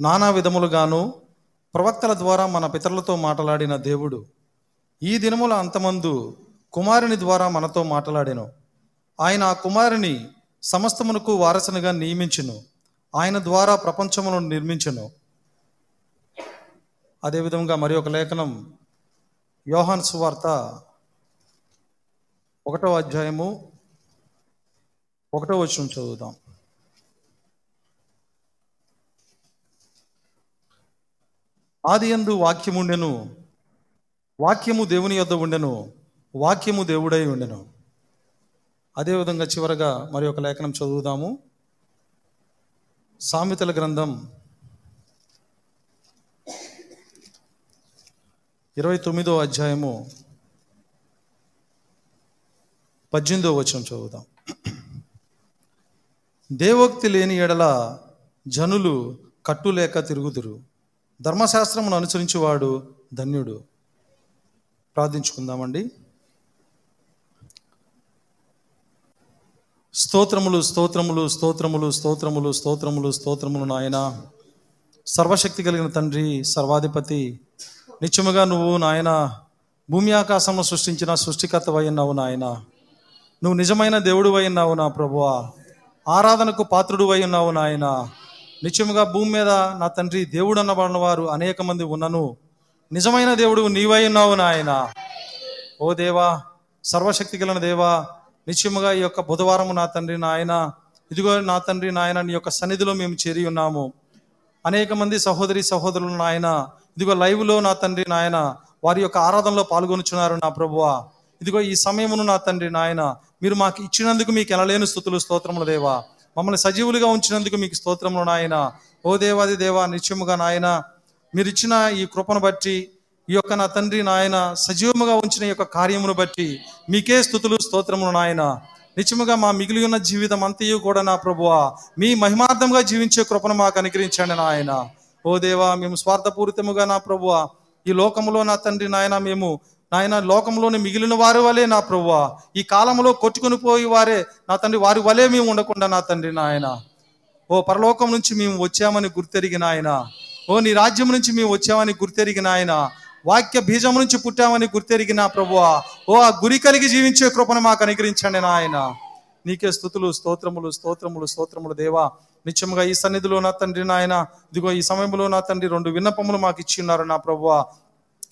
నానా విధములుగాను ప్రవక్తల ద్వారా మన పితరులతో మాట్లాడిన దేవుడు ఈ దినముల అంతమందు కుమారుని ద్వారా మనతో మాట్లాడాను. ఆయన ఆ కుమారుని సమస్తమునకు వారసునిగా నియమించును. ఆయన ద్వారా ప్రపంచమును నిర్మించును. అదేవిధంగా మరి ఒక లేఖనం యోహాన్ సువార్త ఒకటో అధ్యాయము ఒకటో వచ్చిన చదువుదాం. ఆది ఎందు వాక్యముండెను. వాక్యము దేవుని యొద్ద ఉండెను. వాక్యము దేవుడై ఉండెను. అదేవిధంగా చివరగా మరి ఒక లేఖనం చదువుదాము. సామెతల గ్రంథం ఇరవై తొమ్మిదో అధ్యాయము పద్దెనిమిదో వచనం చదువుదాం. దేవోక్తి లేని ఎడల జనులు కట్టులేక తిరుగుదురు. ధర్మశాస్త్రమును అనుసరించేవాడు ధన్యుడు. ప్రార్థించుకుందామండి. స్తోత్రములు స్తోత్రములు స్తోత్రములు స్తోత్రములు స్తోత్రములు స్తోత్రములు నాయన. సర్వశక్తి కలిగిన తండ్రి సర్వాధిపతి. నిత్యముగా నువ్వు నాయన భూమి ఆకాశంలో సృష్టించిన సృష్టికర్త ఉన్నావు నాయన. నువ్వు నిజమైన దేవుడు ఉన్నావు నా ప్రభువా. ఆరాధనకు పాత్రుడు ఉన్నావు నాయనా. నిత్యముగా భూమి మీద నా తండ్రి దేవుడు అన్నబడిన వారు అనేక మంది ఉన్నను. నిజమైన దేవుడు నీవై ఉన్నావు నాయన. ఓ దేవా సర్వశక్తి కలిగిన దేవా నిత్యముగా ఈ యొక్క బుధవారము నా తండ్రి నాయన ఇదిగో నా తండ్రి నాయన నీ యొక్క సన్నిధిలో మేము చేరి ఉన్నాము. అనేక మంది సహోదరి సహోదరులు నాయన ఇదిగో లైవ్లో నా తండ్రి నాయన వారి యొక్క ఆరాధనలో పాల్గొనుచున్నారు నా ప్రభువా. ఇదిగో ఈ సమయమును నా తండ్రి నాయన మీరు మాకు ఇచ్చినందుకు మీకు ఎనలేని స్థుతులు స్తోత్రములు దేవా. మమ్మల్ని సజీవులుగా ఉంచినందుకు మీకు స్తోత్రములు నాయన. ఓ దేవాది దేవా నిత్యముగా నాయన మీరు ఇచ్చిన ఈ కృపను బట్టి ఈ యొక్క నా తండ్రి నాయన సజీవముగా ఉంచిన ఈ యొక్క కార్యమును బట్టి మీకే స్థుతులు స్తోత్రములు నాయన. నిత్యముగా మా మిగిలి ఉన్న జీవితం అంతయు కూడా నా ప్రభువా. మీ మహిమార్థంగా జీవించే కృపను మాకు అనుగ్రహించండి నాయన. ఓ దేవా మేము స్వార్థపూరితముగా నా ప్రభువా. ఈ లోకములో నా తండ్రి నాయన మేము నాయన లోకంలోని మిగిలిన వారి వలే నా ప్రభువా ఈ కాలంలో కొట్టుకుని పోయి వారే నా తండ్రి వారి వలె మేము ఉండకుండా నా తండ్రి నాయన. ఓ పరలోకం నుంచి మేము వచ్చామని గుర్తెరిగిన ఆయన ఓ నీ రాజ్యం నుంచి మేము వచ్చామని గుర్తెరిగిన ఆయన వాక్య బీజం నుంచి పుట్టామని గుర్తెరిగిన ప్రభువా. ఓ ఆ గురి కలిగి జీవించే కృపను మాకు అనుగ్రహించండి నాయన. నీకే స్థుతులు స్తోత్రములు స్తోత్రములు స్తోత్రములు దేవా. నిత్యముగా ఈ సన్నిధిలో నా తండ్రి నాయన. ఇదిగో ఈ సమయంలో నా తండ్రి రెండు విన్నపములు మాకు ఇచ్చి ఉన్నారు నా ప్రభువా.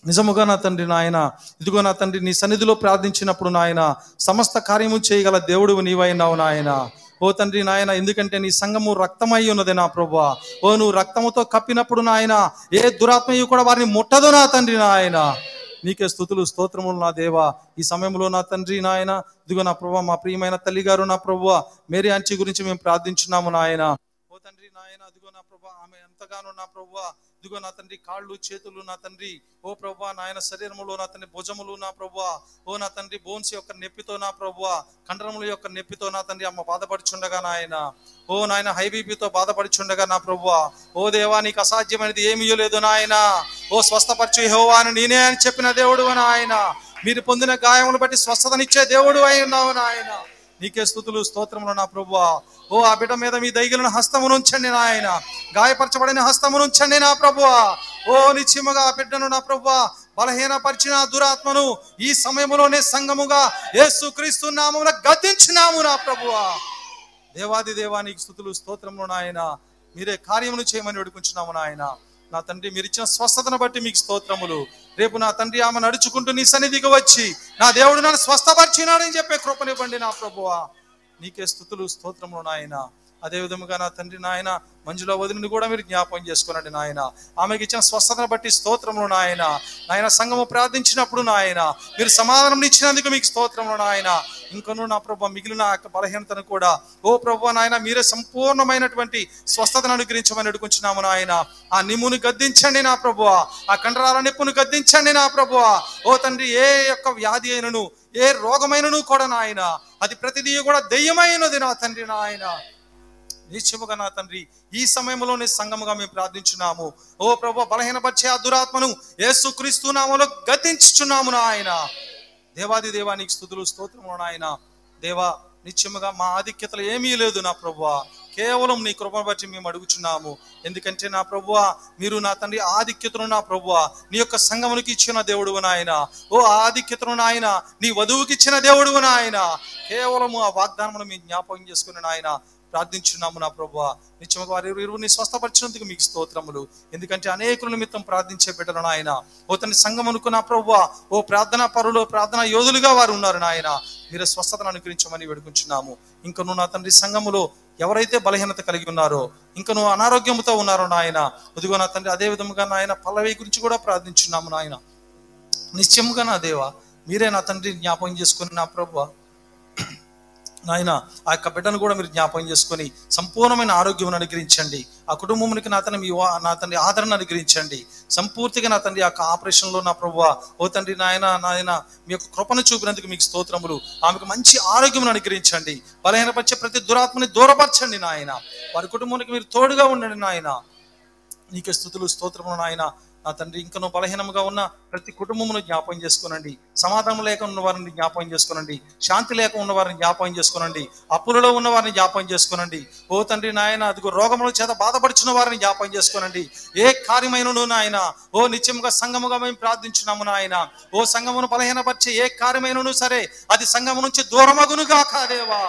నిజముగా నా తండ్రి నాయన ఇదిగో నా తండ్రి నీ సన్నిధిలో ప్రార్థించినప్పుడు నాయన సమస్త కార్యము చేయగల దేవుడు నీవైనావు నాయన. ఓ తండ్రి నాయన ఎందుకంటే నీ సంఘము రక్తమై ఉన్నది నా ప్రభా ఓ నువ్వు రక్తముతో కప్పినప్పుడు నాయన ఏ దురాత్మయు కూడా వారిని ముట్టదు నా తండ్రి నాయన. నీకే స్థుతులు స్తోత్రములు నా దేవా. ఈ సమయంలో నా తండ్రి నాయన ఇదిగో నా ప్రభా మా ప్రియమైన తల్లి గారు నా ప్రభువ మేరీ అంచి గురించి మేము ప్రార్థించున్నాము నాయన ఓ తండ్రి నాయన అదిగో నా ప్రభా ఆమె ఎంతగానో నా ప్రభా ఇదిగో నా తండ్రి కాళ్ళు చేతులు నా తండ్రి. ఓ ప్రభా నాయన శరీరములో నా తండ్రి భుజములు నా ప్రభా. ఓ నా తండ్రి బోన్స్ యొక్క నొప్పితో నా ప్రభా కండరముల యొక్క నొప్పితో నా తండ్రి అమ్మ బాధపడుచుండగా నాయన. ఓ నాయన హై బీపీతో బాధపడుచుండగా నా ప్రభువా ఓ దేవా నీకు అసాధ్యమైనది ఏమీ లేదు నాయన. ఓ స్వస్థపరచు హోవా అని నేనే అని చెప్పిన దేవుడు నాయన. మీరు పొందిన గాయములు బట్టి స్వస్థతనిచ్చే దేవుడు అయి ఉన్నావు నాయన. నీకే స్థుతులు స్తోత్రములు నా ప్రభు ఓ ఆ బిడ్డ మీద మీ దైగిలిన హస్తము ఉంచండి నాయన. గాయపరచబడిన హస్తమును నుంచండి నా ప్రభు ఓ నిశ్చయముగా ఆ బిడ్డను నా ప్రభు బలహీనపరిచిన దురాత్మను ఈ సమయంలోనే సంగముగా యేసు క్రీస్తు నామమున గద్దించినాము నా ప్రభువా. దేవాది దేవానికి స్థుతులు స్తోత్రములు నాయన. మీరే కార్యమును చేయమని వేడుకుంటున్నాము నాయన. నా తండ్రి మీరు ఇచ్చిన స్వస్థతను బట్టి మీకు స్తోత్రములు. రేపు నా తండ్రి ఆమె నడుచుకుంటూ నీ సన్నిధికి వచ్చి నా దేవుడు నన్ను స్వస్థపరిచినాడని చెప్పే కృపనివ్వండి నా ప్రభువా. నీకే స్థుతులు స్తోత్రములు నాయన. అదే విధముగా నా తండ్రి నాయన మంజులో వదిలిని కూడా మీరు జ్ఞాపకం చేసుకున్నాడు నాయన. ఆమెకి ఇచ్చిన స్వస్థతను బట్టి స్తోత్రములు నాయన. నాయన సంఘము ప్రార్థించినప్పుడు నాయన మీరు సమాధానం ఇచ్చినందుకు మీకు స్తోత్రములు నాయన. ఇంకను నా ప్రభు మిగిలిన ఆ యొక్క బలహీనతను కూడా. ఓ ప్రభు నాయన మీరే సంపూర్ణమైనటువంటి స్వస్థతను అనుగ్రహించమని అడుగుచున్నాము నాయన. ఆ నిమ్మును గద్దించండి నా ప్రభు. ఆ కండరాల నిప్పును గద్దించండి నా ప్రభు. ఓ తండ్రి ఏ యొక్క వ్యాధి అయినను ఏ రోగమైనను కూడా నాయన. అది ప్రతిదీ కూడా దెయ్యమైనది నా తండ్రి నాయన. నిశ్చయముగా నా తండ్రి ఈ సమయంలోనే సంగముగా మేము ప్రార్థించున్నాము. ఓ ప్రభు బలహీనపరిచే ఆ దురాత్మను యేసు క్రీస్తు గతించుచున్నాము నాయన. దేవాది దేవానికి స్థుతులు స్తోత్రము నాయన. దేవా నిత్యముగా మా ఆధిక్యతలు ఏమీ లేదు నా ప్రభువా కేవలం నీ కృపను బట్టి మేము అడుగుచున్నాము. ఎందుకంటే నా ప్రభువ మీరు నా తండ్రి ఆధిక్యతను నా ప్రభువ నీ యొక్క సంగమునికి ఇచ్చిన దేవుడు నాయన. ఓ ఆధిక్యతను నాయన నీ వధువుకి ఇచ్చిన దేవుడు నాయన. కేవలము ఆ వాగ్దానమును మీ జ్ఞాపకం చేసుకుని నాయన. ప్రార్థించున్నాము నా ప్రభు నిత్యముగా వారి ఇరువురిని స్వస్థపరిచినందుకు మీకు స్తోత్రములు. ఎందుకంటే అనేకుల నిమిత్తం ప్రార్థించే బిడ్డలు నాయన. ఓ తన సంఘం అనుకున్న ప్రభు ఓ ప్రార్థనా పరులు ప్రార్థనా యోధులుగా వారు ఉన్నారు నాయన. మీరు స్వస్థతను అనుగ్రహించమని వేడుకుంటున్నాము ఇంకా నువ్వు నా తండ్రి సంఘములో ఎవరైతే బలహీనత కలిగి ఉన్నారో ఇంకా నువ్వు అనారోగ్యంతో ఉన్నారో నాయన. ఇదిగో నా తండ్రి అదే విధముగా నాయన పల్లవి గురించి కూడా ప్రార్థించున్నాము నాయన. నిశ్చయముగా నా దేవ మీరే నా తండ్రి జ్ఞాపకం చేసుకుని నా ప్రభు నాయన ఆ యొక్క బిడ్డను కూడా మీరు జ్ఞాపకం చేసుకొని సంపూర్ణమైన ఆరోగ్యం అనుగ్రహించండి. ఆ కుటుంబానికి నా తండ్రి మీ వా- నా తండ్రి ఆదరణ అనుగ్రహించండి. సంపూర్తిగా నా తండ్రి ఆ యొక్క ఆపరేషన్లో నా ప్రభు ఓ తండ్రి నాయన నాయన మీ యొక్క కృపను చూపినందుకు మీకు స్తోత్రములు. ఆమెకు మంచి ఆరోగ్యం అనుగ్రహించండి. బలహీనపరిచే ప్రతి దురాత్మని దూరపరచండి నాయన. వారి కుటుంబానికి మీరు తోడుగా ఉండండి నాయన. నీకే స్థుతులు స్తోత్రములు నాయన. నా తండ్రి ఇంకనూ బలహీనముగా ఉన్న ప్రతి కుటుంబమును జ్ఞాపకం చేసుకోనండి. సమాధానం లేక ఉన్న వారిని జ్ఞాపకం చేసుకోనండి. శాంతి లేక ఉన్న వారిని జ్ఞాపకం చేసుకోనండి. అప్పులలో ఉన్న వారిని జ్ఞాపకం చేసుకోనండి. ఓ తండ్రి నాయన అదిగో రోగముల చేత బాధపడుచున్న వారిని జ్ఞాపకం చేసుకోనండి. ఏ కార్యమైనను నాయన ఓ నిత్యముగా సంగముగా మేము ప్రార్థించున్నాము నాయన. ఓ సంగమును బలహీనపరిచే ఏ కార్యమైనను సరే అది సంగము నుంచి దూరమగునుగా కాదేవా.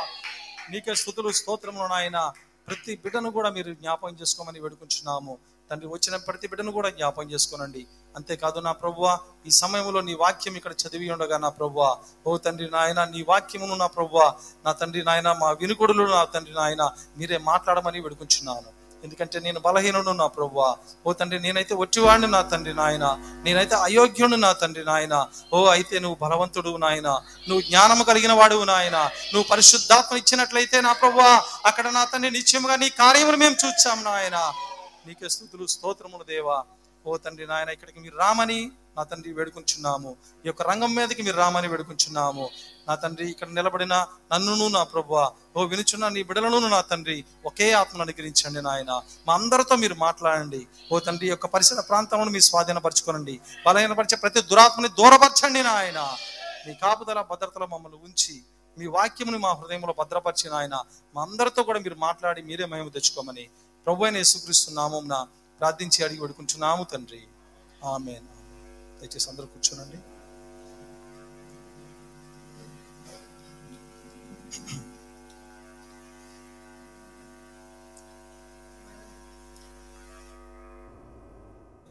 నీకే స్థుతులు స్తోత్రములు నాయన. ప్రతి బిడ్డను కూడా మీరు జ్ఞాపకం చేసుకోమని వేడుకుంటున్నాము. తండ్రి వచ్చిన ప్రతి బిడ్డను కూడా జ్ఞాపం చేసుకోనండి. అంతేకాదు నా ప్రభువ ఈ సమయంలో నీ వాక్యం ఇక్కడ చదివి ఉండగా నా ప్రభువ ఓ తండ్రి నాయన నీ వాక్యమును నా ప్రభువ నా తండ్రి నాయన మా వినుకొడులు నా తండ్రి నాయన మీరే మాట్లాడమని వేడుకుంటున్నాను ఎందుకంటే నేను బలహీనుడు నా ప్రభువ. ఓ తండ్రి నేనైతే ఒట్టివాడిని నా తండ్రి నాయన నేనైతే అయోగ్యుడు నా తండ్రి నాయన ఓ అయితే నువ్వు బలవంతుడు నాయన నువ్వు జ్ఞానము కలిగిన వాడువు నాయన నువ్వు పరిశుద్ధాత్మ ఇచ్చినట్లయితే నా ప్రభువ అక్కడ నా తండ్రి నిత్యముగా నీ కార్యములు మేము చూచాము నాయన. నీకే స్థుతులు స్తోత్రములు దేవా. ఓ తండ్రి నాయన ఇక్కడికి మీరు రామని నా తండ్రి వేడుకుంటున్నాము ఈ యొక్క రంగం మీదకి మీరు రామని వేడుకుంటున్నాము నా తండ్రి ఇక్కడ నిలబడిన నన్నును నా ప్రభు ఓ వినుచున్న నీ బిడలను నా తండ్రి ఒకే ఆత్మను అనుగ్రహించండి నాయన. మా అందరితో మీరు మాట్లాడండి. ఓ తండ్రి యొక్క పరిసర ప్రాంతమును మీరు స్వాధీనపరచుకోనండి. బలహీనపరిచే ప్రతి దురాత్మని దూరపరచండి నాయన. మీ కాపుదల భద్రతలో మమ్మల్ని ఉంచి మీ వాక్యముని మా హృదయంలో భద్రపరిచిన ఆయన మా అందరితో కూడా మీరు మాట్లాడి మీరే మేము తెచ్చుకోమని ప్రభు అయిన యేసుక్రీస్తు నామంన ప్రార్థించి అడిగి వేడుకుంటున్నాము తండ్రి. ఆమె దయచేసి అందరూ కూర్చోనండి.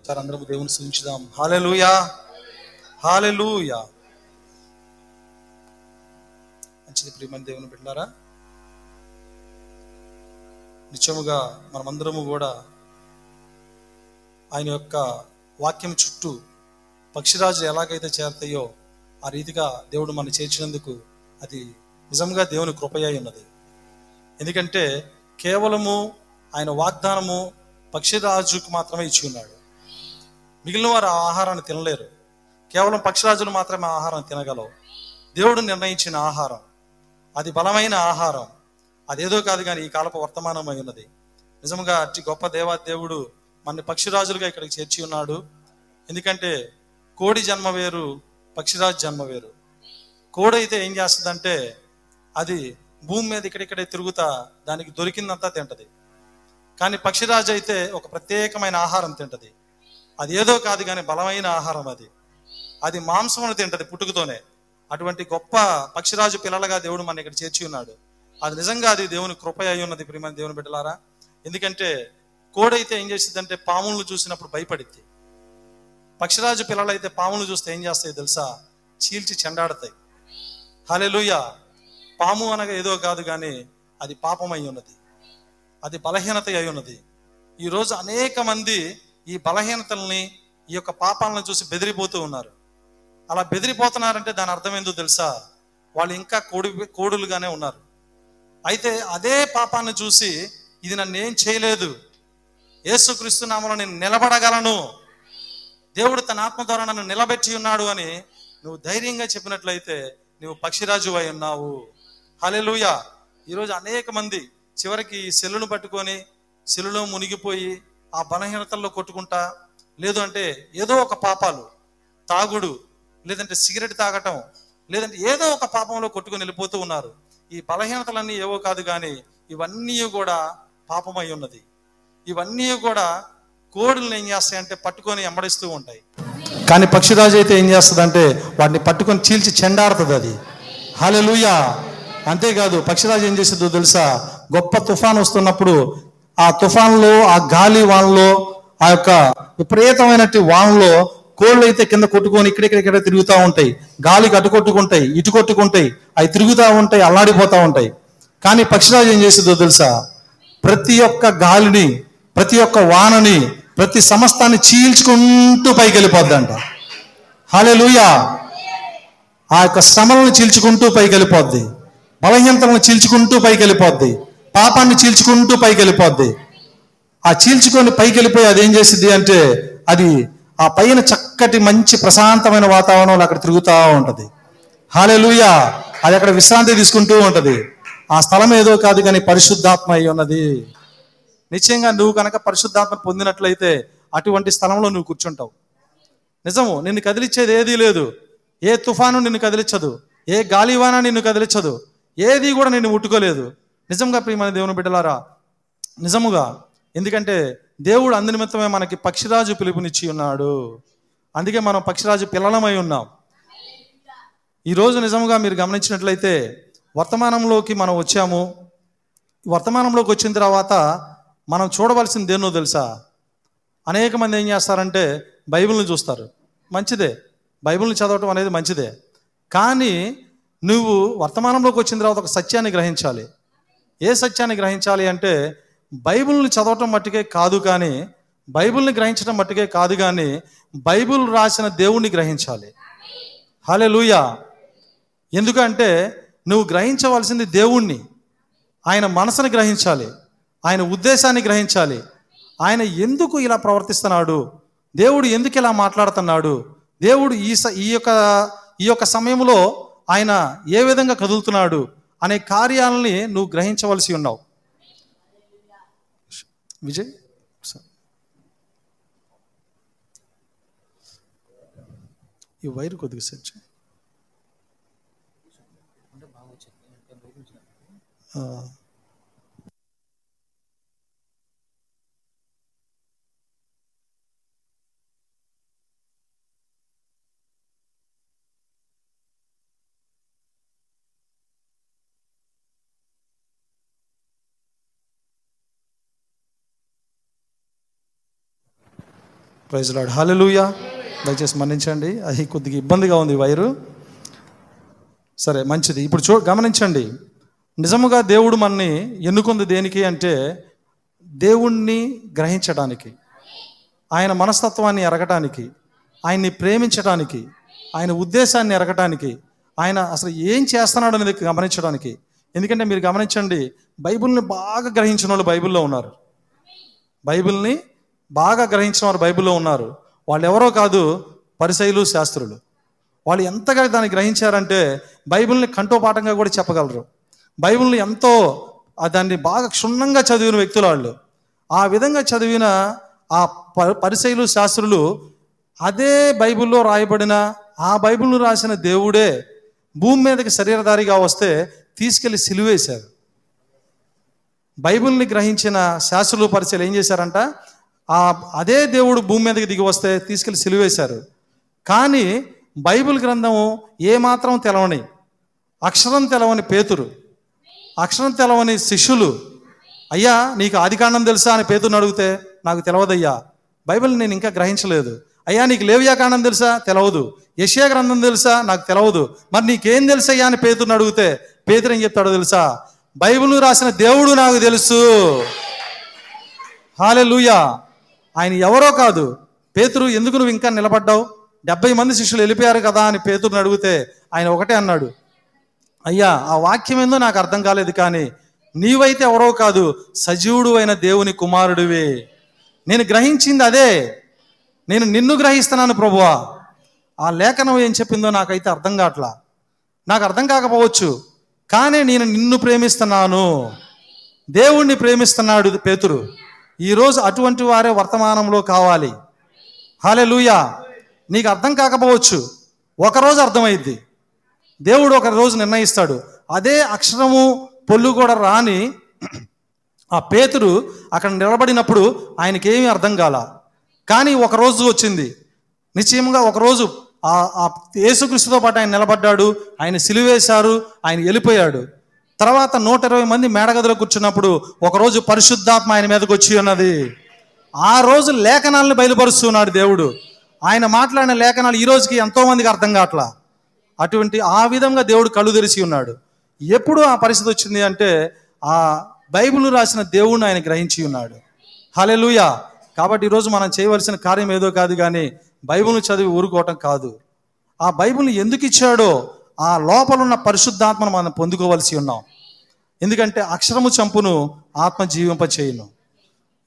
సార్ అందరము దేవుని సూచించుదాం. హాలెలుయా. హాలెలుయా. మంచిది ప్రియమని దేవుని పెట్టారా నిత్యముగా మనమందరము కూడా ఆయన యొక్క వాక్యం చుట్టూ పక్షిరాజులు ఎలాగైతే చేరతాయో ఆ రీతిగా దేవుడు మనం చేర్చినందుకు అది నిజంగా దేవుని కృపయ్య ఉన్నది. ఎందుకంటే కేవలము ఆయన వాగ్దానము పక్షిరాజుకు మాత్రమే ఇచ్చి ఉన్నాడు. మిగిలిన వారు ఆ ఆహారాన్ని తినలేరు. కేవలం పక్షిరాజులు మాత్రమే ఆహారం తినగలవు. దేవుడు నిర్ణయించిన ఆహారం. అది బలమైన ఆహారం. అదేదో కాదు కానీ ఈ కాలపు వర్తమానమై ఉన్నది. నిజంగా అట్టి గొప్ప దేవా దేవుడు మన పక్షిరాజులుగా ఇక్కడికి చేర్చి ఉన్నాడు. ఎందుకంటే కోడి జన్మ వేరు పక్షిరాజు జన్మ వేరు. కోడి అయితే ఏం చేస్తుందంటే అది భూమి మీద ఇక్కడిక్కడే తిరుగుతా దానికి దొరికిందంతా తింటది. కానీ పక్షిరాజు అయితే ఒక ప్రత్యేకమైన ఆహారం తింటది. అది ఏదో కాదు కానీ బలమైన ఆహారం అది. అది మాంసమును తింటది పుట్టుకతోనే. అటువంటి గొప్ప పక్షిరాజు పిల్లలుగా దేవుడు మన ఇక్కడ చేర్చి ఉన్నాడు. అది నిజంగా అది దేవుని కృప అయి ఉన్నది ప్రియమైన దేవుని బిడ్డలారా. ఎందుకంటే కోడైతే ఏం చేసిందంటే పాములను చూసినప్పుడు భయపడిద్ది. పక్షిరాజు పిల్లలైతే పాములను చూస్తే ఏం చేస్తాయి తెలుసా? చీల్చి చెండాడతాయి. హలెలుయ పాము అనగా ఏదో కాదు కానీ అది పాపం అయి ఉన్నది. అది బలహీనత అయి ఉన్నది. ఈరోజు అనేక మంది ఈ బలహీనతల్ని ఈ యొక్క పాపాలను చూసి బెదిరిపోతూ ఉన్నారు. అలా బెదిరిపోతున్నారంటే దాని అర్థం ఏందో తెలుసా? వాళ్ళు ఇంకా కోడి కోడులుగానే ఉన్నారు. అయితే అదే పాపాన్ని చూసి ఇది నన్ను ఏం చేయలేదు. యేసుక్రీస్తు నామలో నేను నిలబడగలను. దేవుడు తన ఆత్మ ద్వారా నన్ను నిలబెట్టి ఉన్నాడు అని నువ్వు ధైర్యంగా చెప్పినట్లయితే నువ్వు పక్షిరాజు అయి ఉన్నావు. హలెలుయ ఈరోజు అనేక మంది చివరికి ఈ సెల్లును పట్టుకొని సెల్లులో మునిగిపోయి ఆ బలహీనతల్లో కొట్టుకుంటా లేదు అంటే ఏదో ఒక పాపాలు తాగుడు లేదంటే సిగరెట్ తాగటం లేదంటే ఏదో ఒక పాపంలో కొట్టుకొని వెళ్ళిపోతూ ఉన్నారు. ఈ బలహీనతలన్నీ ఏవో కాదు కానీ ఇవన్నీ కూడా పాపమై ఉన్నది. ఇవన్నీ కూడా కోడులను ఏం చేస్తాయంటే పట్టుకొని ఎంబడిస్తూ ఉంటాయి. కానీ పక్షిరాజు అయితే ఏం చేస్తుందంటే వాటిని పట్టుకొని చీల్చి చెండాడుతుంది అది. హల్లెలూయా! అంతేకాదు పక్షిరాజు ఏం చేస్తుందో తెలుసా? గొప్ప తుఫాన్ వస్తున్నప్పుడు ఆ తుఫాన్లో ఆ గాలి వానలో ఆ యొక్క విపరీతమైనటువంటి వానలో కోళ్ళు అయితే కింద కొట్టుకొని ఇక్కడిక్కడ ఇక్కడ తిరుగుతూ ఉంటాయి. గాలికి అటు కొట్టుకుంటాయి ఇటు కొట్టుకుంటాయి అవి తిరుగుతూ ఉంటాయి అల్లాడిపోతూ ఉంటాయి. కానీ పక్షిరాజు ఏం చేస్తుందో తెలుసా? ప్రతి ఒక్క గాలిని ప్రతి ఒక్క వానని ప్రతి సమస్తాన్ని చీల్చుకుంటూ పైకి వెళ్ళిపోద్దంట హాలెలూయా! ఆ యొక్క శ్రమలను చీల్చుకుంటూ పైకి వెళ్ళిపోద్ది బలహీనతలను చీల్చుకుంటూ పైకి వెళ్ళిపోద్ది పాపాన్ని చీల్చుకుంటూ పైకి వెళ్ళిపోద్ది ఆ చీల్చుకొని పైకి వెళ్ళిపోయి అది ఏం చేసిద్ది అంటే అది ఆ పైన చక్కటి మంచి ప్రశాంతమైన వాతావరణంలో అక్కడ తిరుగుతూ ఉంటది. హాలెలూయా! అది అక్కడ విశ్రాంతి తీసుకుంటూ ఉంటుంది. ఆ స్థలం ఏదో కాదు కానీ పరిశుద్ధాత్మ అయి ఉన్నది. నిశ్చయంగా నువ్వు కనుక పరిశుద్ధాత్మ పొందినట్లయితే అటువంటి స్థలంలో నువ్వు కూర్చుంటావు. నిజము నిన్ను కదిలిచ్చేది ఏదీ లేదు. ఏ తుఫాను నిన్ను కదిలించదు ఏ గాలివాన నిన్ను కదిలించదు ఏది కూడా నిన్ను ముట్టుకోలేదు. నిజంగా ప్రియమైన దేవుని బిడ్డలారా నిజముగా ఎందుకంటే దేవుడు అందునిమిత్తమే మనకి పక్షిరాజు పిలుపునిచ్చి ఉన్నాడు. అందుకే మనం పక్షిరాజు పిల్లలమై ఉన్నాం. ఈరోజు నిజముగా మీరు గమనించినట్లయితే వర్తమానంలోకి మనం వచ్చాము. వర్తమానంలోకి వచ్చిన తర్వాత మనం చూడవలసింది దేన్నో తెలుసా? అనేక మంది ఏం చేస్తారంటే బైబిల్ని చూస్తారు. మంచిదే. బైబిల్ని చదవటం అనేది మంచిదే. కానీ నువ్వు వర్తమానంలోకి వచ్చిన తర్వాత ఒక సత్యాన్ని గ్రహించాలి. ఏ సత్యాన్ని గ్రహించాలి అంటే బైబిల్ని చదవటం మట్టుకే కాదు కానీ బైబిల్ని గ్రహించడం మట్టుకే కాదు కానీ బైబిల్ రాసిన దేవుణ్ణి గ్రహించాలి. హలే ఎందుకంటే నువ్వు గ్రహించవలసింది దేవుణ్ణి. ఆయన మనసుని గ్రహించాలి. ఆయన ఉద్దేశాన్ని గ్రహించాలి. ఆయన ఎందుకు ఇలా ప్రవర్తిస్తున్నాడు? దేవుడు ఎందుకు ఇలా మాట్లాడుతున్నాడు? దేవుడు ఈ స ఈ యొక్క ఈ యొక్క సమయంలో ఆయన ఏ విధంగా కదులుతున్నాడు? అనే కార్యాలని నువ్వు గ్రహించవలసి ఉన్నావు. విజయ్ స- ఈ వైర్ కొద్దిగా సెట్ చేయి. ప్రైజ్ లాడ్ హాలెలూయా దయచేసి మన్నించండి. అది కొద్దిగా ఇబ్బందిగా ఉంది వైరు. సరే మంచిది. ఇప్పుడు చూ గమనించండి. నిజముగా దేవుడు మనని ఎన్నుకుంది దేనికి అంటే దేవుణ్ణి గ్రహించడానికి ఆయన మనస్తత్వాన్ని ఎరగటానికి ఆయన్ని ప్రేమించడానికి ఆయన ఉద్దేశాన్ని ఎరగటానికి ఆయన అసలు ఏం చేస్తున్నాడు అనేది గమనించడానికి ఎందుకంటే మీరు గమనించండి బైబిల్ని బాగా గ్రహించిన వాళ్ళు బైబిల్లో ఉన్నారు. బైబిల్ని బాగా గ్రహించిన వారు బైబిల్లో ఉన్నారు. వాళ్ళు ఎవరో కాదు పరిసైలు శాస్త్రులు. వాళ్ళు ఎంతగా దాన్ని గ్రహించారంటే బైబిల్ని కంఠోపాఠంగా కూడా చెప్పగలరు. బైబిల్ని ఎంతో దాన్ని బాగా క్షుణ్ణంగా చదివిన వ్యక్తులు వాళ్ళు. ఆ విధంగా చదివిన ఆ ప- శాస్త్రులు అదే బైబిల్లో రాయబడిన ఆ బైబిల్ను రాసిన దేవుడే భూమి మీదకి శరీరధారిగా వస్తే తీసుకెళ్ళి సిలువేశారు. బైబిల్ని గ్రహించిన శాస్త్రులు పరిచయలు ఏం చేశారంట? ఆ అదే దేవుడు భూమి మీదకి దిగి వస్తే తీసుకెళ్ళి సిలువేశారు. కానీ బైబిల్ గ్రంథము ఏమాత్రం తెలవని అక్షరం తెలవని పేతురు అక్షరం తెలవని శిష్యులు అయ్యా నీకు ఆదికాండం తెలుసా అని పేతురుని అడిగితే నాకు తెలవదయ్యా బైబిల్ నేను ఇంకా గ్రహించలేదు. అయ్యా నీకు లేవ్యాకాండం తెలుసా? తెలవదు. యెషయా గ్రంథం తెలుసా? నాకు తెలవదు. మరి నీకేం తెలుసయ్యా అని పేతురుని అడిగితే పేతురు ఏం చెప్తాడో తెలుసా? బైబిల్ రాసిన దేవుడు నాకు తెలుసు. హాలెలూయా. ఆయన ఎవరో కాదు. పేతురు ఎందుకు నువ్వు ఇంకా నిలబడ్డావు? డెబ్బై మంది శిష్యులు వెళ్ళిపోయారు కదా అని పేతురుని అడిగితే ఆయన ఒకటే అన్నాడు. అయ్యా ఆ వాక్యం ఏందో నాకు అర్థం కాలేదు కానీ నీవైతే ఎవరో కాదు సజీవుడు అయిన దేవుని కుమారుడివే. నేను గ్రహించింది అదే. నేను నిన్ను గ్రహిస్తున్నాను ప్రభువా. ఆ లేఖనం ఏం చెప్పిందో నాకైతే అర్థం కావట్లా. నాకు అర్థం కాకపోవచ్చు కానీ నేను నిన్ను ప్రేమిస్తున్నాను. దేవుణ్ణి ప్రేమిస్తున్నాడు పేతురు. ఈరోజు అటువంటి వారే వర్తమానంలో కావాలి. హాలే నీకు అర్థం కాకపోవచ్చు. ఒకరోజు అర్థమైద్ది. దేవుడు ఒక రోజు నిర్ణయిస్తాడు. అదే అక్షరము పొల్లు కూడా రాని ఆ పేతురు అక్కడ నిలబడినప్పుడు ఆయనకేమీ అర్థం కాల. కానీ ఒక రోజు వచ్చింది. నిశ్చయంగా ఒకరోజు ఆ ఆ యేసుక్రీస్తుతో పాటు ఆయన నిలబడ్డాడు. ఆయన సిలువేశారు. ఆయన వెళ్ళిపోయాడు తర్వాత నూట ఇరవై మంది మేడగదిలో కూర్చున్నప్పుడు ఒకరోజు పరిశుద్ధాత్మ ఆయన మీదకి వచ్చి ఉన్నది. ఆ రోజు లేఖనాలను బయలుపరుస్తున్నాడు దేవుడు. ఆయన మాట్లాడిన లేఖనాలు ఈ రోజుకి ఎంతోమందికి అర్థం కావట్లా. అటువంటి ఆ విధంగా దేవుడు కళ్ళు తెరిచి ఉన్నాడు. ఎప్పుడు ఆ పరిస్థితి వచ్చింది అంటే ఆ బైబిల్ రాసిన దేవుడిని ఆయన గ్రహించి ఉన్నాడు. హలెలుయా కాబట్టి ఈరోజు మనం చేయవలసిన కార్యం ఏదో కాదు కానీ బైబిల్ని చదివి ఊరుకోవటం కాదు. ఆ బైబిల్ని ఎందుకు ఇచ్చాడో ఆ లోపల ఉన్న పరిశుద్ధాత్మను మనం పొందుకోవలసి ఉన్నాం. ఎందుకంటే అక్షరము చంపును ఆత్మ జీవింప చేయును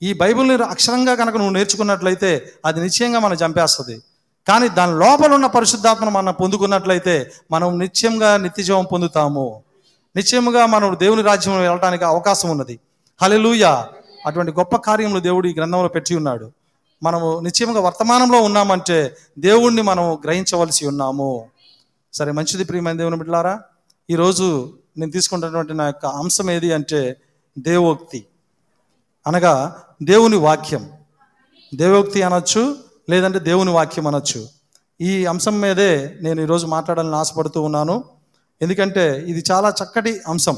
ఈ బైబిల్ని అక్షరంగా కనుక నువ్వు నేర్చుకున్నట్లయితే అది నిశ్చయంగా మనం చంపేస్తుంది. కానీ దాని లోపల ఉన్న పరిశుద్ధాత్మను మనం పొందుకున్నట్లయితే మనం నిత్యంగా నిత్యజీవం పొందుతాము. నిశ్చయముగా మనం దేవుని రాజ్యంలో వెళ్ళడానికి అవకాశం ఉన్నది. హలెలూయ అటువంటి గొప్ప కార్యములు దేవుడు ఈ గ్రంథంలో పెట్టి ఉన్నాడు. మనము నిశ్చయముగా వర్తమానంలో ఉన్నామంటే దేవుణ్ణి మనం గ్రహించవలసి ఉన్నాము. సరే మంచిది ప్రియమైన దేవుని బిడ్డలారా ఈరోజు నేను తీసుకుంటున్నటువంటి నా యొక్క అంశం ఏది అంటే దేవోక్తి. అనగా దేవుని వాక్యం. దేవోక్తి అనొచ్చు లేదంటే దేవుని వాక్యం అనొచ్చు. ఈ అంశం మీదే నేను ఈరోజు మాట్లాడాలని ఆశపడుతూ ఉన్నాను. ఎందుకంటే ఇది చాలా చక్కటి అంశం.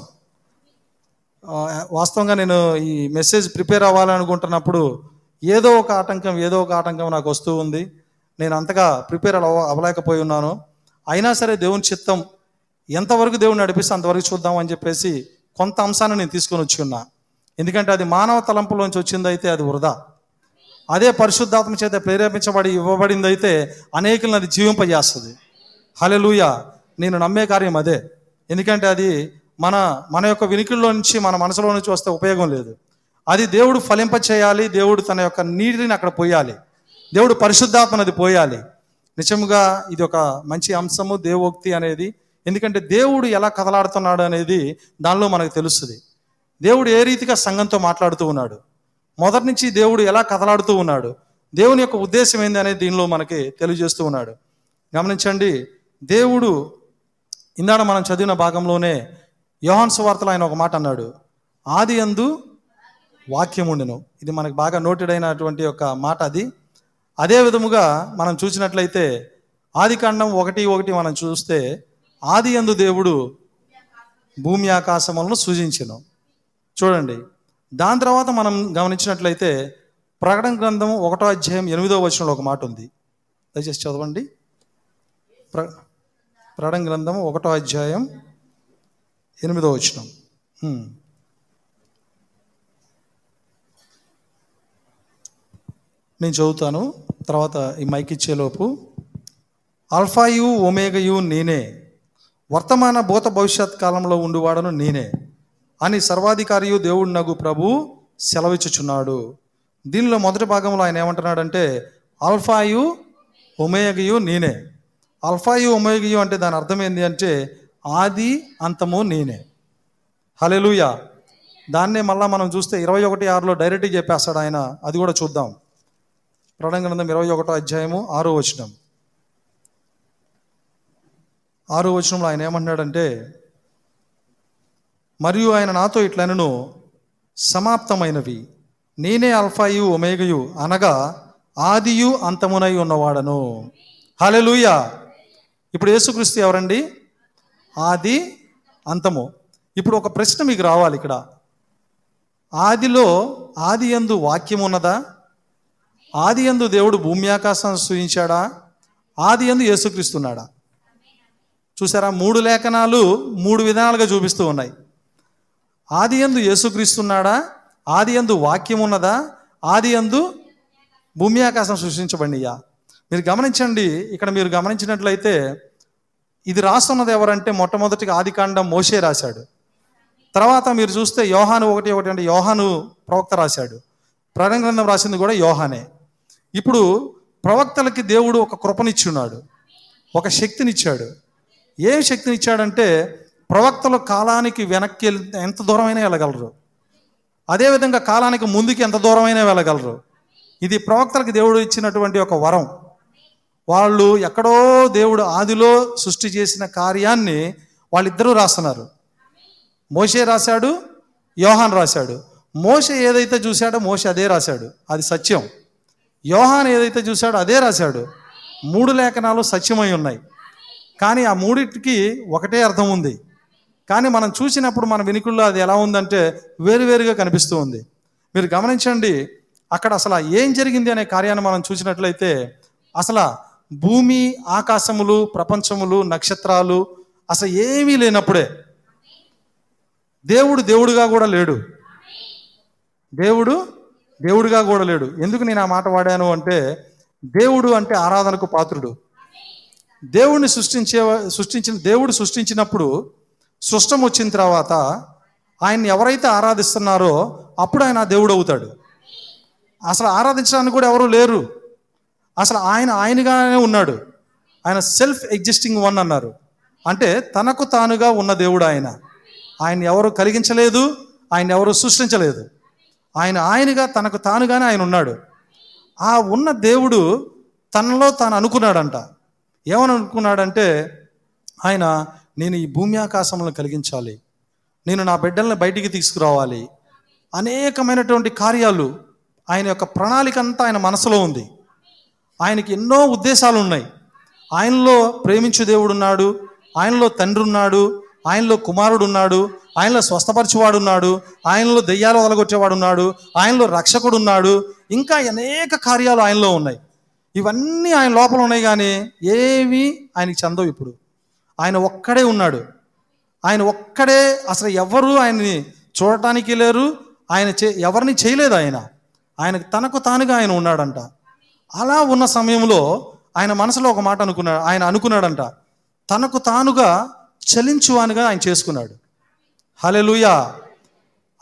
వాస్తవంగా నేను ఈ మెసేజ్ ప్రిపేర్ అవ్వాలనుకుంటున్నప్పుడు ఏదో ఒక ఆటంకం ఏదో ఒక ఆటంకం నాకు వస్తూ ఉంది. నేను అంతగా ప్రిపేర్ అవ అవ్వలేకపోయి ఉన్నాను. అయినా సరే దేవుని చిత్తం ఎంతవరకు దేవుని నడిపిస్తే అంతవరకు చూద్దాం అని చెప్పేసి కొంత అంశాన్ని నేను తీసుకొని వచ్చి ఉన్నా. ఎందుకంటే అది మానవ తలంపులోంచి వచ్చిందైతే అది వృధా. అదే పరిశుద్ధాత్మ చేత ప్రేరేపించబడి ఇవ్వబడిందైతే అనేకులను అది జీవింపజేస్తుంది. హలెలూయ నేను నమ్మే కార్యం అదే. ఎందుకంటే అది మన మన యొక్క వినికిల్లో నుంచి మన మనసులో నుంచి వస్తే ఉపయోగం లేదు. అది దేవుడు ఫలింప చేయాలి దేవుడు తన యొక్క నీటిని అక్కడ పోయాలి. దేవుడు పరిశుద్ధాత్మనది పోయాలి. నిజముగా ఇది ఒక మంచి అంశము దేవోక్తి అనేది. ఎందుకంటే దేవుడు ఎలా కదలాడుతున్నాడు అనేది దానిలో మనకు తెలుస్తుంది. దేవుడు ఏ రీతిగా సంఘంతో మాట్లాడుతూ ఉన్నాడు? మొదటి నుంచి దేవుడు ఎలా కదలాడుతూ ఉన్నాడు? దేవుని యొక్క ఉద్దేశం ఏంది అనేది దీనిలో మనకి తెలియజేస్తూ ఉన్నాడు. గమనించండి దేవుడు ఇందాడ మనం చదివిన భాగంలోనే యోహాన్స్ వార్తలు ఆయన ఒక మాట అన్నాడు. ఆది అందు వాక్యం ఉండెను ఇది మనకు బాగా నోటెడ్ అయినటువంటి ఒక మాట అది. అదే విధముగా మనం చూసినట్లయితే ఆది కాండం ఒకటి ఒకటి మనం చూస్తే ఆది అందు దేవుడు భూమి ఆకాశములను సూచించను చూడండి. దాని తర్వాత మనం గమనించినట్లయితే ప్రకటన గ్రంథం ఒకటో అధ్యాయం ఎనిమిదో వచనంలో ఒక మాట ఉంది. దయచేసి చదవండి. ప్ర ప్రకటన గ్రంథం ఒకటో అధ్యాయం ఎనిమిదో వచనం. నేను చదువుతాను. తర్వాత ఈ మైక్ ఇచ్చేలోపు ఆల్ఫాయు ఒమేగయు నేనే. వర్తమాన భూత భవిష్యత్ కాలంలో ఉండువాడను నేనే. అని సర్వాధికారియు దేవుడు నగు ప్రభు సెలవిచ్చుచున్నాడు. దీనిలో మొదటి భాగంలో ఆయన ఏమంటున్నాడంటే ఆల్ఫాయు ఒమేగయు నేనే. ఆల్ఫాయు ఒమేగయు అంటే దాని అర్థం ఏంటి అంటే ఆది అంతము నేనే. హలెలుయా దాన్నే మళ్ళా మనం చూస్తే ఇరవై ఒకటి ఆరులో డైరెక్ట్గా చెప్పేస్తాడు ఆయన. అది కూడా చూద్దాం. ప్రకటన గ్రంథం ఇరవై ఒకటో అధ్యాయము ఆరో వచనం. ఆరో వచనంలో ఆయన ఏమంటున్నాడంటే మరియు ఆయన నాతో ఇట్లనను సమాప్తమైనవి. నేనే అల్ఫాయు ఒమేగయు అనగా ఆదియు అంతమునై ఉన్నవాడను. హలెలూయా ఇప్పుడు యేసుక్రీస్తు ఎవరండి? ఆది అంతము. ఇప్పుడు ఒక ప్రశ్న మీకు రావాలి ఇక్కడ. ఆదిలో ఆది యందు వాక్యం ఉన్నదా ఆది ఎందు దేవుడు భూమి ఆకాశాన్ని సృజించాడా ఆది ఎందు యేసుక్రీస్తున్నాడా చూసారా? మూడు లేఖనాలు మూడు విధానాలుగా చూపిస్తూ ఉన్నాయి. ఆది ఎందు యేసుక్రీస్తున్నాడా ఆది ఎందు వాక్యం ఉన్నదా? ఆది ఎందు భూమి ఆకాశం సృష్టించబడినయా? మీరు గమనించండి ఇక్కడ మీరు గమనించినట్లయితే ఇది రాస్తున్నది ఎవరంటే మొట్టమొదటిగా ఆదికాండం మోషే రాశాడు. తర్వాత మీరు చూస్తే యోహాను ఒకటి ఒకటి అంటే యోహాను ప్రవక్త రాశాడు. ప్రకటన గ్రంథం రాసింది కూడా యోహానే. ఇప్పుడు ప్రవక్తలకి దేవుడు ఒక కృపనిచ్చున్నాడు ఒక శక్తినిచ్చాడు. ఏం శక్తినిచ్చాడంటే ప్రవక్తలు కాలానికి వెనక్కి ఎంత దూరమైనా వెళ్ళగలరు. అదేవిధంగా కాలానికి ముందుకి ఎంత దూరమైనా వెళ్ళగలరు. ఇది ప్రవక్తలకు దేవుడు ఇచ్చినటువంటి ఒక వరం. వాళ్ళు ఎక్కడో దేవుడు ఆదిలో సృష్టి చేసిన కార్యాన్ని వాళ్ళిద్దరూ రాస్తున్నారు. మోషే రాశాడు యోహాన్ రాశాడు. మోస ఏదైతే చూశాడో మోస అదే రాశాడు. అది సత్యం. యోహాన్ ఏదైతే చూశాడో అదే రాశాడు. మూడు లేఖనాలు సత్యమై ఉన్నాయి. కానీ ఆ మూడింటికి ఒకటే అర్థం ఉంది. కానీ మనం చూసినప్పుడు మన వెనుకల్లో అది ఎలా ఉందంటే వేరువేరుగా కనిపిస్తూ ఉంది. మీరు గమనించండి అక్కడ అసలు ఏం జరిగింది అనే కార్యాన్ని మనం చూసినట్లయితే అసలు భూమి ఆకాశములు ప్రపంచములు నక్షత్రాలు అసలు ఏమీ లేనప్పుడే దేవుడు దేవుడుగా కూడా లేడు. దేవుడు దేవుడిగా కూడా లేడు. ఎందుకు నేను ఆ మాట వాడాను అంటే దేవుడు అంటే ఆరాధనకు పాత్రుడు. దేవుడిని సృష్టించే సృష్టించిన దేవుడు సృష్టించినప్పుడు సృష్టం వచ్చిన తర్వాత ఆయన్ని ఎవరైతే ఆరాధిస్తున్నారో అప్పుడు ఆయన ఆ దేవుడు అవుతాడు. అసలు ఆరాధించడానికి కూడా ఎవరు లేరు. అసలు ఆయన ఆయనగానే ఉన్నాడు. ఆయన సెల్ఫ్ ఎగ్జిస్టింగ్ వన్ అన్నారు. అంటే తనకు తానుగా ఉన్న దేవుడు ఆయన. ఆయన ఎవరు కలిగించలేదు ఆయన ఎవరు సృష్టించలేదు. ఆయన ఆయనగా తనకు తానుగానే ఆయన ఉన్నాడు. ఆ ఉన్న దేవుడు తనలో తాను అనుకున్నాడంట. ఏమని అనుకున్నాడంటే ఆయన నేను ఈ భూమి ఆకాశములను కలిగించాలి. నేను నా బిడ్డల్ని బయటికి తీసుకురావాలి. అనేకమైనటువంటి కార్యాలు ఆయన యొక్క ప్రణాళిక అంతా ఆయన మనసులో ఉంది. ఆయనకి ఎన్నో ఉద్దేశాలు ఉన్నాయి. ఆయనలో ప్రేమించు దేవుడు ఉన్నాడు ఆయనలో తండ్రి ఉన్నాడు ఆయనలో కుమారుడు ఉన్నాడు ఆయనలో స్వస్థపరచువాడు ఉన్నాడు ఆయనలో దెయ్యాలు వదలగొట్టేవాడు ఉన్నాడు ఆయనలో రక్షకుడు ఉన్నాడు ఇంకా అనేక కార్యాలు ఆయనలో ఉన్నాయి. ఇవన్నీ ఆయన లోపల ఉన్నాయి కానీ ఏవి ఆయనకి చెందవు ఇప్పుడు. ఆయన ఒక్కడే ఉన్నాడు. ఆయన ఒక్కడే అసలు ఎవరు ఆయన్ని చూడటానికి లేరు. ఆయన చే ఎవరిని చేయలేదు ఆయన. ఆయన తనకు తానుగా ఆయన ఉన్నాడంట. అలా ఉన్న సమయంలో ఆయన మనసులో ఒక మాట అనుకున్నాడు ఆయన అనుకున్నాడంట. తనకు తానుగా చలించువానుగా ఆయన చేసుకున్నాడు. హలెలుయా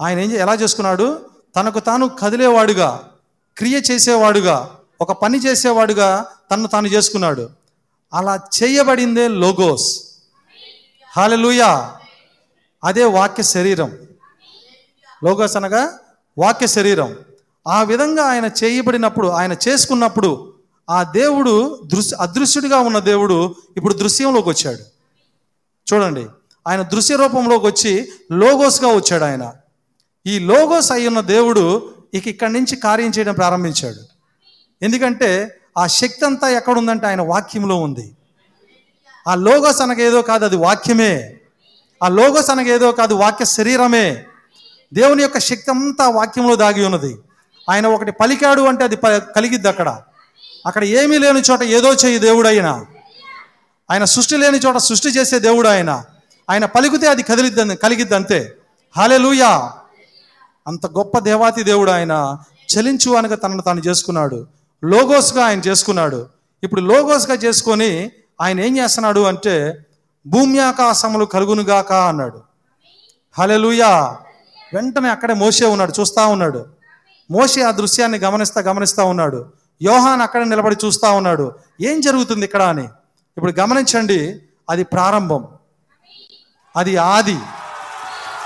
ఆయన ఏం ఎలా చేసుకున్నాడు? తనకు తాను కదిలేవాడుగా క్రియ చేసేవాడుగా ఒక పని చేసేవాడుగా తను తాను చేసుకున్నాడు. అలా చేయబడిందే లోగోస్. హాలెలుయా అదే వాక్య శరీరం. లోగోస్ అనగా వాక్య శరీరం. ఆ విధంగా ఆయన చేయబడినప్పుడు ఆయన చేసుకున్నప్పుడు ఆ దేవుడు దృశ్య అదృశ్యుడిగా ఉన్న దేవుడు ఇప్పుడు దృశ్యంలోకి వచ్చాడు. చూడండి. ఆయన దృశ్య రూపంలోకి వచ్చి లోగోస్గా వచ్చాడు ఆయన. ఈ లోగోస్ అయి ఉన్న దేవుడు ఇక ఇక్కడి నుంచి కార్యం చేయడం ప్రారంభించాడు. ఎందుకంటే ఆ శక్తి అంతా ఎక్కడుందంటే ఆయన వాక్యంలో ఉంది. ఆ లోగోస్ అనగేదో కాదు అది వాక్యమే. ఆ లోగోస్ అనగేదో కాదు వాక్య శరీరమే. దేవుని యొక్క శక్తి అంతా వాక్యంలో దాగి ఉన్నది. ఆయన ఒకటి పలికాడు అంటే అది ప- కలిగిద్ది అక్కడ. అక్కడ ఏమీ లేని చోట ఏదో చేయి దేవుడు ఆయన ఆయన సృష్టి లేని చోట సృష్టి చేసే దేవుడు ఆయన. ఆయన పలికితే అది కదిలిద్ది కలిగిద్ది అంతే హాలెలుయా అంత గొప్ప దేవాతి దేవుడు ఆయన. చలించు అనగా తనను తాను చేసుకున్నాడు. లోగోస్గా ఆయన చేసుకున్నాడు. ఇప్పుడు లోగోస్గా చేసుకొని ఆయన ఏం చేస్తున్నాడు అంటే భూమి ఆకాశములు కలుగునుగాక అన్నాడు. హలెలుయా వెంటనే అక్కడే మోసే ఉన్నాడు చూస్తూ ఉన్నాడు. మోసే ఆ దృశ్యాన్ని గమనిస్తా గమనిస్తూ ఉన్నాడు. యోహాన్ అక్కడ నిలబడి చూస్తూ ఉన్నాడు. ఏం జరుగుతుంది ఇక్కడ అని. ఇప్పుడు గమనించండి అది ప్రారంభం. అది ఆది.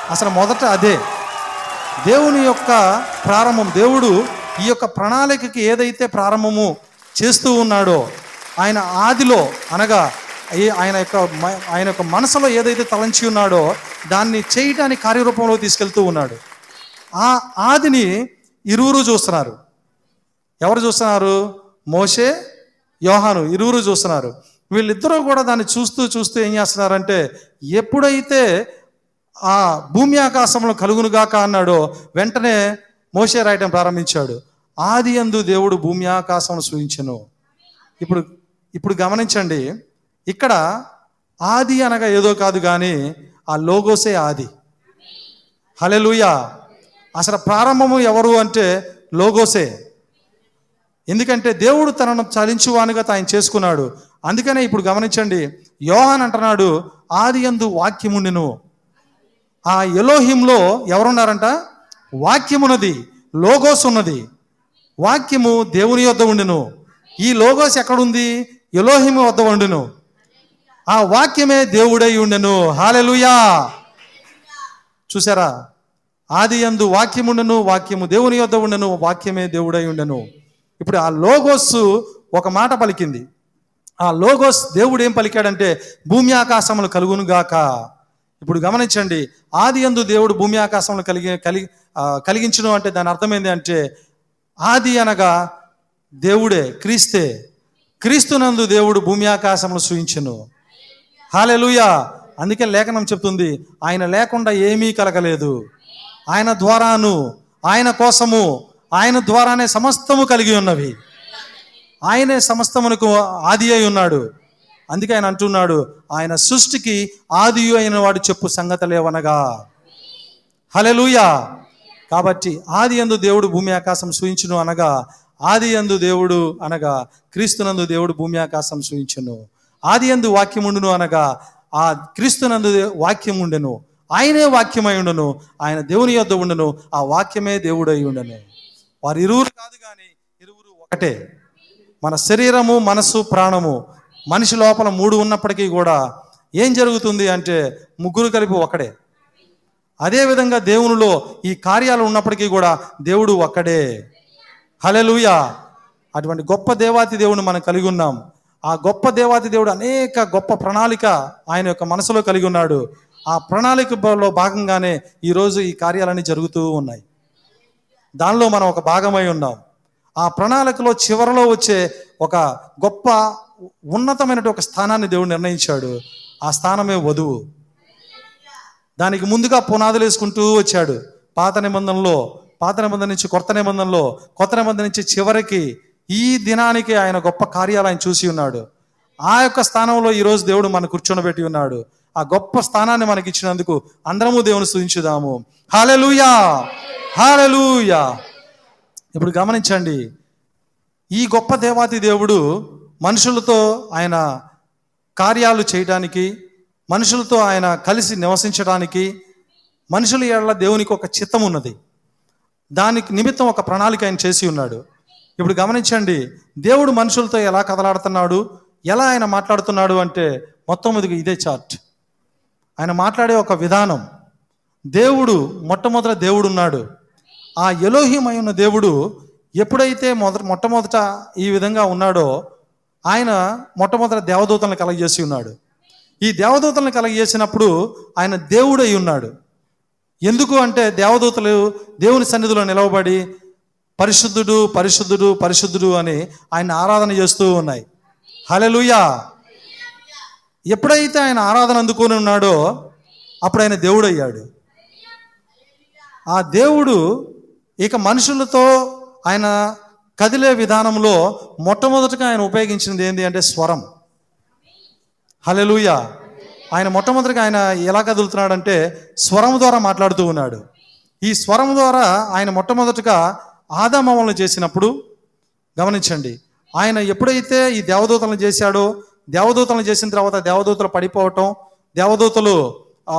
అసలు మొదట అదే. దేవుని యొక్క ప్రారంభం దేవుడు ఈ యొక్క ప్రణాళికకి ఏదైతే ప్రారంభము చేస్తూ ఉన్నాడో ఆయన ఆదిలో అనగా ఆయన యొక్క ఆయన యొక్క మనసులో ఏదైతే తలంచి ఉన్నాడో దాన్ని చేయటానికి కార్యరూపంలో తీసుకెళ్తూ ఉన్నాడు. ఆ ఆదిని ఇరువురు చూస్తున్నారు. ఎవరు చూస్తున్నారు? మోషే యోహాను ఇరువురు చూస్తున్నారు. వీళ్ళిద్దరూ కూడా దాన్ని చూస్తూ చూస్తూ ఏం చేస్తున్నారంటే ఎప్పుడైతే ఆ భూమి ఆకాశంలో కలుగునుగాక అన్నాడో వెంటనే మోషే రాయటం ప్రారంభించాడు. ఆది అందు దేవుడు భూమి ఆకాశం సూచించను. ఇప్పుడు ఇప్పుడు గమనించండి ఇక్కడ ఆది అనగా ఏదో కాదు కానీ ఆ లోగోసే ఆది. హలెలుయా అసలు ప్రారంభము ఎవరు అంటే లోగోసే. ఎందుకంటే దేవుడు తనను చలించువానుగా తాను చేసుకున్నాడు. అందుకనే ఇప్పుడు గమనించండి యోహాన్ అంటున్నాడు ఆది యందు వాక్యముండెను. ఆ ఎలోహింలో ఎవరున్నారంట? వాక్యమున్నది లోగోస్ ఉన్నది వాక్యము దేవుని వద్ద ఉండును. ఈ లోగోస్ ఎక్కడుంది? ఎలోహిము వద్ద ఉండును. ఆ వాక్యమే దేవుడై ఉండెను. హాలెలుయా! చూసారా? ఆది అందు వాక్యముండెను వాక్యము దేవుని యొద్ద ఉండెను వాక్యమే దేవుడై ఉండెను. ఇప్పుడు ఆ లోగోస్ ఒక మాట పలికింది. ఆ లోగోస్ దేవుడు ఏం పలికాడంటే భూమి ఆకాశములు కలుగునుగాక. ఇప్పుడు గమనించండి ఆది యందు దేవుడు భూమి ఆకాశములు కలిగి కలిగి కలిగించడం అంటే దాని అర్థం ఏంటి అంటే ఆది అనగా దేవుడే క్రీస్తే. క్రీస్తునందు దేవుడు భూమి ఆకాశములు సూచించను హాలెలుయా! అందుకే లేఖనం చెప్తుంది ఆయన లేకుండా ఏమీ కలగలేదు. ఆయన ద్వారాను ఆయన కోసము ఆయన ద్వారానే సమస్తము కలిగి ఉన్నవి. ఆయనే సమస్తమునకు ఆది అయి ఉన్నాడు. అందుకే ఆయన అంటున్నాడు ఆయన సృష్టికి ఆది అయిన వాడు చెప్పు సంగతలేవనగా హలెలుయా కాబట్టి ఆది యందు దేవుడు భూమి ఆకాశం సూచించును అనగా ఆది యందు దేవుడు అనగా క్రీస్తునందు దేవుడు భూమి ఆకాశం సూచించును ఆది యందు వాక్యముండును అనగా ఆ క్రీస్తునందు వాక్యం ఉండెను ఆయనే వాక్యమై ఉండను ఆయన దేవుని యొద్ద ఉండను ఆ వాక్యమే దేవుడై ఉండను. వారు ఇరువురు కాదు కానీ ఇరువురు ఒకటే. మన శరీరము మనస్సు ప్రాణము మనిషి లోపల మూడు ఉన్నప్పటికీ కూడా ఏం జరుగుతుంది అంటే ముగ్గురు కలిపి ఒకడే. అదేవిధంగా దేవునిలో ఈ కార్యాలు ఉన్నప్పటికీ కూడా దేవుడు ఒక్కడే. హలెలుయా అటువంటి గొప్ప దేవాతి దేవుని మనం కలిగి ఉన్నాం. ఆ గొప్ప దేవాతి దేవుడు అనేక గొప్ప ప్రణాళిక ఆయన యొక్క మనసులో కలిగి ఉన్నాడు. ఆ ప్రణాళికలో భాగంగానే ఈరోజు ఈ కార్యాలన్నీ జరుగుతూ ఉన్నాయి. దానిలో మనం ఒక భాగమై ఉన్నాం. ఆ ప్రణాళికలో చివరలో వచ్చే ఒక గొప్ప ఉన్నతమైనటువంటి ఒక స్థానాన్ని దేవుడు నిర్ణయించాడు. ఆ స్థానమే వధువు. దానికి ముందుగా పునాదులు వేసుకుంటూ వచ్చాడు. పాత నిబంధనలో పాత నిబంధన నుంచి కొత్త నిబంధనలో కొత్త నిబంధన నుంచి చివరికి ఈ దినానికి ఆయన గొప్ప కార్యాలు ఆయన చూసి ఉన్నాడు. ఆ యొక్క స్థానంలో ఈరోజు దేవుడు మన కూర్చొనబెట్టి ఉన్నాడు. ఆ గొప్ప స్థానాన్ని మనకి ఇచ్చినందుకు అందరము దేవుని స్థుతించుదాము. హాలెలుయా హాలెలూయా ఇప్పుడు గమనించండి. ఈ గొప్ప దేవాతి దేవుడు మనుషులతో ఆయన కార్యాలు చేయడానికి మనుషులతో ఆయన కలిసి నివసించడానికి మనుషుల ఏళ్ళ దేవునికి ఒక చిత్తం ఉన్నది. దానికి నిమిత్తం ఒక ప్రణాళిక ఆయన చేసి ఉన్నాడు. ఇప్పుడు గమనించండి దేవుడు మనుషులతో ఎలా కదలాడుతున్నాడు ఎలా ఆయన మాట్లాడుతున్నాడు అంటే మొత్తం మీదకి ఇదే చార్ట్. ఆయన మాట్లాడే ఒక విధానం. దేవుడు మొట్టమొదట దేవుడు ఉన్నాడు ఆ ఎలోహిమైన ఉన్న దేవుడు ఎప్పుడైతే మొదట మొట్టమొదట ఈ విధంగా ఉన్నాడో ఆయన మొట్టమొదట దేవదూతలను కలగజేసి ఉన్నాడు. ఈ దేవదూతలను కలగజేసినప్పుడు ఆయన దేవుడై ఉన్నాడు. ఎందుకు అంటే దేవదూతలు దేవుని సన్నిధిలో నిలవబడి పరిశుద్ధుడు పరిశుద్ధుడు పరిశుద్ధుడు అని ఆయన ఆరాధన చేస్తూ ఉన్నాయి. హలెలుయా ఎప్పుడైతే ఆయన ఆరాధన అందుకొని ఉన్నాడో అప్పుడు ఆయన దేవుడయ్యాడు. ఆ దేవుడు ఇక మనుషులతో ఆయన కదిలే విధానంలో మొట్టమొదటిగా ఆయన ఉపయోగించినది ఏంటి అంటే స్వరం. హలెలుయ ఆయన మొట్టమొదటిగా ఆయన ఎలా కదులుతున్నాడంటే స్వరం ద్వారా మాట్లాడుతూ ఉన్నాడు. ఈ స్వరం ద్వారా ఆయన మొట్టమొదటిగా ఆదామవలను చేసినప్పుడు గమనించండి. ఆయన ఎప్పుడైతే ఈ దేవదూతలను చేశాడో దేవదూతలను చేసిన తర్వాత దేవదూతలు పడిపోవటం దేవదూతలు ఆ,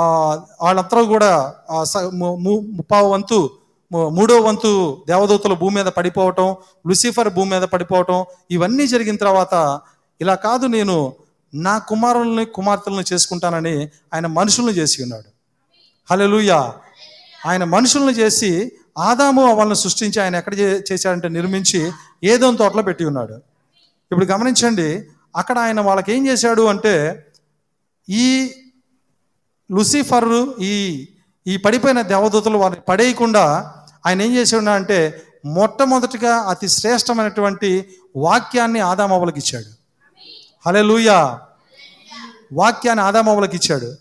వాళ్ళందరూ కూడా స- ము- ము- ముప్పావు వంతు మూడో వంతు దేవదూతలు భూమి మీద పడిపోవటం లూసిఫర్ భూమి మీద పడిపోవటం ఇవన్నీ జరిగిన తర్వాత ఇలా కాదు నేను నా కుమారుల్ని కుమార్తెలను చేసుకుంటానని ఆయన మనుషులను చేసి ఉన్నాడు. హల్లెలూయా. ఆయన మనుషులను చేసి ఆదాము వాళ్ళని సృష్టించి ఆయన ఎక్కడ చే- చేశాడంటే నిర్మించి ఏదో తోటలో పెట్టి ఉన్నాడు. ఇప్పుడు గమనించండి అక్కడ ఆయన వాళ్ళకి ఏం చేశాడు అంటే ఈ లూసిఫర్ ఈ ఈ పడిపోయిన దేవదూతలు వారిని పడేయకుండా ఆయన ఏం చేశాడు అంటే మొట్టమొదటిగా అతి శ్రేష్టమైనటువంటి వాక్యాన్ని ఆదామవ్వలకి ఇచ్చాడు. హలే వాక్యాన్ని ఆదామవ్వలకి ఇచ్చాడు.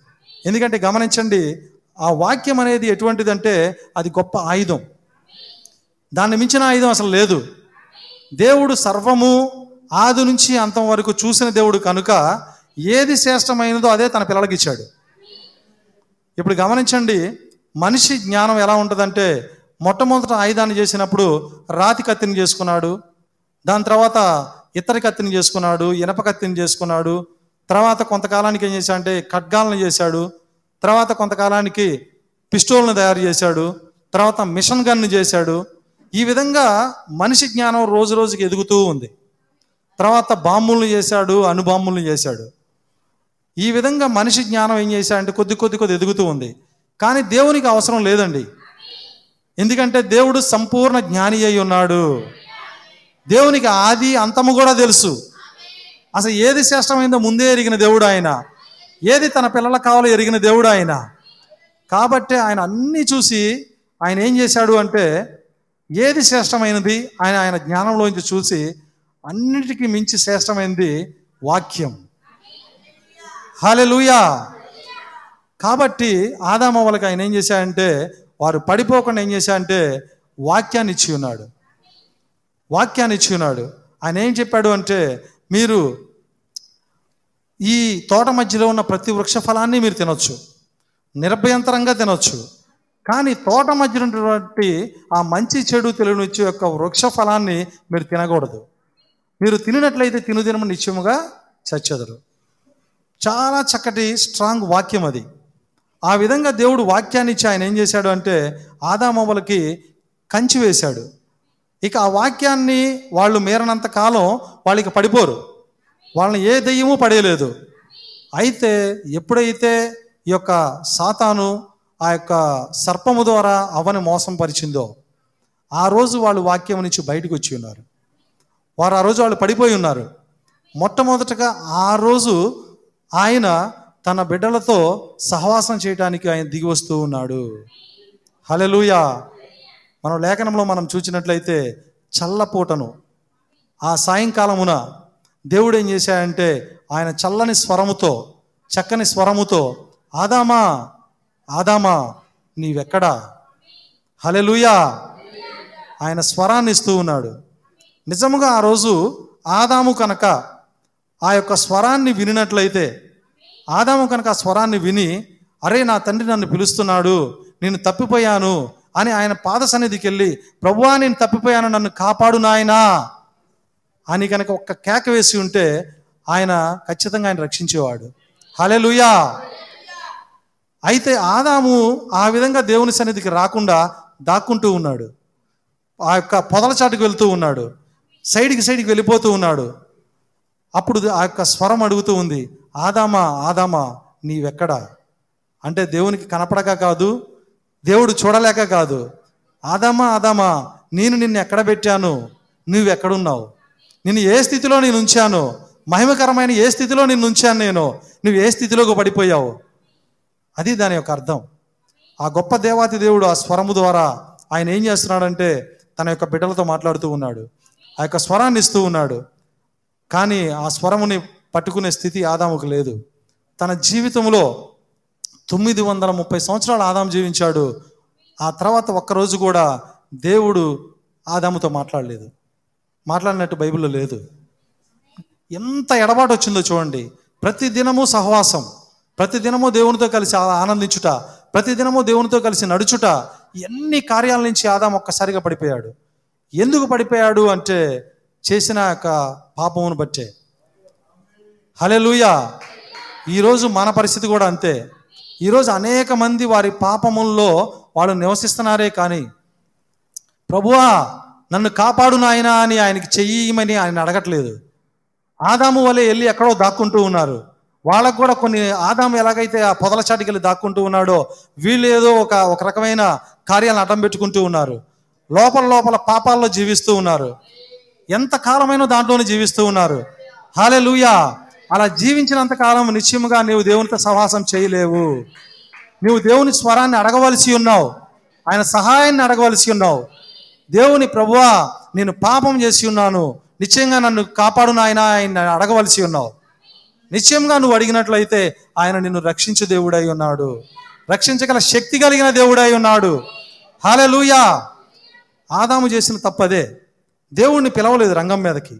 ఎందుకంటే గమనించండి ఆ వాక్యం అనేది ఎటువంటిదంటే అది గొప్ప ఆయుధం. దాన్ని మించిన ఆయుధం అసలు లేదు. దేవుడు సర్వము ఆది నుంచి అంతం వరకు చూసిన దేవుడు కనుక ఏది శ్రేష్టమైనదో అదే తన పిల్లలకి ఇచ్చాడు. ఇప్పుడు గమనించండి మనిషి జ్ఞానం ఎలా ఉంటుందంటే మొట్టమొదట ఆయుధాన్ని చేసినప్పుడు రాతి కత్తిని చేసుకున్నాడు దాని తర్వాత ఇతర కత్తిని చేసుకున్నాడు ఇనప కత్తిని చేసుకున్నాడు తర్వాత కొంతకాలానికి ఏం చేశాడంటే ఖడ్గాలను చేశాడు తర్వాత కొంతకాలానికి పిస్టోల్ను తయారు చేశాడు తర్వాత మిషన్ గన్ను చేశాడు. ఈ విధంగా మనిషి జ్ఞానం రోజు రోజుకి ఎదుగుతూ ఉంది. తర్వాత బాంబులను చేశాడు అణుబాంబులను చేశాడు. ఈ విధంగా మనిషి జ్ఞానం ఏం చేశాడంటే కొద్ది కొద్ది కొద్ది ఎదుగుతూ ఉంది. కానీ దేవునికి అవసరం లేదండి. ఎందుకంటే దేవుడు సంపూర్ణ జ్ఞాని అయి ఉన్నాడు. దేవునికి ఆది అంతము కూడా తెలుసు. అసలు ఏది శ్రేష్టమైందో ముందే ఎరిగిన దేవుడు ఆయన. ఏది తన పిల్లలకు కావాలో ఎరిగిన దేవుడు ఆయన. కాబట్టి ఆయన అన్నీ చూసి ఆయన ఏం చేశాడు అంటే ఏది శ్రేష్టమైనది ఆయన ఆయన జ్ఞానంలోంచి చూసి అన్నిటికీ మించి శ్రేష్టమైనది వాక్యం. హాలెలూయా. కాబట్టి ఆదామ వాళ్ళకి ఆయన ఏం చేశాడంటే వారు పడిపోకుండా ఏం చేశాడంటే వాక్యాన్ని ఇచ్చి ఉన్నాడు. వాక్యాన్ని ఇచ్చి ఉన్నాడు. ఆయన ఏం చెప్పాడు అంటే మీరు ఈ తోట మధ్యలో ఉన్న ప్రతి వృక్ష ఫలాన్ని మీరు తినొచ్చు. నిర్భయంతరంగా తినొచ్చు. కానీ తోట మధ్య ఉన్నటువంటి ఆ మంచి చెడు తెలియనిచ్చే యొక్క వృక్ష ఫలాన్ని మీరు తినకూడదు. మీరు తినినట్లయితే తినుదినము నిత్యముగా చచ్చెదరు. చాలా చక్కటి స్ట్రాంగ్ వాక్యం అది. ఆ విధంగా దేవుడు వాక్యాన్ని ఇచ్చి ఆయన ఏం చేశాడు అంటే ఆదామవ్వలకి కంచి వేశాడు. ఇక ఆ వాక్యాన్ని వాళ్ళు మేరనంత కాలం వాళ్ళకి పడిపోరు. వాళ్ళని ఏ దెయ్యము పడేయలేదు. అయితే ఎప్పుడైతే ఈ యొక్క సాతాను ఆ యొక్క సర్పము ద్వారా అవని మోసం పరిచిందో ఆ రోజు వాళ్ళు వాక్యం నుంచి బయటకు వచ్చి ఉన్నారు. వారు ఆ రోజు వాళ్ళు పడిపోయి ఉన్నారు. మొట్టమొదటగా ఆ రోజు ఆయన తన బిడ్డలతో సహవాసం చేయడానికి ఆయన దిగి వస్తూ ఉన్నాడు. హలెలుయా మనం లేఖనంలో మనం చూసినట్లయితే చల్లపూటను ఆ సాయంకాలమున దేవుడు ఏం చేశాడంటే ఆయన చల్లని స్వరముతో చక్కని స్వరముతో ఆదామా ఆదామా నీవెక్కడా? హలెలుయా ఆయన స్వరాన్ని ఇస్తూ ఉన్నాడు. నిజముగా ఆ రోజు ఆదాము కనుక ఆ యొక్క స్వరాన్ని వినినట్లయితే ఆదాము కనుక ఆ స్వరాన్ని విని అరే నా తండ్రి నన్ను పిలుస్తున్నాడు నేను తప్పిపోయాను అని ఆయన పాద సన్నిధికి వెళ్ళి ప్రభువా నేను తప్పిపోయాను నన్ను కాపాడు నాయనా అని కనుక ఒక్క కేక వేసి ఉంటే ఆయన ఖచ్చితంగా ఆయన రక్షించేవాడు. హలెలుయా అయితే ఆదాము ఆ విధంగా దేవుని సన్నిధికి రాకుండా దాక్కుంటూ ఉన్నాడు. ఆ యొక్క పొదల చాటుకు వెళ్తూ ఉన్నాడు. సైడ్కి సైడ్కి వెళ్ళిపోతూ ఉన్నాడు. అప్పుడు ఆ యొక్క స్వరం అడుగుతూ ఉంది ఆదామా ఆదామా నీవెక్కడా? అంటే దేవునికి కనపడక కాదు దేవుడు చూడలేక కాదు ఆదామా ఆదామా నేను నిన్ను ఎక్కడ పెట్టాను? నువ్వు ఎక్కడున్నావు నిన్ను ఏ స్థితిలో నేను ఉంచాను? మహిమకరమైన ఏ స్థితిలో నిన్ను ఉంచాను నేను? నువ్వు ఏ స్థితిలోకి పడిపోయావు? అది దాని యొక్క అర్థం. ఆ గొప్ప దేవాతి దేవుడు ఆ స్వరము ద్వారా ఆయన ఏం చేస్తున్నాడంటే తన యొక్క బిడ్డలతో మాట్లాడుతూ ఉన్నాడు ఆ యొక్క స్వరాన్ని ఇస్తూ ఉన్నాడు. కానీ ఆ స్వరముని పట్టుకునే స్థితి ఆదాముకు లేదు. తన జీవితంలో తొమ్మిది వందల ముప్పై సంవత్సరాలు ఆదాము జీవించాడు. ఆ తర్వాత ఒక్కరోజు కూడా దేవుడు ఆదాముతో మాట్లాడలేదు. మాట్లాడినట్టు బైబిల్లో లేదు. ఎంత ఎడబాటు వచ్చిందో చూడండి. ప్రతి దినము సహవాసం. ప్రతి దినము దేవునితో కలిసి ఆనందించుట. ప్రతి దినము దేవునితో కలిసి నడుచుట. ఎన్ని కార్యాల నుంచి ఆదాం ఒక్కసారిగా పడిపోయాడు? ఎందుకు పడిపోయాడు అంటే చేసిన యొక్క పాపమును బట్టే. హలే లూయా ఈరోజు మన పరిస్థితి కూడా అంతే. ఈరోజు అనేక మంది వారి పాపముల్లో వాళ్ళు నివసిస్తున్నారే కానీ ప్రభువా నన్ను కాపాడు నాయనా అని ఆయనకి చెయ్యమని ఆయన అడగట్లేదు. ఆదాము వలె వెళ్ళి ఎక్కడో దాక్కుంటూ ఉన్నారు. వాళ్ళకు కూడా కొన్ని ఆదాము ఎలాగైతే ఆ పొదల చాటికి వెళ్ళి దాక్కుంటూ ఉన్నాడో వీళ్ళు ఏదో ఒక ఒక రకమైన కార్యాలను అడ్డం పెట్టుకుంటూ ఉన్నారు. లోపల లోపల పాపాల్లో జీవిస్తూ ఉన్నారు. ఎంతకాలమైనా దాంట్లోనే జీవిస్తూ ఉన్నారు. హాలే అలా జీవించినంత కాలం నిశ్చయముగా నీవు దేవునితో సహవాసం చేయలేవు. నీవు దేవుని స్వరాన్ని అడగవలసి ఉన్నావు. ఆయన సహాయాన్ని అడగవలసి ఉన్నావు. దేవుని ప్రభువా నేను పాపం చేసి ఉన్నాను. నిశ్చయంగా నన్ను కాపాడు నాయన ఆయన అడగవలసి ఉన్నావు. నిశ్చయంగా నువ్వు అడిగినట్లయితే ఆయన నిన్ను రక్షించు దేవుడై ఉన్నాడు. రక్షించగల శక్తి కలిగిన దేవుడై ఉన్నాడు. హాలెలూయా ఆదాము చేసిన తప్పదే. దేవుణ్ణి పిలవలేదు రంగం మీదకి.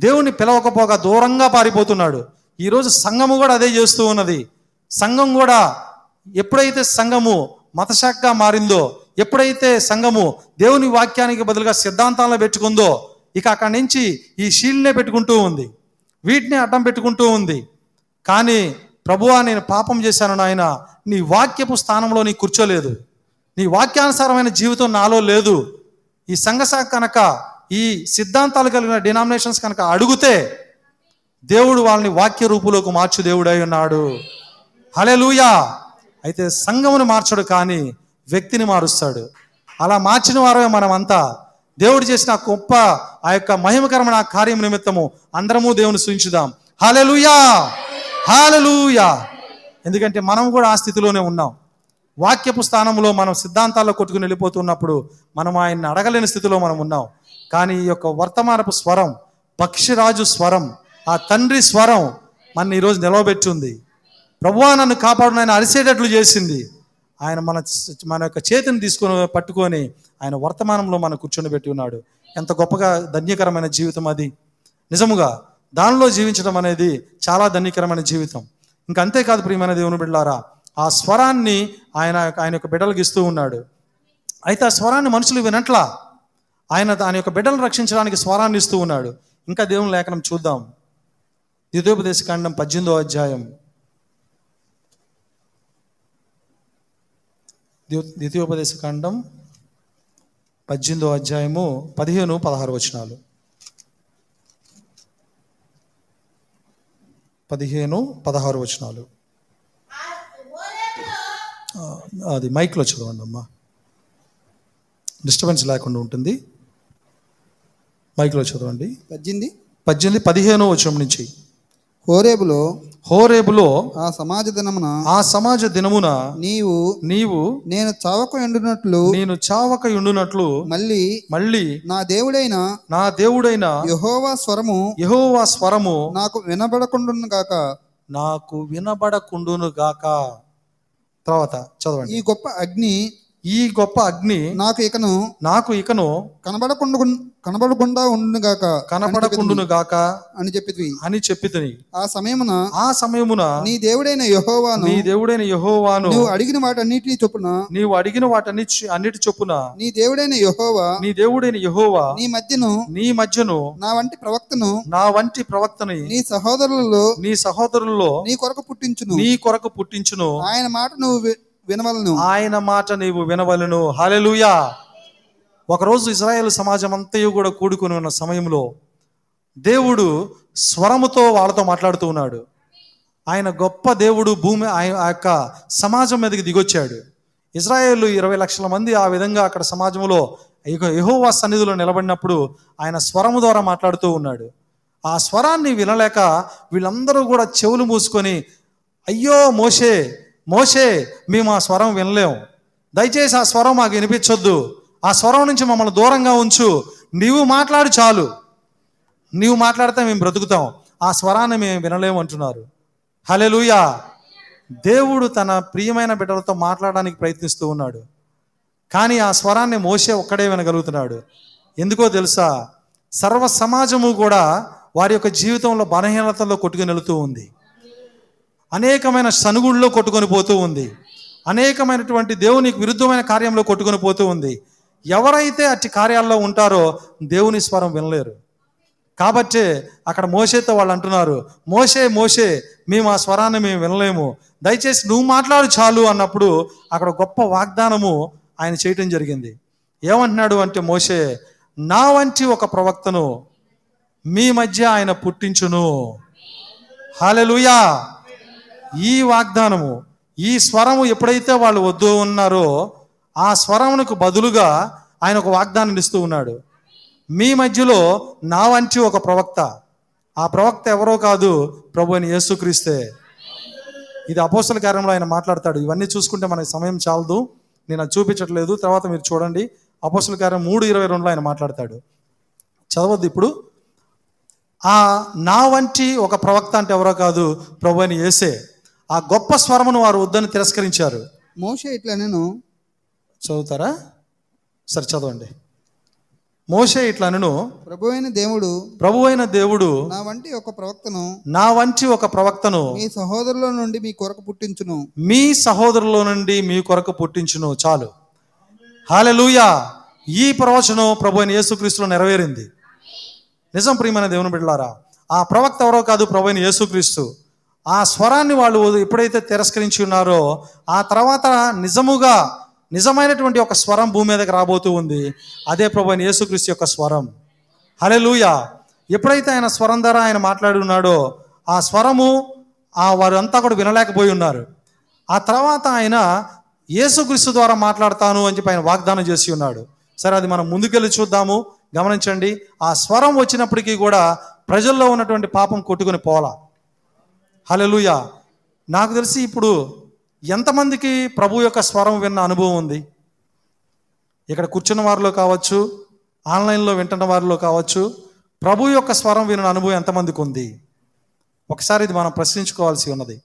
దేవుణ్ణి పిలవకపోగా దూరంగా పారిపోతున్నాడు. ఈరోజు సంఘము కూడా అదే చేస్తూ ఉన్నది. సంఘం కూడా ఎప్పుడైతే సంఘము మతశాఖగా మారిందో ఎప్పుడైతే సంఘము దేవుని వాక్యానికి బదులుగా సిద్ధాంతాలను పెట్టుకుందో ఇక అక్కడి నుంచి ఈ షీల్డ్నే పెట్టుకుంటూ ఉంది. వీటిని అడ్డం పెట్టుకుంటూ ఉంది. కానీ ప్రభువా నేను పాపం చేశాను నాయన. నీ వాక్యపు స్థానంలో నీ కూర్చోలేదు. నీ వాక్యానుసారమైన జీవితం నాలో లేదు. ఈ సంఘశాఖ కనుక ఈ సిద్ధాంతాలు కలిగిన డినామినేషన్స్ కనుక అడిగితే దేవుడు వాళ్ళని వాక్య రూపులోకి మార్చు దేవుడై ఉన్నాడు. హలెలూయా అయితే సంఘమును మార్చడు కానీ వ్యక్తిని మారుస్తాడు. అలా మార్చిన వారమే మనమంతా. దేవుడు చేసిన గొప్ప ఆ యొక్క మహిమకరమైన కార్యం నిమిత్తము అందరము దేవుని సూచించుదాం హాలెలూయా హాలెలూయా ఎందుకంటే మనం కూడా ఆ స్థితిలోనే ఉన్నాం. వాక్యపు స్థానంలో మనం సిద్ధాంతాల్లో కొట్టుకుని వెళ్ళిపోతున్నప్పుడు మనం ఆయన్ని అడగలేని స్థితిలో మనం ఉన్నాం. కానీ ఈ యొక్క వర్తమానపు స్వరం పక్షిరాజు స్వరం ఆ తండ్రి స్వరం మన ఈరోజు నిలవబెట్టింది. ప్రభువా నన్ను కాపాడు ఆయన అరిసేటట్లు చేసింది. ఆయన మన మన యొక్క చేతిని తీసుకొని పట్టుకొని ఆయన వర్తమానంలో మనం కూర్చొని పెట్టి ఉన్నాడు. ఎంత గొప్పగా ధన్యకరమైన జీవితం అది. నిజముగా దానిలో జీవించడం అనేది చాలా ధన్యకరమైన జీవితం. ఇంకా అంతేకాదు ప్రియమైన దేవుని బిడ్డారా ఆ స్వరాన్ని ఆయన ఆయన యొక్క బిడ్డలకు ఇస్తూ ఉన్నాడు. అయితే ఆ స్వరాన్ని మనుషులు వినట్లా? ఆయన దాని యొక్క బిడ్డలను రక్షించడానికి స్వరాన్ని ఇస్తూ ఉన్నాడు. ఇంకా దేవుని లేఖనం చూద్దాం. ద్వితీయోపదేశ కాండం పద్దెనిమిదో అధ్యాయం. ద్వి- ద్వితీయోపదేశ కాండం పద్దెనిమిదో అధ్యాయము పదిహేను పదహారు వచనాలు. పదిహేను పదహారు వచనాలు. అది మైక్లో చదవండి అమ్మా. డిస్టర్బెన్స్ లేకుండా ఉంటుంది. మైక్లో చదవండి. పద్దెనిమిది. పద్దెనిమిది పదిహేను వచనం నుంచి. హోరేబులో హోరేబులో ఆ సమాజ దినమున ఆ సమాజ దినమున నీవు నీవు నేను చావకు ఎండునట్లు నేను చావక ఉండునట్లు మళ్ళీ మళ్ళీ నా దేవుడైన నా దేవుడైన యహోవా స్వరము యెహోవా స్వరము నాకు వినబడకుండును గాక. నాకు వినబడకుండును గాక. తర్వాత చదవండి. ఈ గొప్ప అగ్ని ఈ గొప్ప అగ్ని నాకు ఇకను నాకు ఇకను కనబడకుండా కనబడకుండా ఉండును గాక కనపడకుండును గాక అని చెప్పితివి అని చెప్పితిని ఆ సమయమున ఆ సమయమున నీ దేవుడైన యహోవాను నీ దేవుడైన యెహోవాను నువ్వు అడిగిన వాటన్నిటిని చొప్పున నీవు అడిగిన వాటన్ని అన్నిటి చొప్పున నీ దేవుడైన యహోవా నీ దేవుడైన యెహోవా నీ మధ్యను నీ మధ్యను నా వంటి ప్రవక్తను నా వంటి ప్రవక్తని నీ సహోదరులలో నీ సహోదరుల్లో నీ కొరకు పుట్టించును. నీ కొరకు పుట్టించును. ఆయన మాట నువ్వు వినవలను. ఆయన మాట నీవు వినవలను. హల్లెలూయా ఒకరోజు ఇజ్రాయేల్ సమాజం అంతయు కూడా కూడుకుని ఉన్న సమయంలో దేవుడు స్వరముతో వాళ్ళతో మాట్లాడుతూ ఉన్నాడు. ఆయన గొప్ప దేవుడు భూమి ఆయన ఆ యొక్క సమాజం మీదకి దిగొచ్చాడు. ఇజ్రాయేల్ ఇరవై లక్షల మంది ఆ విధంగా అక్కడ సమాజంలో యహోవా సన్నిధిలో నిలబడినప్పుడు ఆయన స్వరము ద్వారా మాట్లాడుతూ ఉన్నాడు. ఆ స్వరాన్ని వినలేక వీళ్ళందరూ కూడా చెవులు మూసుకొని అయ్యో మోషే మోషే మేము ఆ స్వరం వినలేం. దయచేసి ఆ స్వరం మాకు వినిపించొద్దు. ఆ స్వరం నుంచి మమ్మల్ని దూరంగా ఉంచు. నీవు మాట్లాడు చాలు. నీవు మాట్లాడితే మేము బ్రతుకుతాం. ఆ స్వరాన్ని మేము వినలేము అంటున్నారు. హలెలుయా దేవుడు తన ప్రియమైన బిడ్డలతో మాట్లాడడానికి ప్రయత్నిస్తూ ఉన్నాడు. కానీ ఆ స్వరాన్ని మోసే ఒక్కడే వినగలుగుతున్నాడు. ఎందుకో తెలుసా? సర్వ సమాజము కూడా వారి యొక్క జీవితంలో బలహీనతల్లో కొట్టుకుని వెళుతూ ఉంది. అనేకమైన సనుగుళ్ళలో కొట్టుకొని పోతూ ఉంది. అనేకమైనటువంటి దేవునికి విరుద్ధమైన కార్యంలో కొట్టుకొని పోతూ ఉంది. ఎవరైతే అట్టి కార్యాల్లో ఉంటారో దేవుని స్వరం వినలేరు. కాబట్టి అక్కడ మోసేతో వాళ్ళు అంటున్నారు మోసే మోసే మేము ఆ స్వరాన్ని మేము వినలేము. దయచేసి నువ్వు మాట్లాడు చాలు అన్నప్పుడు అక్కడ గొప్ప వాగ్దానము ఆయన చేయటం జరిగింది. ఏమంటున్నాడు అంటే మోసే నా వంటి ఒక ప్రవక్తను మీ మధ్య ఆయన పుట్టించును. హాలెలుయా! ఈ వాగ్దానము ఈ స్వరము ఎప్పుడైతే వాళ్ళు వద్దు ఉన్నారో ఆ స్వరమునకు బదులుగా ఆయన ఒక వాగ్దానం ఇస్తూ ఉన్నాడు. మీ మధ్యలో నా వంటి ఒక ప్రవక్త. ఆ ప్రవక్త ఎవరో కాదు ప్రభు అని యేసుక్రీస్తే. ఇది అపోసల కార్యంలో ఆయన మాట్లాడతాడు. ఇవన్నీ చూసుకుంటే మనకి సమయం చాలదు. నేను అది చూపించట్లేదు. తర్వాత మీరు చూడండి. అపోసల కార్యం మూడు ఇరవై రెండులో ఆయన మాట్లాడతాడు. చదవద్దు ఇప్పుడు. ఆ నా వంటి ఒక ప్రవక్త అంటే ఎవరో కాదు ప్రభు అని ఏసే ఆ గొప్ప స్వరమును వారు వద్దని తిరస్కరించారు. మోసే ఇట్లా నేను చదువుతారా? సరే చదవండి. మోషే ఇట్లనను ప్రభు అయిన దేవుడు ప్రభు అయిన దేవుడు నా వంటి ఒక ప్రవక్తను నా వంటి ఒక ప్రవక్తను మీ సహోదరుల నుండి మీ కొరకు పుట్టించును. మీ సహోదరుల నుండి మీ కొరకు పుట్టించును. చాలు. హాలెలూయా ఈ ప్రవచనం ప్రభు అయిన యేసుక్రీస్తులో నెరవేరింది. నిజం ప్రియమైన దేవుని బిడ్డలారా ఆ ప్రవక్త ఎవరో కాదు ప్రభు అయిన యేసుక్రీస్తు. ఆ స్వరాన్ని వాళ్ళు ఎప్పుడైతే తిరస్కరించి ఉన్నారో ఆ తర్వాత నిజముగా నిజమైనటువంటి ఒక స్వరం భూమి మీదకి రాబోతూ ఉంది. అదే ప్రభు యేసుక్రీస్తు యొక్క స్వరం. హలే లూయ ఎప్పుడైతే ఆయన స్వరం ద్వారా ఆయన మాట్లాడి ఉన్నాడో ఆ స్వరము ఆ వారంతా కూడా వినలేకపోయి ఉన్నారు. ఆ తర్వాత ఆయన యేసుక్రీస్తు ద్వారా మాట్లాడతాను అని చెప్పి ఆయన వాగ్దానం చేసి ఉన్నాడు. సరే అది మనం ముందుకెళ్ళి చూద్దాము. గమనించండి ఆ స్వరం వచ్చినప్పటికీ కూడా ప్రజల్లో ఉన్నటువంటి పాపం కొట్టుకుని పోలా లూయ నాకు తెలిసి ఇప్పుడు ఎంతమందికి ప్రభు యొక్క స్వరం విన్న అనుభవం ఉంది? ఇక్కడ కూర్చున్న వారిలో కావచ్చు ఆన్లైన్లో వింటున్న వారిలో కావచ్చు ప్రభు యొక్క స్వరం విన్న అనుభవం ఎంతమందికి ఉంది? ఒకసారి ఇది మనం ప్రశ్నించుకోవాల్సి ఉన్నది.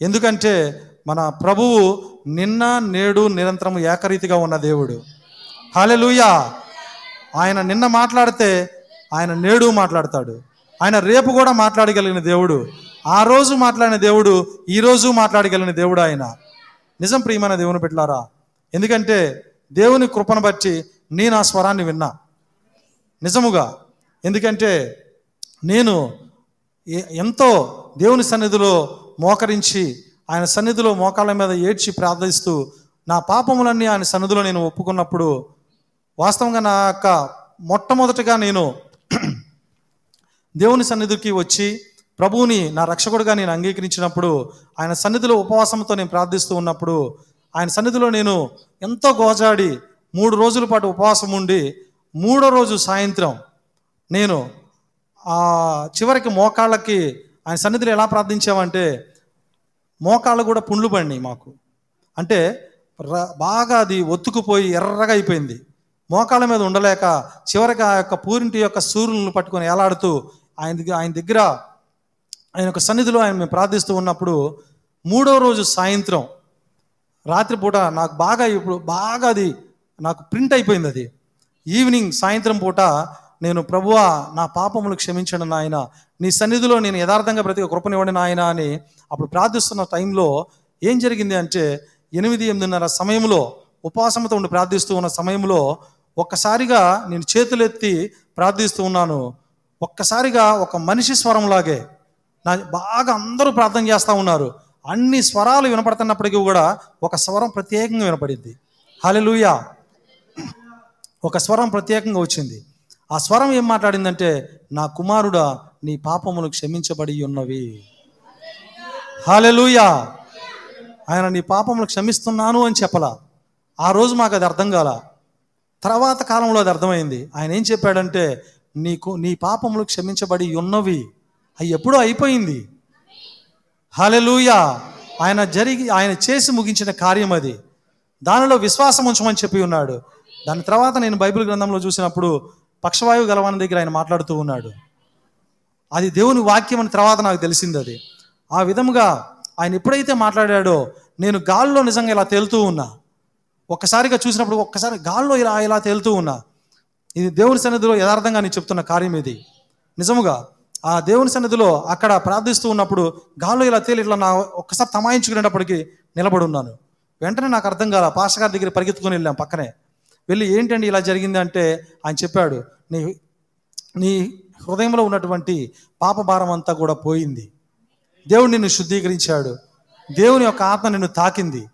ఎందుకంటే మన ప్రభువు నిన్న నేడు నిరంతరం ఏకరీతిగా ఉన్న దేవుడు. హాలెలుయా ఆయన నిన్న మాట్లాడితే ఆయన నేడు మాట్లాడతాడు. ఆయన రేపు కూడా మాట్లాడగలిగిన దేవుడు. ఆ రోజు మాట్లాడిన దేవుడు ఈ రోజు మాట్లాడగలిగిన దేవుడు ఆయన. నిజం ప్రియమైన దేవుని పెట్టారా ఎందుకంటే దేవుని కృపను బట్టి నేను ఆ స్వరాన్ని విన్నా. నిజముగా ఎందుకంటే నేను ఎంతో దేవుని సన్నిధిలో మోకరించి ఆయన సన్నిధిలో మోకాళ్ళ మీద ఏడ్చి ప్రార్థిస్తూ నా పాపములన్నీ ఆయన సన్నిధిలో నేను ఒప్పుకున్నప్పుడు వాస్తవంగా నా యొక్క మొట్టమొదటిగా నేను దేవుని సన్నిధికి వచ్చి ప్రభువుని నా రక్షకుడుగా నేను అంగీకరించినప్పుడు ఆయన సన్నిధిలో ఉపవాసంతో నేను ప్రార్థిస్తూ ఉన్నప్పుడు ఆయన సన్నిధిలో నేను ఎంతో గోజాడి మూడు రోజుల పాటు ఉపవాసం ఉండి మూడో రోజు సాయంత్రం నేను చివరికి మోకాళ్ళకి ఆయన సన్నిధిలో ఎలా ప్రార్థించామంటే మోకాళ్ళు కూడా పుండ్లు పడినాయి మాకు. అంటే బాగా అది ఒత్తుకుపోయి ఎర్రగా అయిపోయింది. మోకాళ్ళ మీద ఉండలేక చివరికి ఆ యొక్క పూరింటి యొక్క సూర్యులను పట్టుకొని ఏలాడుతూ ఆయన దగ్గర ఆయన దగ్గర ఆయన యొక్క సన్నిధిలో ఆయన మేము ప్రార్థిస్తూ ఉన్నప్పుడు మూడో రోజు సాయంత్రం రాత్రిపూట నాకు బాగా ఇప్పుడు బాగా అది నాకు ప్రింట్ అయిపోయింది అది. ఈవినింగ్ సాయంత్రం పూట నేను ప్రభువా నా పాపములు క్షమించండి నాయన. నీ సన్నిధిలో నేను యథార్థంగా ప్రతి కృపనివ్వండి నాయన అని అప్పుడు ప్రార్థిస్తున్న టైంలో ఏం జరిగింది అంటే ఎనిమిది ఎనిమిదిన్నర సమయంలో ఉపవాసంతో ఉండి ప్రార్థిస్తూ ఉన్న సమయంలో ఒక్కసారిగా నేను చేతులెత్తి ప్రార్థిస్తూ ఉన్నాను. ఒక్కసారిగా ఒక మనిషి స్వరంలాగే నా బాగా అందరూ ప్రార్థన చేస్తూ ఉన్నారు. అన్ని స్వరాలు వినపడుతున్నప్పటికీ కూడా ఒక స్వరం ప్రత్యేకంగా వినపడింది. హలెలుయా ఒక స్వరం ప్రత్యేకంగా వచ్చింది. ఆ స్వరం ఏం మాట్లాడిందంటే నా కుమారుడా నీ పాపములు క్షమించబడి ఉన్నవి. హాలెలుయా ఆయన నీ పాపములు క్షమిస్తున్నాను అని చెప్పలా. ఆ రోజు మాకు అది అర్థం కాల. తర్వాత కాలంలో అది అర్థమైంది. ఆయన ఏం చెప్పాడంటే నీకు నీ పాపములు క్షమించబడి ఉన్నవి. అవి ఎప్పుడో అయిపోయింది. హాలెలూయా ఆయన జరిగి ఆయన చేసి ముగించిన కార్యం అది. దానిలో విశ్వాసం ఉంచమని చెప్పి ఉన్నాడు. దాని తర్వాత నేను బైబిల్ గ్రంథంలో చూసినప్పుడు పక్షవాయువు గలవాని దగ్గర ఆయన మాట్లాడుతూ ఉన్నాడు. అది దేవుని వాక్యం అని తర్వాత నాకు తెలిసింది అది. ఆ విధముగా ఆయన ఎప్పుడైతే మాట్లాడాడో నేను గాల్లో నిజంగా ఇలా తేలుతూ ఉన్నా. ఒక్కసారిగా చూసినప్పుడు ఒక్కసారి గాల్లో ఇలా ఇలా తేలుతూ ఉన్నా. ఇది దేవుని సన్నిధిలో యథార్థంగా నేను చెప్తున్న కార్యం ఇది. నిజముగా ఆ దేవుని సన్నిధిలో అక్కడ ప్రార్థిస్తూ ఉన్నప్పుడు గాలు ఇలా తేలి ఇట్లా నా ఒక్కసారి తమాయించుకునేటప్పటికి నిలబడి ఉన్నాను. వెంటనే నాకు అర్థం కాల పాషగారి దగ్గర పరిగెత్తుకొని వెళ్ళాం పక్కనే. వెళ్ళి ఏంటండి ఇలా జరిగింది అంటే ఆయన చెప్పాడు నీ నీ హృదయంలో ఉన్నటువంటి పాప భారం అంతా కూడా పోయింది. దేవుడు నిన్ను శుద్ధీకరించాడు. దేవుని యొక్క ఆత్మ నిన్ను తాకింది.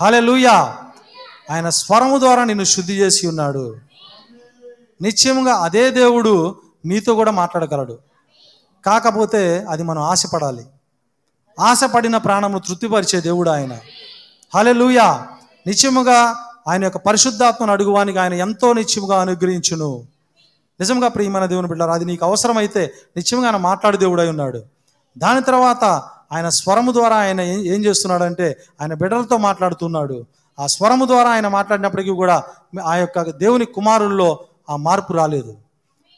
హాలే లూయా ఆయన స్వరము ద్వారా నిన్ను శుద్ధి చేసి ఉన్నాడు. నిశ్చయంగా అదే దేవుడు నీతో కూడా మాట్లాడగలడు. కాకపోతే అది మనం ఆశపడాలి. ఆశపడిన ప్రాణమును తృప్తిపరిచే దేవుడు ఆయన. హలెలుయా నిత్యముగా ఆయన యొక్క పరిశుద్ధాత్మను అడుగువానికి ఆయన ఎంతో నిత్యముగా అనుగ్రహించును. నిజంగా ప్రియమైన దేవుని బిడ్డారు అది నీకు అవసరమైతే నిత్యంగా ఆయన మాట్లాడు దేవుడై ఉన్నాడు. దాని తర్వాత ఆయన స్వరము ద్వారా ఆయన ఏం చేస్తున్నాడంటే ఆయన బిడ్డలతో మాట్లాడుతున్నాడు. ఆ స్వరము ద్వారా ఆయన మాట్లాడినప్పటికీ కూడా ఆ యొక్క దేవుని కుమారుల్లో ఆ మార్పు రాలేదు.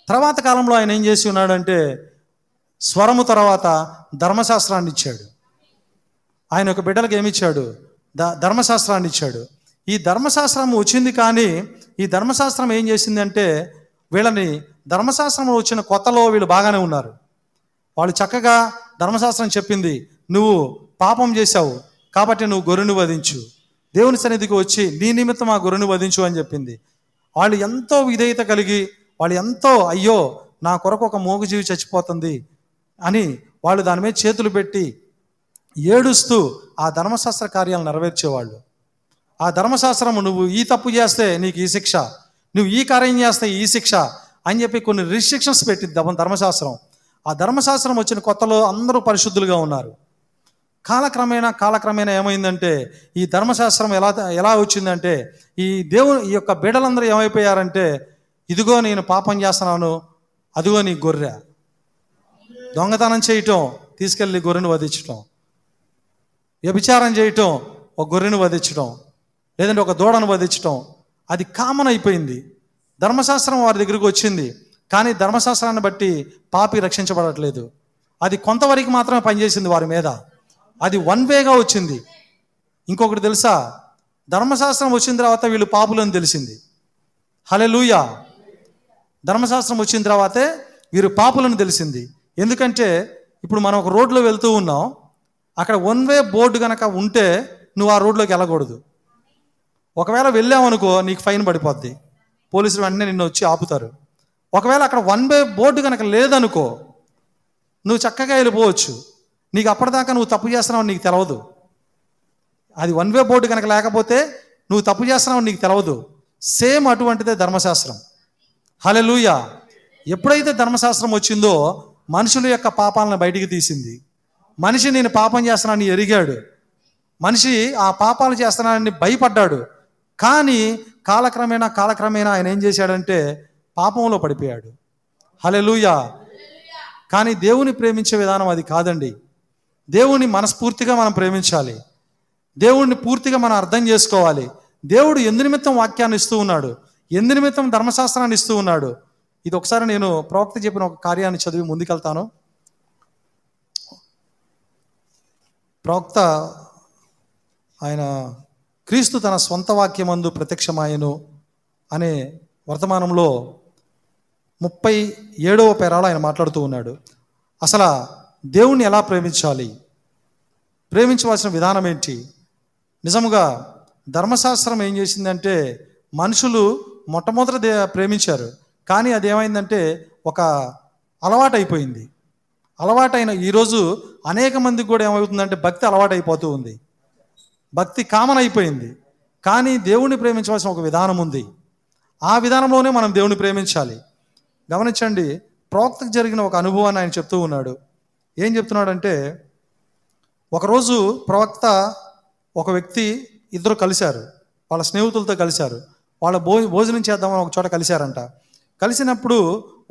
తర్వాత కాలంలో ఆయన ఏం చేసి ఉన్నాడంటే స్వరము తర్వాత ధర్మశాస్త్రాన్ని ఇచ్చాడు. ఆయన ఒక బిడ్డలకు ఏమి ఇచ్చాడు? ద ధర్మశాస్త్రాన్ని ఇచ్చాడు. ఈ ధర్మశాస్త్రం వచ్చింది కానీ ఈ ధర్మశాస్త్రం ఏం చేసింది అంటే వీళ్ళని ధర్మశాస్త్రం వచ్చిన కొత్తలో వీళ్ళు బాగానే ఉన్నారు. వాళ్ళు చక్కగా ధర్మశాస్త్రం చెప్పింది నువ్వు పాపం చేశావు కాబట్టి నువ్వు గొర్రెను వధించు. దేవుని సన్నిధికి వచ్చి నీ నిమిత్తం ఆ గొర్రెను వధించు అని చెప్పింది. వాళ్ళు ఎంతో విధేయత కలిగి వాళ్ళు ఎంతో అయ్యో నా కొరకు ఒక మూగజీవి చచ్చిపోతుంది అని వాళ్ళు దాని మీద చేతులు పెట్టి ఏడుస్తూ ఆ ధర్మశాస్త్ర కార్యాలు నెరవేర్చేవాళ్ళు. ఆ ధర్మశాస్త్రము నువ్వు ఈ తప్పు చేస్తే నీకు ఈ శిక్ష నువ్వు ఈ కార్యం చేస్తే ఈ శిక్ష అని చెప్పి కొన్ని రిస్ట్రిక్షన్స్ పెట్టింది ధర్మశాస్త్రం. ఆ ధర్మశాస్త్రం వచ్చిన కొత్తలో అందరూ పరిశుద్ధులుగా ఉన్నారు. కాలక్రమేణా కాలక్రమేణా ఏమైందంటే ఈ ధర్మశాస్త్రం ఎలా ఎలా వచ్చిందంటే ఈ దేవుని ఈ యొక్క బిడ్డలందరూ ఏమైపోయారంటే ఇదిగో నేను పాపం చేస్తున్నాను అదిగో నీ గొర్రె. దొంగతనం చేయటం తీసుకెళ్ళి గొర్రెను వధించటం. వ్యభిచారం చేయటం ఒక గొర్రెను వధించటం లేదంటే ఒక దూడను వధించటం. అది కామన్ అయిపోయింది. ధర్మశాస్త్రం వారి దగ్గరికి వచ్చింది. కానీ ధర్మశాస్త్రాన్ని బట్టి పాపి రక్షించబడట్లేదు. అది కొంతవరకు మాత్రమే పనిచేసింది వారి మీద. అది వన్ వేగా వచ్చింది. ఇంకొకటి తెలుసా? ధర్మశాస్త్రం వచ్చిన తర్వాత వీళ్ళు పాపులని తెలిసింది. హలే లూయా ధర్మశాస్త్రం వచ్చిన తర్వాతే వీరు పాపులను తెలిసింది. ఎందుకంటే ఇప్పుడు మనం ఒక రోడ్లో వెళ్తూ ఉన్నాం. అక్కడ వన్ వే బోర్డు కనుక ఉంటే నువ్వు ఆ రోడ్లోకి వెళ్ళకూడదు. ఒకవేళ వెళ్ళావనుకో నీకు ఫైన్ పడిపోద్ది. పోలీసులు వెంటనే నిన్ను వచ్చి ఆపుతారు. ఒకవేళ అక్కడ వన్ వే బోర్డు కనుక లేదనుకో నువ్వు చక్కగా వెళ్ళిపోవచ్చు. నీకు అప్పటిదాకా నువ్వు తప్పు చేస్తున్నావు నీకు తెలవదు. అది వన్ వే బోర్డు కనుక లేకపోతే నువ్వు తప్పు చేస్తున్నావు నీకు తెలవదు. సేమ్ అటువంటిదే ధర్మశాస్త్రం. హలెలూయ ఎప్పుడైతే ధర్మశాస్త్రం వచ్చిందో మనుషుల యొక్క పాపాలను బయటికి తీసింది. మనిషి నేను పాపం చేస్తున్నానని ఎరిగాడు. మనిషి ఆ పాపాలు చేస్తున్నానని భయపడ్డాడు. కానీ కాలక్రమేణా కాలక్రమేణా ఆయన ఏం చేశాడంటే పాపంలో పడిపోయాడు. హలెలూయ కానీ దేవుని ప్రేమించే విధానం అది కాదండి. దేవుణ్ణి మనస్ఫూర్తిగా మనం ప్రేమించాలి. దేవుణ్ణి పూర్తిగా మనం అర్థం చేసుకోవాలి. దేవుడు ఎందు నిమిత్తం వాక్యాన్ని ఇస్తూ ఉన్నాడు. ఎందు నిమిత్తం ధర్మశాస్త్రాన్ని ఇస్తూ ఉన్నాడు. ఇది ఒకసారి నేను ప్రవక్త చెప్పిన ఒక కార్యాన్ని చదివి ముందుకెళ్తాను. ప్రవక్త ఆయన క్రీస్తు తన సొంత వాక్యమందు ప్రత్యక్షమాయను అనే వర్తమానంలో ముప్పై ఏడవ పేరాలో ఆయన మాట్లాడుతూ ఉన్నాడు. అసలు దేవుణ్ణి ఎలా ప్రేమించాలి? ప్రేమించవలసిన విధానం ఏంటి? నిజముగా ధర్మశాస్త్రం ఏం చేసిందంటే మనుషులు మొట్టమొదట దే ప్రేమించారు. కానీ అది ఏమైందంటే ఒక అలవాటు అయిపోయింది అలవాటైన ఈరోజు అనేక మందికి కూడా ఏమవుతుందంటే భక్తి అలవాటైపోతూ ఉంది. భక్తి కామన్ అయిపోయింది కానీ దేవుణ్ణి ప్రేమించవలసిన ఒక విధానం ఉంది. ఆ విధానంలోనే మనం దేవుణ్ణి ప్రేమించాలి. గమనించండి ప్రవక్తకు జరిగిన ఒక అనుభవాన్ని ఆయన చెప్తూ ఉన్నాడు. ఏం చెప్తున్నాడంటే ఒకరోజు ప్రవక్త ఒక వ్యక్తి ఇద్దరు కలిశారు. వాళ్ళ స్నేహితులతో కలిశారు. వాళ్ళ భో భోజనం చేద్దామని ఒక చోట కలిశారంట. కలిసినప్పుడు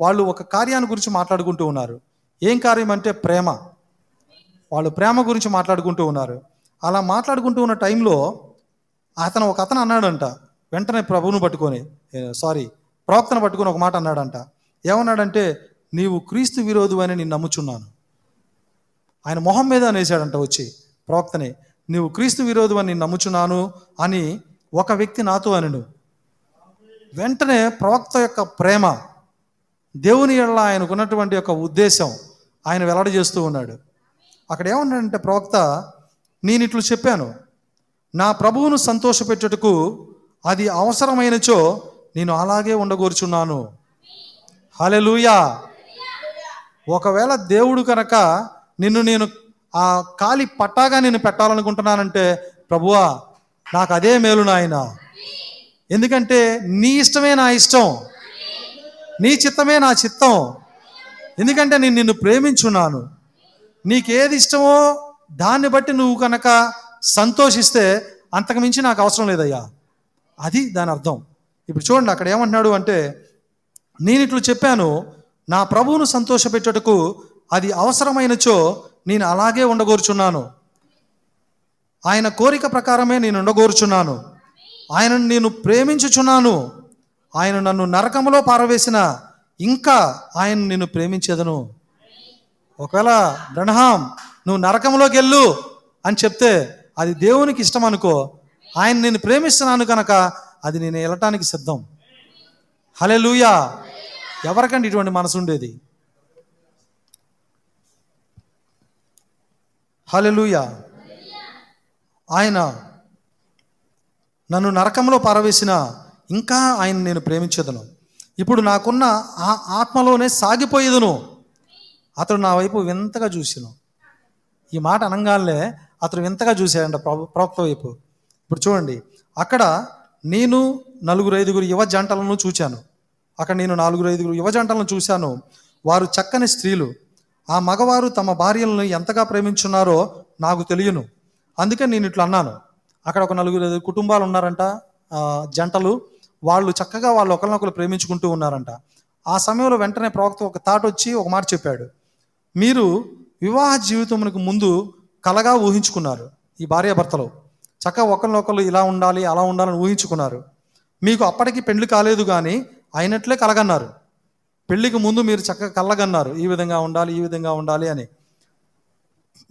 వాళ్ళు ఒక కార్యాన్ని గురించి మాట్లాడుకుంటూ ఉన్నారు. ఏం కార్యం అంటే ప్రేమ. వాళ్ళు ప్రేమ గురించి మాట్లాడుకుంటూ ఉన్నారు. అలా మాట్లాడుకుంటూ ఉన్న టైంలో అతను ఒక అతను అన్నాడంట. వెంటనే ప్రభువును పట్టుకొని సారీ ప్రవక్తను పట్టుకొని ఒక మాట అన్నాడంట. ఏమన్నాడంటే నీవు క్రీస్తు విరోధు అని నేను నమ్ముచున్నాను. ఆయన మొహం మీద అనేసాడంట వచ్చి ప్రవక్తని నీవు క్రీస్తు విరోధం అని నమ్ముచున్నాను అని ఒక వ్యక్తి నాతో అనను. వెంటనే ప్రవక్త యొక్క ప్రేమ దేవుని ఎడల ఆయనకు ఉన్నటువంటి యొక్క ఉద్దేశం ఆయన వెల్లడ చేస్తూ ఉన్నాడు. అక్కడ ఏమన్నాడంటే ప్రవక్త నేను ఇట్లు చెప్పాను. నా ప్రభువును సంతోషపెట్టుటకు అది అవసరమైనచో నేను అలాగే ఉండగోరుచున్నాను. హలెలూయా ఒకవేళ దేవుడు కనుక నిన్ను నేను ఆ కాలి పట్టాగా నేను పెట్టాలనుకుంటున్నానంటే ప్రభువా నాకు అదే మేలు నాయన. ఎందుకంటే నీ ఇష్టమే నా ఇష్టం. నీ చిత్తమే నా చిత్తం. ఎందుకంటే నేను నిన్ను ప్రేమించున్నాను. నీకేది ఇష్టమో దాన్ని బట్టి నువ్వు కనుక సంతోషిస్తే అంతకు మించి నాకు అవసరం లేదయ్యా. అది దాని అర్థం. ఇప్పుడు చూడండి అక్కడ ఏమంటున్నాడు అంటే నేను ఇట్లు చెప్పాను నా ప్రభువును సంతోషపెట్టుటకు అది అవసరమైనచో నేను అలాగే ఉండగోరుచున్నాను. ఆయన కోరిక ప్రకారమే నేను ఉండగోరుచున్నాను. ఆయనను నేను ప్రేమించుచున్నాను. ఆయన నన్ను నరకములో పారవేసిన ఇంకా ఆయన నిన్ను ప్రేమించేదను. ఒకవేళ బ్రహ్మాం నువ్వు నరకంలోకి వెళ్ళు అని చెప్తే అది దేవునికి ఇష్టం అనుకో ఆయన నేను ప్రేమిస్తున్నాను కనుక అది నేను వెళ్ళటానికి సిద్ధం. హలే లూయా ఎవరికండి ఇటువంటి మనసు ఉండేది? హలెలూయా ఆయన నన్ను నరకంలో పారవేసిన ఇంకా ఆయన నేను ప్రేమించేదను. ఇప్పుడు నాకున్న ఆ ఆత్మలోనే సాగిపోయేదును. అతడు నా వైపు వింతగా చూసాను ఈ మాట అనగానే అతడు వింతగా చూశాడంట ప్రవక్త వైపు. ఇప్పుడు చూడండి. అక్కడ నేను నలుగురు ఐదుగురు యువ జంటలను చూశాను అక్కడ నేను నాలుగురు ఐదుగురు యువ జంటలను చూశాను. వారు చక్కని స్త్రీలు. ఆ మగవారు తమ భార్యలను ఎంతగా ప్రేమించున్నారో నాకు తెలియను. అందుకే నేను ఇట్లా అన్నాను. అక్కడ ఒక నలుగురు కుటుంబాలు ఉన్నారంట. జంటలు. వాళ్ళు చక్కగా వాళ్ళు ఒకరినొకరు ప్రేమించుకుంటూ ఉన్నారంట. ఆ సమయంలో వెంటనే ప్రవక్త ఒక తాట వచ్చి ఒక మాట చెప్పాడు. మీరు వివాహ జీవితమునకు ముందు కలగా ఊహించుకున్నారు ఈ భార్యాభర్తలు. చక్కగా ఒకరినొకరు ఇలా ఉండాలి అలా ఉండాలని ఊహించుకున్నారు. మీకు అప్పటికి పెళ్ళి కాలేదు కానీ అయినట్లే కలగన్నారు. పెళ్ళికి ముందు మీరు చక్కగా కళ్ళగన్నారు ఈ విధంగా ఉండాలి ఈ విధంగా ఉండాలి అని.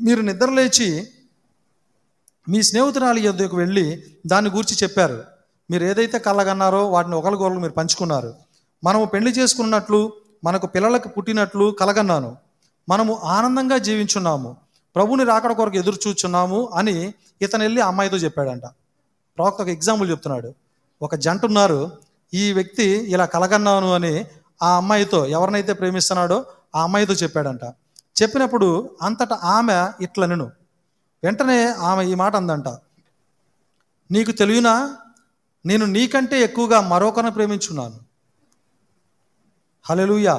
మీరు నిద్రలేచి మీ స్నేహితురాలి యొద్దకు వెళ్ళి దాన్ని గురించి చెప్పారు. మీరు ఏదైతే కళ్ళగన్నారో వాటిని ఒకరికొకరు మీరు పంచుకున్నారు. మనము పెళ్ళి చేసుకున్నట్లు మనకు పిల్లలకు పుట్టినట్లు కలగన్నాను. మనము ఆనందంగా జీవించున్నాము. ప్రభుని రాకడ కొరకు ఎదురు చూచున్నాము అని ఇతను వెళ్ళి అమ్మాయితో చెప్పాడంట. ప్రవక్త ఒక ఎగ్జాంపుల్ చెప్తున్నాడు. ఒక జంట ఉన్నారు ఈ వ్యక్తి ఇలా కలగన్నాను అని ఆ అమ్మాయితో ఎవరినైతే ప్రేమిస్తున్నాడో ఆ అమ్మాయితో చెప్పాడంట. చెప్పినప్పుడు అంతటా ఆమె ఇట్లనెను వెంటనే ఆమె ఈ మాట అందంట. నీకు తెలియనా నేను నీకంటే ఎక్కువగా మరొకరిని ప్రేమించున్నాను. హలెలుయా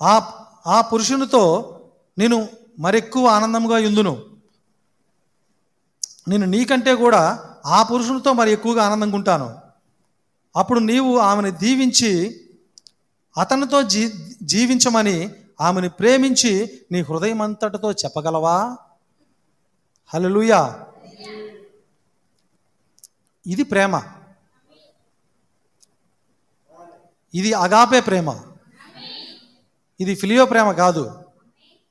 ఆ ఆ పురుషునితో నేను మరెక్కువ ఆనందంగా ఉందును. నేను నీకంటే కూడా ఆ పురుషునితో మరి ఎక్కువగా ఆనందంగా ఉంటాను. అప్పుడు నీవు ఆమెను దీవించి అతనితో జీ జీవించమని ఆమెను ప్రేమించి నీ హృదయం అంతటితో చెప్పగలవా? హలలుయా ఇది ప్రేమ. ఇది అగాపే ప్రేమ. ఇది ఫిలియో ప్రేమ కాదు.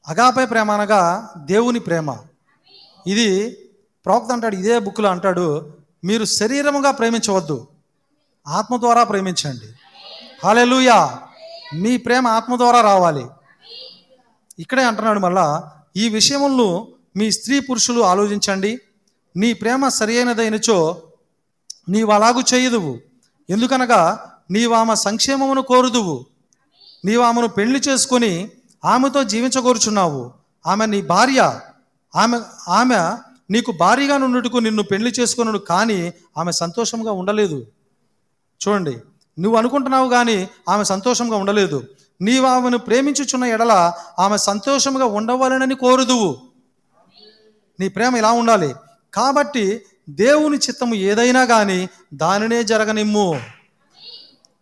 అగాపే ప్రేమ అనగా దేవుని ప్రేమ. ఇది ప్రవక్త అంటాడు ఇదే బుక్లో అంటాడు మీరు శరీరముగా ప్రేమించవద్దు. ఆత్మ ద్వారా ప్రేమించండి. హాలెలుయా మీ ప్రేమ ఆత్మ ద్వారా రావాలి. ఇక్కడే అంటున్నాడు మళ్ళా ఈ విషయంలో మీ స్త్రీ పురుషులు ఆలోచించండి. నీ ప్రేమ సరియైనదైనచో నీవు అలాగు చేయదువు. ఎందుకనగా నీవు ఆమె సంక్షేమమును కోరుదువు. నీవు ఆమెను పెళ్ళి చేసుకొని ఆమెతో జీవించగోరుచున్నావు. ఆమె నీ భార్య. ఆమె ఆమె నీకు భారీగా నుండుటకు నిన్ను పెళ్ళి చేసుకున్నాడు కానీ ఆమె సంతోషంగా ఉండలేదు. చూడండి నువ్వు అనుకుంటున్నావు కానీ ఆమె సంతోషంగా ఉండలేదు. నీవు ఆమెను ప్రేమించుచున్న ఎడల ఆమె సంతోషంగా ఉండవాలనని కోరుదువు. నీ ప్రేమ ఇలా ఉండాలి. కాబట్టి దేవుని చిత్తము ఏదైనా కానీ దానినే జరగనిమ్ము.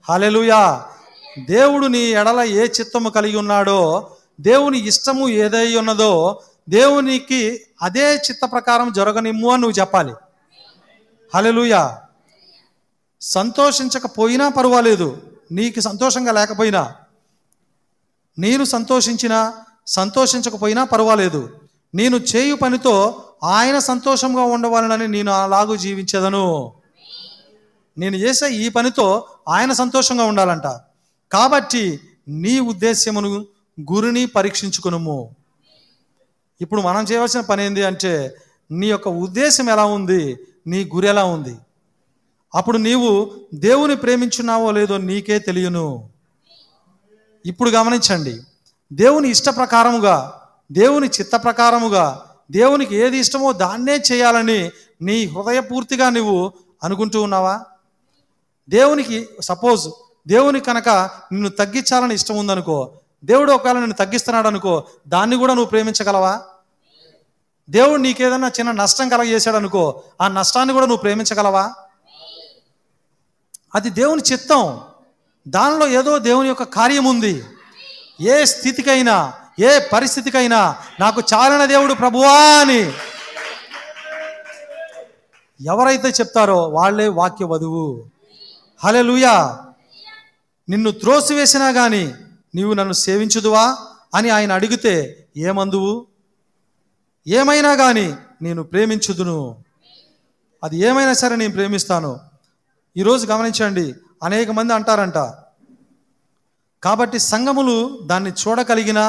హలెలుయా దేవుడు నీ ఎడల ఏ చిత్తము కలిగి ఉన్నాడో దేవుని ఇష్టము ఏదై ఉన్నదో దేవునికి అదే చిత్త ప్రకారం జరగనిమ్ము అని నువ్వు చెప్పాలి. హలెలుయా సంతోషించకపోయినా పర్వాలేదు. నీకు సంతోషంగా లేకపోయినా. నేను సంతోషించినా సంతోషించకపోయినా పర్వాలేదు. నేను చేయు పనితో ఆయన సంతోషంగా ఉండవాలని నేను అలాగూ జీవించేదను. నేను చేసే ఈ పనితో ఆయన సంతోషంగా ఉండాలంట. కాబట్టి నీ ఉద్దేశ్యమును గురిని పరీక్షించుకునుము. ఇప్పుడు మనం చేయవలసిన పని ఏంటి అంటే నీ యొక్క ఉద్దేశం ఎలా ఉంది? నీ గురి ఎలా ఉంది? అప్పుడు నీవు దేవుని ప్రేమించున్నావో లేదో నీకే తెలియను. ఇప్పుడు గమనించండి. దేవుని ఇష్ట ప్రకారముగా దేవుని చిత్త ప్రకారముగా దేవునికి ఏది ఇష్టమో దాన్నే చేయాలని నీ హృదయపూర్తిగా నువ్వు అనుకుంటూ ఉన్నావా? దేవునికి సపోజ్ దేవుని కనుక నిన్ను తగ్గించాలని ఇష్టం ఉందనుకో దేవుడు ఒకవేళ నిన్ను తగ్గిస్తున్నాడు అనుకో దాన్ని కూడా నువ్వు ప్రేమించగలవా? దేవుడు నీకేదన్నా చిన్న నష్టం కలగజేశాడు అనుకో ఆ నష్టాన్ని కూడా నువ్వు ప్రేమించగలవా? అది దేవుని చిత్తం. దానిలో ఏదో దేవుని యొక్క కార్యం ఉంది ఏ స్థితికైనా ఏ పరిస్థితికైనా నాకు చాలిన దేవుడు ప్రభువా అని. ఎవరైతే చెప్తారో వాళ్ళే వాక్య వధువు. హలెలుయా నిన్ను త్రోసివేసినా కానీ నీవు నన్ను సేవించుదువా అని ఆయన అడిగితే ఏమందువు? ఏమైనా కానీ నేను ప్రేమించుదును. అది ఏమైనా సరే నేను ప్రేమిస్తాను. ఈరోజు గమనించండి అనేక మంది అంటారంట. కాబట్టి సంఘములు దాన్ని చూడగలిగిన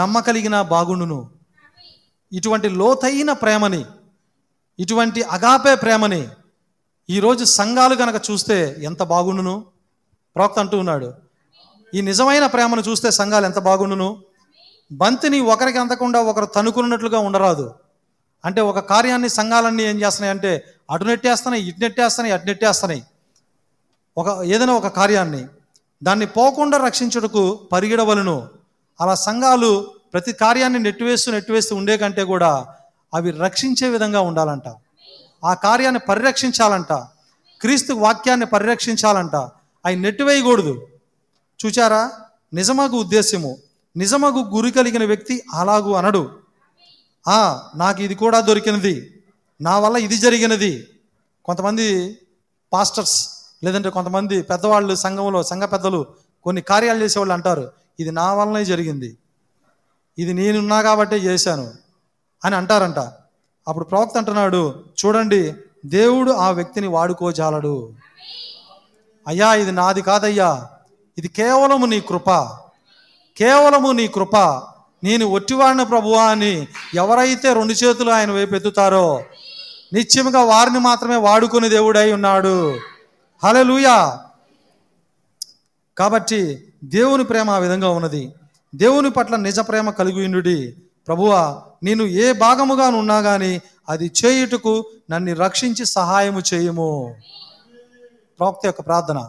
నమ్మకలిగిన బాగుండును. ఇటువంటి లోతైన ప్రేమని ఇటువంటి అగాపే ప్రేమని ఈరోజు సంఘాలు గనక చూస్తే ఎంత బాగుండును? ప్రోక్త అంటూ ఉన్నాడు ఈ నిజమైన ప్రేమను చూస్తే సంఘాలు ఎంత బాగుండును? బంతిని ఒకరికి అందకుండా ఒకరు తనుకున్నట్లుగా ఉండరాదు. అంటే ఒక కార్యాన్ని సంఘాలన్నీ ఏం చేస్తున్నాయి అంటే అటు నెట్టేస్తున్నాయి ఇటు నెట్టేస్తున్నాయి అటు నెట్టేస్తున్నాయి ఒక ఏదైనా ఒక కార్యాన్ని దాన్ని పోకుండా రక్షించుటకు పరిగెడవలను. అలా సంఘాలు ప్రతి కార్యాన్ని నెట్టివేస్తూ నెట్టివేస్తూ ఉండే కంటే కూడా అవి రక్షించే విధంగా ఉండాలంట. ఆ కార్యాన్ని పరిరక్షించాలంట. క్రీస్తు వాక్యాన్ని పరిరక్షించాలంట. అవి నెట్టివేయకూడదు. చూచారా? నిజమగు ఉద్దేశ్యము. నిజమగు గురి కలిగిన వ్యక్తి అలాగూ అనడు. "ఆ, నాకు ఇది కూడా దొరికినది. నా వల్ల ఇది జరిగినది. కొంతమంది పాస్టర్స్ లేదంటే కొంతమంది పెద్దవాళ్ళు సంఘంలో సంఘ పెద్దలు కొన్ని కార్యాలు చేసేవాళ్ళు అంటారు ఇది నా వల్లనే జరిగింది. ఇది నేనున్నా కాబట్టే చేశాను. అని అంటారంట. అప్పుడు ప్రవక్త అంటున్నాడు చూడండి దేవుడు ఆ వ్యక్తిని వాడుకోజాలడు. అయ్యా ఇది నాది కాదయ్యా. ఇది కేవలము నీ కృప. కేవలము నీ కృప. నేను ఒట్టివాడిన ప్రభువా అని ఎవరైతే రెండు చేతులు ఆయన వైపు ఎత్తుతారో నిత్యముగా వారిని మాత్రమే వాడుకుని దేవుడై ఉన్నాడు. హలలుయా కాబట్టి దేవుని ప్రేమ ఆ విధంగా ఉన్నది. దేవుని పట్ల నిజ ప్రేమ కలిగి ఉండుడి. ప్రభువా నేను ఏ భాగముగా ఉన్నా కానీ అది చేయుటకు నన్ను రక్షించి సహాయము చేయము. ప్రవక్త యొక్క ప్రార్థన.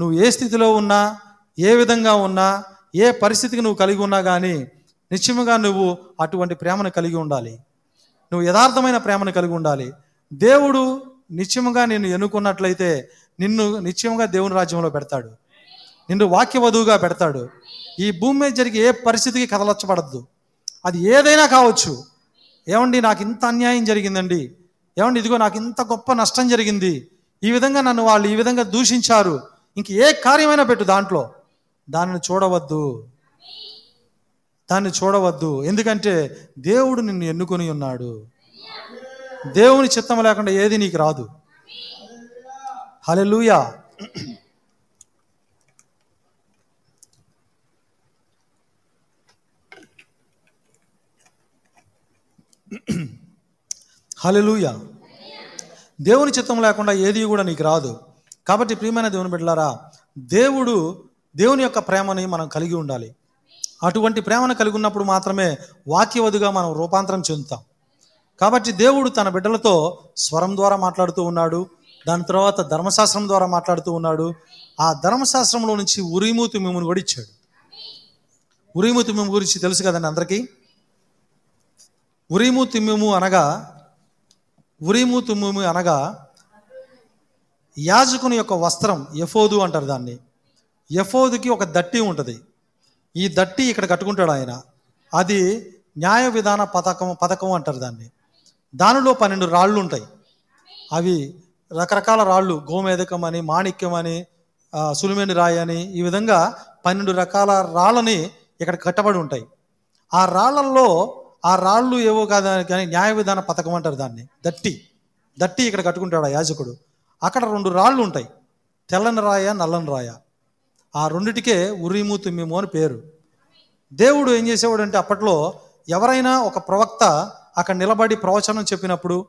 నువ్వు ఏ స్థితిలో ఉన్నా ఏ విధంగా ఉన్నా ఏ పరిస్థితికి నువ్వు కలిగి ఉన్నా కానీ నిశ్చయముగా నువ్వు అటువంటి ప్రేమను కలిగి ఉండాలి. నువ్వు యథార్థమైన ప్రేమను కలిగి ఉండాలి. దేవుడు నిశ్చయముగా నేను ఎన్నుకున్నట్లయితే నిన్ను నిశ్చయంగా దేవుని రాజ్యంలో పెడతాడు. నిన్ను వాక్యవధువుగా పెడతాడు. ఈ భూమి మీద జరిగే ఏ పరిస్థితికి కదలొచ్చబడద్దు అది ఏదైనా కావచ్చు. ఏమండి నాకు ఇంత అన్యాయం జరిగిందండి. ఏమండి ఇదిగో నాకు ఇంత గొప్ప నష్టం జరిగింది. ఈ విధంగా నన్ను వాళ్ళు ఈ విధంగా దూషించారు. ఇంక ఏ కార్యమైనా పెట్టు దాంట్లో. దానిని చూడవద్దు. దాన్ని చూడవద్దు. ఎందుకంటే దేవుడు నిన్ను ఎన్నుకొని ఉన్నాడు. దేవుని చిత్తం లేకుండా ఏది నీకు రాదు. హలలుయా హలలుయా దేవుని చిత్తం లేకుండా ఏది కూడా నీకు రాదు. కాబట్టి ప్రియమైన దేవుని బిడ్డలారా దేవుడు దేవుని యొక్క ప్రేమని మనం కలిగి ఉండాలి. అటువంటి ప్రేమను కలిగి ఉన్నప్పుడు మాత్రమే వాక్యవధిగా మనం రూపాంతరం చెందుతాం. కాబట్టి దేవుడు తన బిడ్డలతో స్వరం ద్వారా మాట్లాడుతూ ఉన్నాడు. దాని తర్వాత ధర్మశాస్త్రం ద్వారా మాట్లాడుతూ ఉన్నాడు. ఆ ధర్మశాస్త్రంలో నుంచి ఉరిము తుమ్మిమును కూడా ఇచ్చాడు. ఉరిము తుమ్మిము గురించి తెలుసు కదండి అందరికీ? ఉరిము తిమ్మిము అనగా ఉరిము తుమ్మిము అనగా యాజకుని యొక్క వస్త్రం ఎఫోదు అంటారు దాన్ని. ఎఫోదుకి ఒక దట్టి ఉంటుంది. ఈ దట్టి ఇక్కడ కట్టుకుంటాడు ఆయన. అది న్యాయ విధాన పథకం పథకం అంటారు దాన్ని. దానిలో పన్నెండు రాళ్ళు ఉంటాయి. అవి రకరకాల రాళ్ళు గోమేదకం అని మాణిక్యం అని సులిమేని రాయి అని ఈ విధంగా పన్నెండు రకాల రాళ్ళని ఇక్కడ కట్టబడి ఉంటాయి. ఆ రాళ్ళల్లో ఆ రాళ్ళు ఏవో కాదా కానీ న్యాయ విధాన పథకం అంటారు దాన్ని. దట్టి. దట్టి ఇక్కడ కట్టుకుంటాడు ఆ యాజకుడు. అక్కడ రెండు రాళ్ళు ఉంటాయి. తెల్లని రాయ నల్లని రాయ. ఆ రెండిటికే ఉరిము తుమ్మిము అని పేరు. దేవుడు ఏం చేసేవాడు అంటే అప్పట్లో ఎవరైనా ఒక ప్రవక్త అక్కడ నిలబడి ప్రవచనం చెప్పినప్పుడు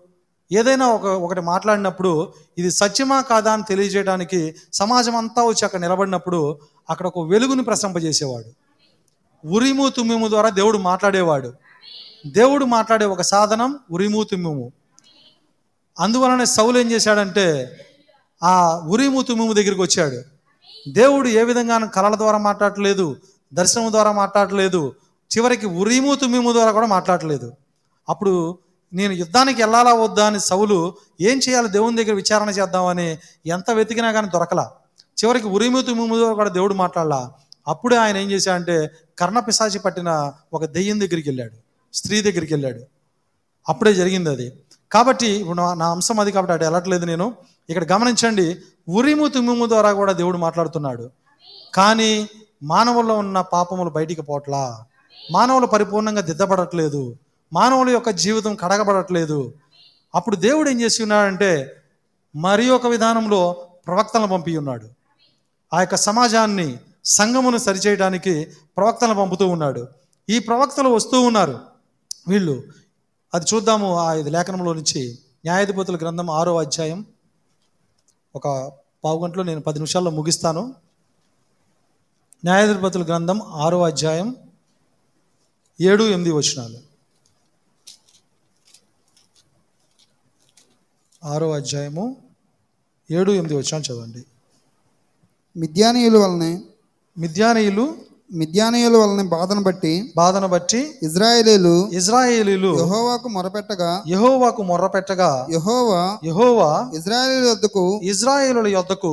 ఏదైనా ఒక ఒకటి మాట్లాడినప్పుడు ఇది సత్యమా కాదా అని తెలియజేయడానికి సమాజం అంతా వచ్చి అక్కడ నిలబడినప్పుడు అక్కడ ఒక వెలుగుని ప్రసంపజేసేవాడు ఉరిము తుమ్మిము ద్వారా దేవుడు మాట్లాడేవాడు. దేవుడు మాట్లాడే ఒక సాధనం ఉరిము తుమ్మిము. అందువలనే సౌలు ఏం చేశాడంటే ఆ ఉరిము తుమ్మిము దగ్గరికి వచ్చాడు. దేవుడు ఏ విధంగా కళల ద్వారా మాట్లాడట్లేదు దర్శనం ద్వారా మాట్లాడట్లేదు చివరికి ఉరిము తుమ్మిము ద్వారా కూడా మాట్లాడట్లేదు అప్పుడు నేను యుద్ధానికి వెళ్ళాలా వద్దా అని సౌలు ఏం చేయాలి? దేవుని దగ్గర విచారణ చేద్దామని ఎంత వెతికినా కానీ దొరకలా. చివరికి ఉరిము తుమ్మిము ద్వారా కూడా దేవుడు మాట్లాడలా. అప్పుడే ఆయన ఏం చేశాడంటే కర్ణపిశాచి పట్టిన ఒక దెయ్యం దగ్గరికి వెళ్ళాడు. స్త్రీ దగ్గరికి వెళ్ళాడు. అప్పుడే జరిగింది అది. కాబట్టి ఇప్పుడు నా- అంశం అది కాబట్టి అటు వెళ్ళట్లేదు నేను. ఇక్కడ గమనించండి ఉరిము తుమ్మిము ద్వారా కూడా దేవుడు మాట్లాడుతున్నాడు. కానీ మానవుల్లో ఉన్న పాపములు బయటికి పోట్లా మానవులు పరిపూర్ణంగా దిద్దపడట్లేదు. మానవుల యొక్క జీవితం కడగబడట్లేదు. అప్పుడు దేవుడు ఏం చేసి ఉన్నాడంటే మరి ఒక విధానంలో ప్రవక్తలను పంపి ఉన్నాడు. ఆ యొక్క సమాజాన్ని సంఘమును సరిచేయడానికి ప్రవక్తలను పంపుతూ ఉన్నాడు. ఈ ప్రవక్తలు వస్తూ ఉన్నారు. వీళ్ళు అది చూద్దాము ఆ ఇది లేఖనంలో నుంచి న్యాయాధిపతుల గ్రంథం ఆరో అధ్యాయం. ఒక పావు గంటలో నేను పది నిమిషాల్లో ముగిస్తాను. న్యాయాధిపతుల గ్రంథం ఆరో అధ్యాయం ఏడు ఎనిమిది వచనాలు. ఆరో అధ్యాయము ఏడు ఎనిమిది వచనాలు చదవండి. మిద్యానీయుల వలనే మిద్యానీయులు మిద్యానీయుల వలన బాధను బట్టి బాధను బట్టి ఇజ్రాయేలీలు ఇజ్రాయేలీలు యెహోవాకు మొరపెట్టగా యెహోవాకు మొర్రపెట్టగా యెహోవా యెహోవా ఇజ్రాయేలు వద్దకు ఇజ్రాయేలుల యొద్దకు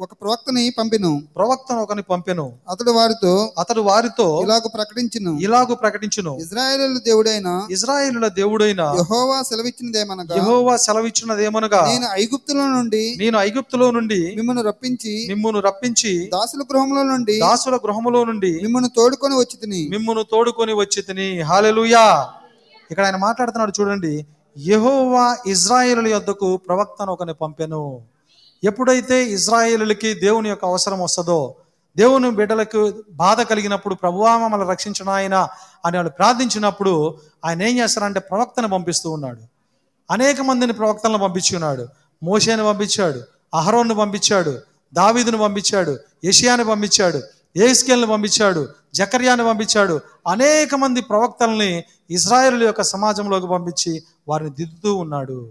ఒక- ప్రవక్తని పంపెను. ప్రవక్తను ఒకని పంపెను. అతడు వారితో అతడు వారితో ఇలాగ ప్రకటించును. ఇలాగు ప్రకటించును. ఇజ్రాయేలు దేవుడైన ఇజ్రాయేలుల దేవుడైన యెహోవా సెలవిచ్చినదేమనగా యెహోవా సెలవిచ్చినదేమనగా నేను ఐగుప్తుల నుండి నేను ఐగుప్తులో నుండి మిమ్మల్ని రప్పించి మిమ్మును రప్పించి దాసుల గృహంలో నుండి దాసుల గృహములో నుండి మిమ్మల్ని తోడుకొని వచ్చి తిని. మిమ్మును తోడుకొని వచ్చి తిని. హాలెలుయా ఇక్కడ ఆయన మాట్లాడుతున్నాడు చూడండి. యెహోవా ఇజ్రాయేలుల యొద్దకు ప్రవక్తను ఒకని పంపెను. ఎప్పుడైతే ఇజ్రాయేలులకి దేవుని యొక్క అవసరం వస్తుందో దేవుని బిడ్డలకు బాధ కలిగినప్పుడు ప్రభువా మమ్మల్ని రక్షించిన ఆయన అని వాళ్ళు ప్రార్థించినప్పుడు ఆయన ఏం చేస్తారంటే ప్రవక్తను పంపిస్తూ ఉన్నాడు. అనేక మందిని ప్రవక్తలను పంపించున్నాడు మోషేను పంపించాడు అహరోన్ను పంపించాడు దావీదును పంపించాడు యషియాని పంపించాడు ఏస్కేల్ని పంపించాడు జకర్యాను పంపించాడు. అనేక మంది ప్రవక్తల్ని ఇజ్రాయేల్ యొక్క సమాజంలోకి పంపించి వారిని దిద్దుతూ ఉన్నాడు.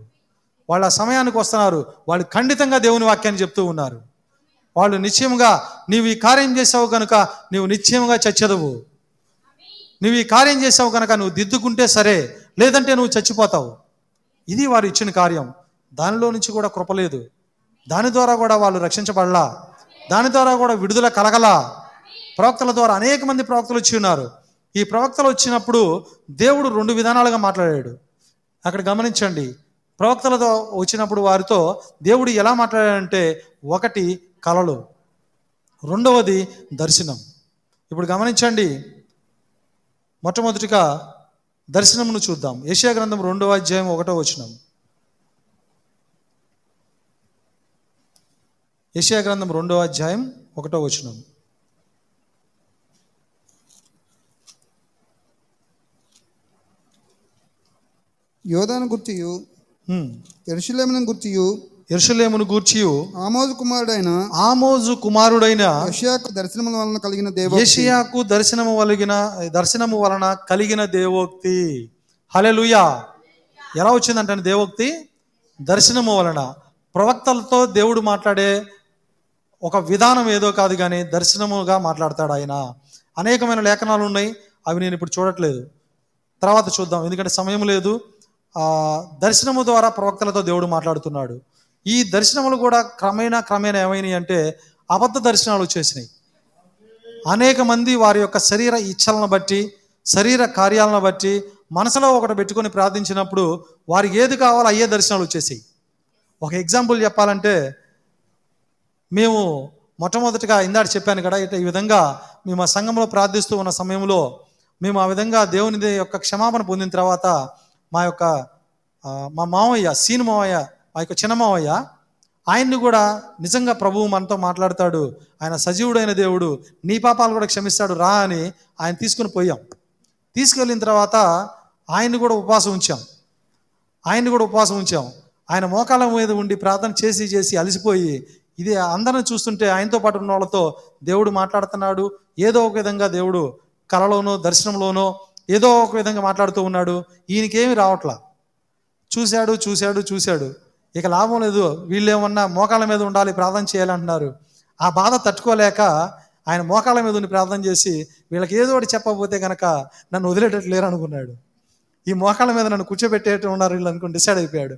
వాళ్ళు ఆ సమయానికి వస్తున్నారు. వాళ్ళు ఖండితంగా దేవుని వాక్యాన్ని చెప్తూ ఉన్నారు. వాళ్ళు నిశ్చయముగా నీవు ఈ కార్యం చేసావు కనుక నీవు నిశ్చయముగా చచ్చదవు. నువ్వు ఈ కార్యం చేసావు కనుక నువ్వు దిద్దుకుంటే సరే లేదంటే నువ్వు చచ్చిపోతావు. ఇది వారు ఇచ్చిన కార్యం. దానిలో నుంచి కూడా కృపలేదు దాని ద్వారా కూడా వాళ్ళు రక్షించబడలా. దాని ద్వారా కూడా విడుదల కలగలా. ప్రవక్తల ద్వారా అనేక మంది ప్రవక్తలు వచ్చి ఉన్నారు. ఈ ప్రవక్తలు వచ్చినప్పుడు దేవుడు రెండు విధానాలుగా మాట్లాడాడు. అక్కడ గమనించండి. ప్రవక్తలతో వచ్చినప్పుడు వారితో దేవుడు ఎలా మాట్లాడాడంటే ఒకటి కలలు రెండవది దర్శనం. ఇప్పుడు గమనించండి. మొట్టమొదటిగా దర్శనమును చూద్దాం. ఏషియా గ్రంథం రెండవ అధ్యాయం ఒకటో వచనం. ఏషియా గ్రంథం రెండవ అధ్యాయం ఒకటో వచనం. యోధాను గుర్తియు ఎరుషులేమును గుర్తియు యెరూషలేమును గూర్చియు ఆమోజు కుమారుడైన ఆమోజు కుమారుడైన యెషయాకు దర్శనముల వలన కలిగిన దేవ ఏషియాకు దర్శనము వలిగిన దర్శనము వలన కలిగిన దేవోక్తి. హలెలుయా ఎలా వచ్చిందంటే దేవోక్తి? దర్శనము వలన. ప్రవక్తలతో దేవుడు మాట్లాడే ఒక విధానం ఏదో కాదు కానీ దర్శనముగా మాట్లాడతాడు ఆయన. అనేకమైన లేఖనాలు ఉన్నాయి అవి నేను ఇప్పుడు చూడట్లేదు. తర్వాత చూద్దాం ఎందుకంటే సమయం లేదు. దర్శనము ద్వారా ప్రవక్తలతో దేవుడు మాట్లాడుతున్నాడు. ఈ దర్శనములు కూడా క్రమేణా క్రమేణా ఏమైనాయి అంటే అబద్ధ దర్శనాలు వచ్చేసినాయి అనేక మంది వారి యొక్క శరీర ఇచ్చలను బట్టి శరీర కార్యాలను బట్టి మనసులో ఒకటి పెట్టుకొని ప్రార్థించినప్పుడు వారికి ఏది కావాలో అయ్యే దర్శనాలు వచ్చేసాయి ఒక ఎగ్జాంపుల్ చెప్పాలంటే మేము మొట్టమొదటిగా ఇందాక చెప్పాను కదా ఇట్లా ఈ విధంగా మేము ఆ సంఘంలో ప్రార్థిస్తూ ఉన్న సమయంలో మేము ఆ విధంగా దేవుని యొక్క క్షమాపణ పొందిన తర్వాత మా యొక్క మా మావయ్య సీను మావయ్య మా యొక్క చిన్న మావయ్య ఆయన్ని కూడా నిజంగా ప్రభువు మనతో మాట్లాడతాడు. ఆయన సజీవుడైన దేవుడు. నీ పాపాలు కూడా క్షమిస్తాడు రా అని ఆయన తీసుకుని పోయాం. తీసుకెళ్ళిన తర్వాత ఆయన్ని కూడా ఉపవాసం ఉంచాం. ఆయన్ని కూడా ఉపవాసం ఉంచాం. ఆయన మోకాలం మీద ఉండి ప్రార్థన చేసి చేసి అలసిపోయి ఇది అందరిని చూస్తుంటే ఆయనతో పాటు ఉన్న వాళ్ళతో దేవుడు మాట్లాడుతున్నాడు. ఏదో ఒక విధంగా దేవుడు కలలోనో దర్శనంలోనో ఏదో ఒక విధంగా మాట్లాడుతూ ఉన్నాడు. ఈయనకేమీ రావట్లా. చూశాడు చూశాడు చూశాడు. ఇక లాభం లేదు. వీళ్ళేమన్నా మోకాళ్ళ మీద ఉండాలి ప్రార్థన చేయాలంటున్నారు ఆ బాధ తట్టుకోలేక ఆయన మోకాళ్ళ మీద ఉండి ప్రార్థన చేసి వీళ్ళకి ఏదో ఒకటి చెప్పకపోతే కనుక నన్ను వదిలేటట్టు లేరు అనుకున్నాడు. ఈ మోకాళ్ళ మీద నన్ను కూర్చోబెట్టేట్టు ఉన్నారు వీళ్ళు అనుకుని డిసైడ్ అయిపోయాడు.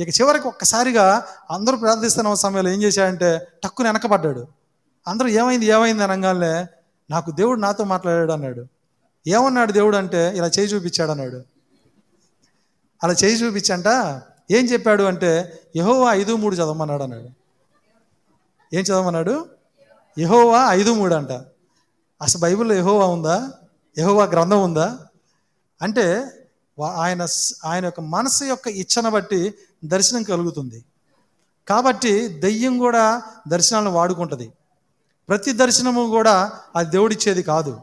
ఇక చివరికి ఒక్కసారిగా అందరూ ప్రార్థిస్తున్న సమయంలో ఏం చేశాడంటే టక్కుని వెనకబడ్డాడు. అందరూ ఏమైంది ఏమైంది అనగానే నాకు దేవుడు నాతో మాట్లాడాడు అన్నాడు. ఏమన్నాడు దేవుడు అంటే ఇలా చేయి చూపించాడు అన్నాడు. అలా చేయి చూపించంట? ఏం చెప్పాడు అంటే యహోవా ఐదు మూడు చదవమన్నాడు అన్నాడు. ఏం చదవమన్నాడు? యహోవా ఐదు మూడు అంట. అసలు బైబిల్లో యహోవా ఉందా? యహోవా గ్రంథం ఉందా? అంటే వా- ఆయన ఆయన యొక్క మనసు యొక్క ఇచ్చను బట్టి దర్శనం కలుగుతుంది. కాబట్టి దెయ్యం కూడా దర్శనాలను వాడుకుంటుంది. ప్రతి దర్శనము కూడా అది దేవుడిచ్చేది కాదు.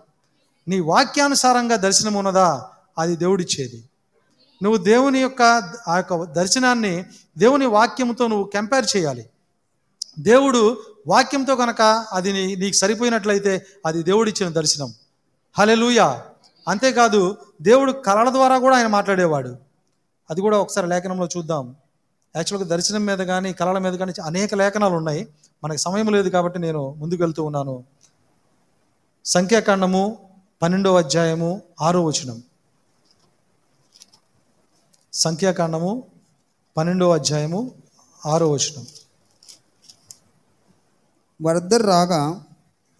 నీ వాక్యానుసారంగా దర్శనం ఉన్నదా? అది దేవుడిచ్చేది. నువ్వు దేవుని యొక్క ఆ యొక్క దర్శనాన్ని దేవుని వాక్యంతో నువ్వు కంపేర్ చేయాలి. దేవుడు వాక్యంతో కనుక అది నీ నీకు సరిపోయినట్లయితే అది దేవుడిచ్చిన దర్శనం. హలెలూయా అంతేకాదు దేవుడు కళల ద్వారా కూడా ఆయన మాట్లాడేవాడు. అది కూడా ఒకసారి లేఖనంలో చూద్దాం. యాక్చువల్గా దర్శనం మీద కానీ కళల మీద కానీ అనేక లేఖనాలు ఉన్నాయి. మనకు సమయం లేదు కాబట్టి నేను ముందుకు వెళ్తూ ఉన్నాను. సంఖ్యాకాండము పన్నెండో అధ్యాయము ఆరో వచనం. సంఖ్యాకాండము పన్నెండో అధ్యాయము ఆరో వచనం. వారిద్దరు రాగా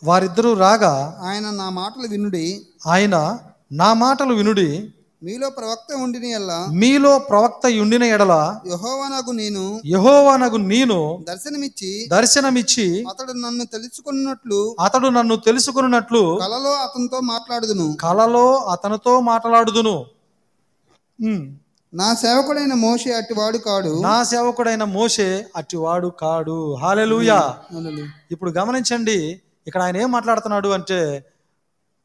వారిద్దరూ రాగా ఆయన నా మాటలు వినుడి. ఆయన నా మాటలు వినుడి మీలో ప్రవక్త ఉండిని ఎల్లా మీలో ప్రవక్త యుండిన ఎడల యహోవనగు నేను యహోవానగు నేను దర్శనమిచ్చి దర్శనమిచ్చి అతడు నన్ను తెలుసుకున్నట్లు అతడు నన్ను తెలుసుకున్నట్లు కలలో అతనితో మాట్లాడుదును. కలలో అతనితో మాట్లాడుదును. నా సేవకుడైన మోషే అట్టివాడు కాడు. నా సేవకుడైన మోషే అట్టివాడు కాడు. హాలెలూయా. ఇప్పుడు గమనించండి ఇక్కడ ఆయన ఏం మాట్లాడుతున్నాడు అంటే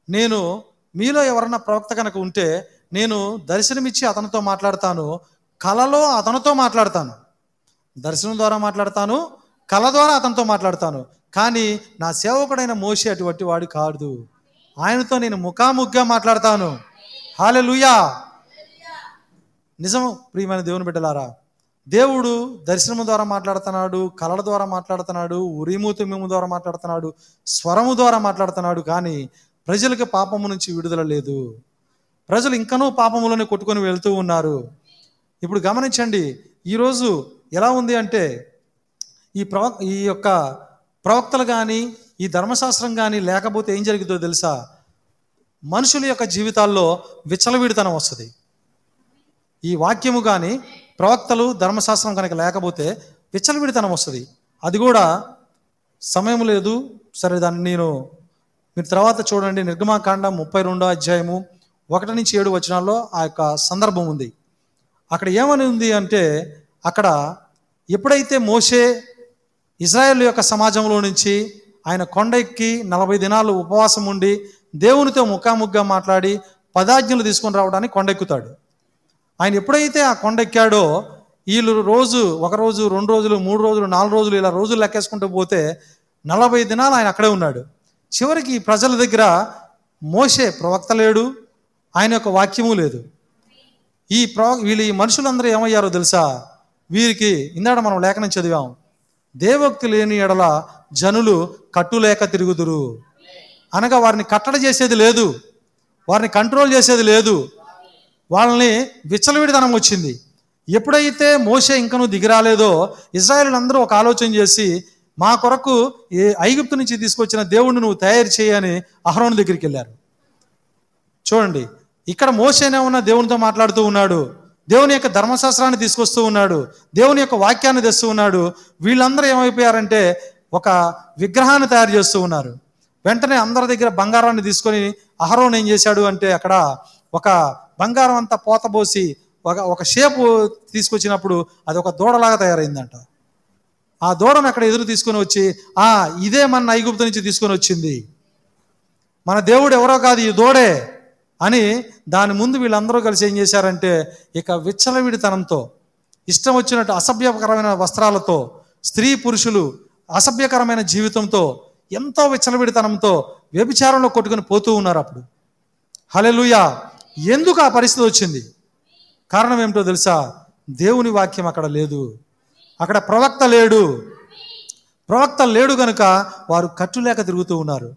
నేను మీలో ఎవరన్నా ప్రవక్త కనుక ఉంటే నేను దర్శనమిచ్చి అతనితో మాట్లాడతాను కలలో అతనితో మాట్లాడతాను. దర్శనం ద్వారా మాట్లాడతాను కళ ద్వారా అతనితో మాట్లాడతాను. కానీ నా సేవకుడైన మోషి అటువంటి వాడు కాదు. ఆయనతో నేను ముఖాముఖిగా మాట్లాడతాను. హాలెలూయా నిజం ప్రియమైన దేవుని బిడ్డలారా దేవుడు దర్శనము ద్వారా మాట్లాడుతున్నాడు కళల ద్వారా మాట్లాడుతున్నాడు ఉరిము తుమ్మిము ద్వారా మాట్లాడుతున్నాడు స్వరము ద్వారా మాట్లాడుతున్నాడు కానీ ప్రజలకు పాపము నుంచి విడుదల లేదు. ప్రజలు ఇంకనూ పాపములోనే కొట్టుకొని వెళ్తూ ఉన్నారు. ఇప్పుడు గమనించండి ఈరోజు ఎలా ఉంది అంటే ఈ ప్రవక్ ఈ యొక్క ప్రవక్తలు కానీ ఈ ధర్మశాస్త్రం కానీ లేకపోతే ఏం జరుగుతుందో తెలుసా? మనుషుల యొక్క జీవితాల్లో విచ్చలవిడితనం వస్తుంది. ఈ వాక్యము కానీ ప్రవక్తలు ధర్మశాస్త్రం కనుక లేకపోతే విచ్చలవిడితనం వస్తుంది. అది కూడా సమయం లేదు. సరే దాన్ని నేను మీరు తర్వాత చూడండి. నిర్గమాకాండ ముప్పై రెండో అధ్యాయము ఒకటి నుంచి ఏడు వచనాల్లో ఆ యొక్క సందర్భం ఉంది. అక్కడ ఏమని ఉంది అంటే అక్కడ ఎప్పుడైతే మోషే ఇజ్రాయెల్ యొక్క సమాజంలో నుంచి ఆయన కొండ ఎక్కి నలభై దినాలు ఉపవాసం ఉండి దేవునితో ముఖాముఖిగా మాట్లాడి పదాజ్ఞలు తీసుకొని రావడానికి కొండెక్కుతాడు. ఆయన ఎప్పుడైతే ఆ కొండ ఎక్కాడో వీళ్ళు రోజు ఒక రోజు రెండు రోజులు మూడు రోజులు నాలుగు రోజులు ఇలా రోజులు లెక్కేసుకుంటూ పోతే నలభై దినాలు ఆయన అక్కడే ఉన్నాడు. చివరికి ప్రజల దగ్గర మోసే ప్రవక్త లేడు ఆయన యొక్క వాక్యము లేదు. ఈ ప్రో వీళ్ళు ఈ మనుషులందరూ ఏమయ్యారో తెలుసా? వీరికి ఇందాక మనం లేఖనం చదివాం. దేవోక్తి లేని ఎడల జనులు కట్టులేక తిరుగుదురు. అనగా వారిని కట్టడి చేసేది లేదు. వారిని కంట్రోల్ చేసేది లేదు. వాళ్ళని విచ్చలవిడితనం వచ్చింది. ఎప్పుడైతే మోసే ఇంకను దిగిరాలేదో ఇజ్రాయేల్ అందరూ ఒక ఆలోచన చేసి మా కొరకు ఏ ఐగుప్తు నుంచి తీసుకొచ్చిన దేవుణ్ణి నువ్వు తయారు చేయని అహరోను దగ్గరికి వెళ్ళారు. చూడండి ఇక్కడ మోసేనే ఉన్న దేవునితో మాట్లాడుతూ ఉన్నాడు. దేవుని యొక్క ధర్మశాస్త్రాన్ని తీసుకొస్తూ ఉన్నాడు. దేవుని యొక్క వాక్యాన్ని తెస్తూ ఉన్నాడు. వీళ్ళందరూ ఏమైపోయారంటే ఒక విగ్రహాన్ని తయారు చేస్తూ ఉన్నారు. వెంటనే అందరి దగ్గర బంగారాన్ని తీసుకొని అహరోన్ ఏం చేశాడు అంటే అక్కడ ఒక బంగారం అంతా పోతబోసి ఒక ఒక షేపు తీసుకొచ్చినప్పుడు అది ఒక దూడలాగా తయారైందంట. ఆ దూడను అక్కడ ఎదురు తీసుకొని వచ్చి ఆ ఇదే మన ఐగుప్తు నుంచి తీసుకొని వచ్చింది. మన దేవుడు ఎవరో కాదు ఈ దూడే. అని దాని ముందు వీళ్ళందరూ కలిసి ఏం చేశారంటే ఇక విచ్చలవిడితనంతో ఇష్టం వచ్చినట్టు అసభ్యకరమైన వస్త్రాలతో స్త్రీ పురుషులు అసభ్యకరమైన జీవితంతో ఎంతో విచ్చలవిడితనంతో వ్యభిచారంలో కొట్టుకుని పోతూ ఉన్నారు అప్పుడు. హలెలుయా ఎందుకు ఆ పరిస్థితి వచ్చింది? కారణం ఏమిటో తెలుసా? దేవుని వాక్యం అక్కడ లేదు. అక్కడ ప్రవక్త లేడు. ప్రవక్త లేడు గనుక వారు కట్టులేక తిరుగుతూ ఉన్నారు.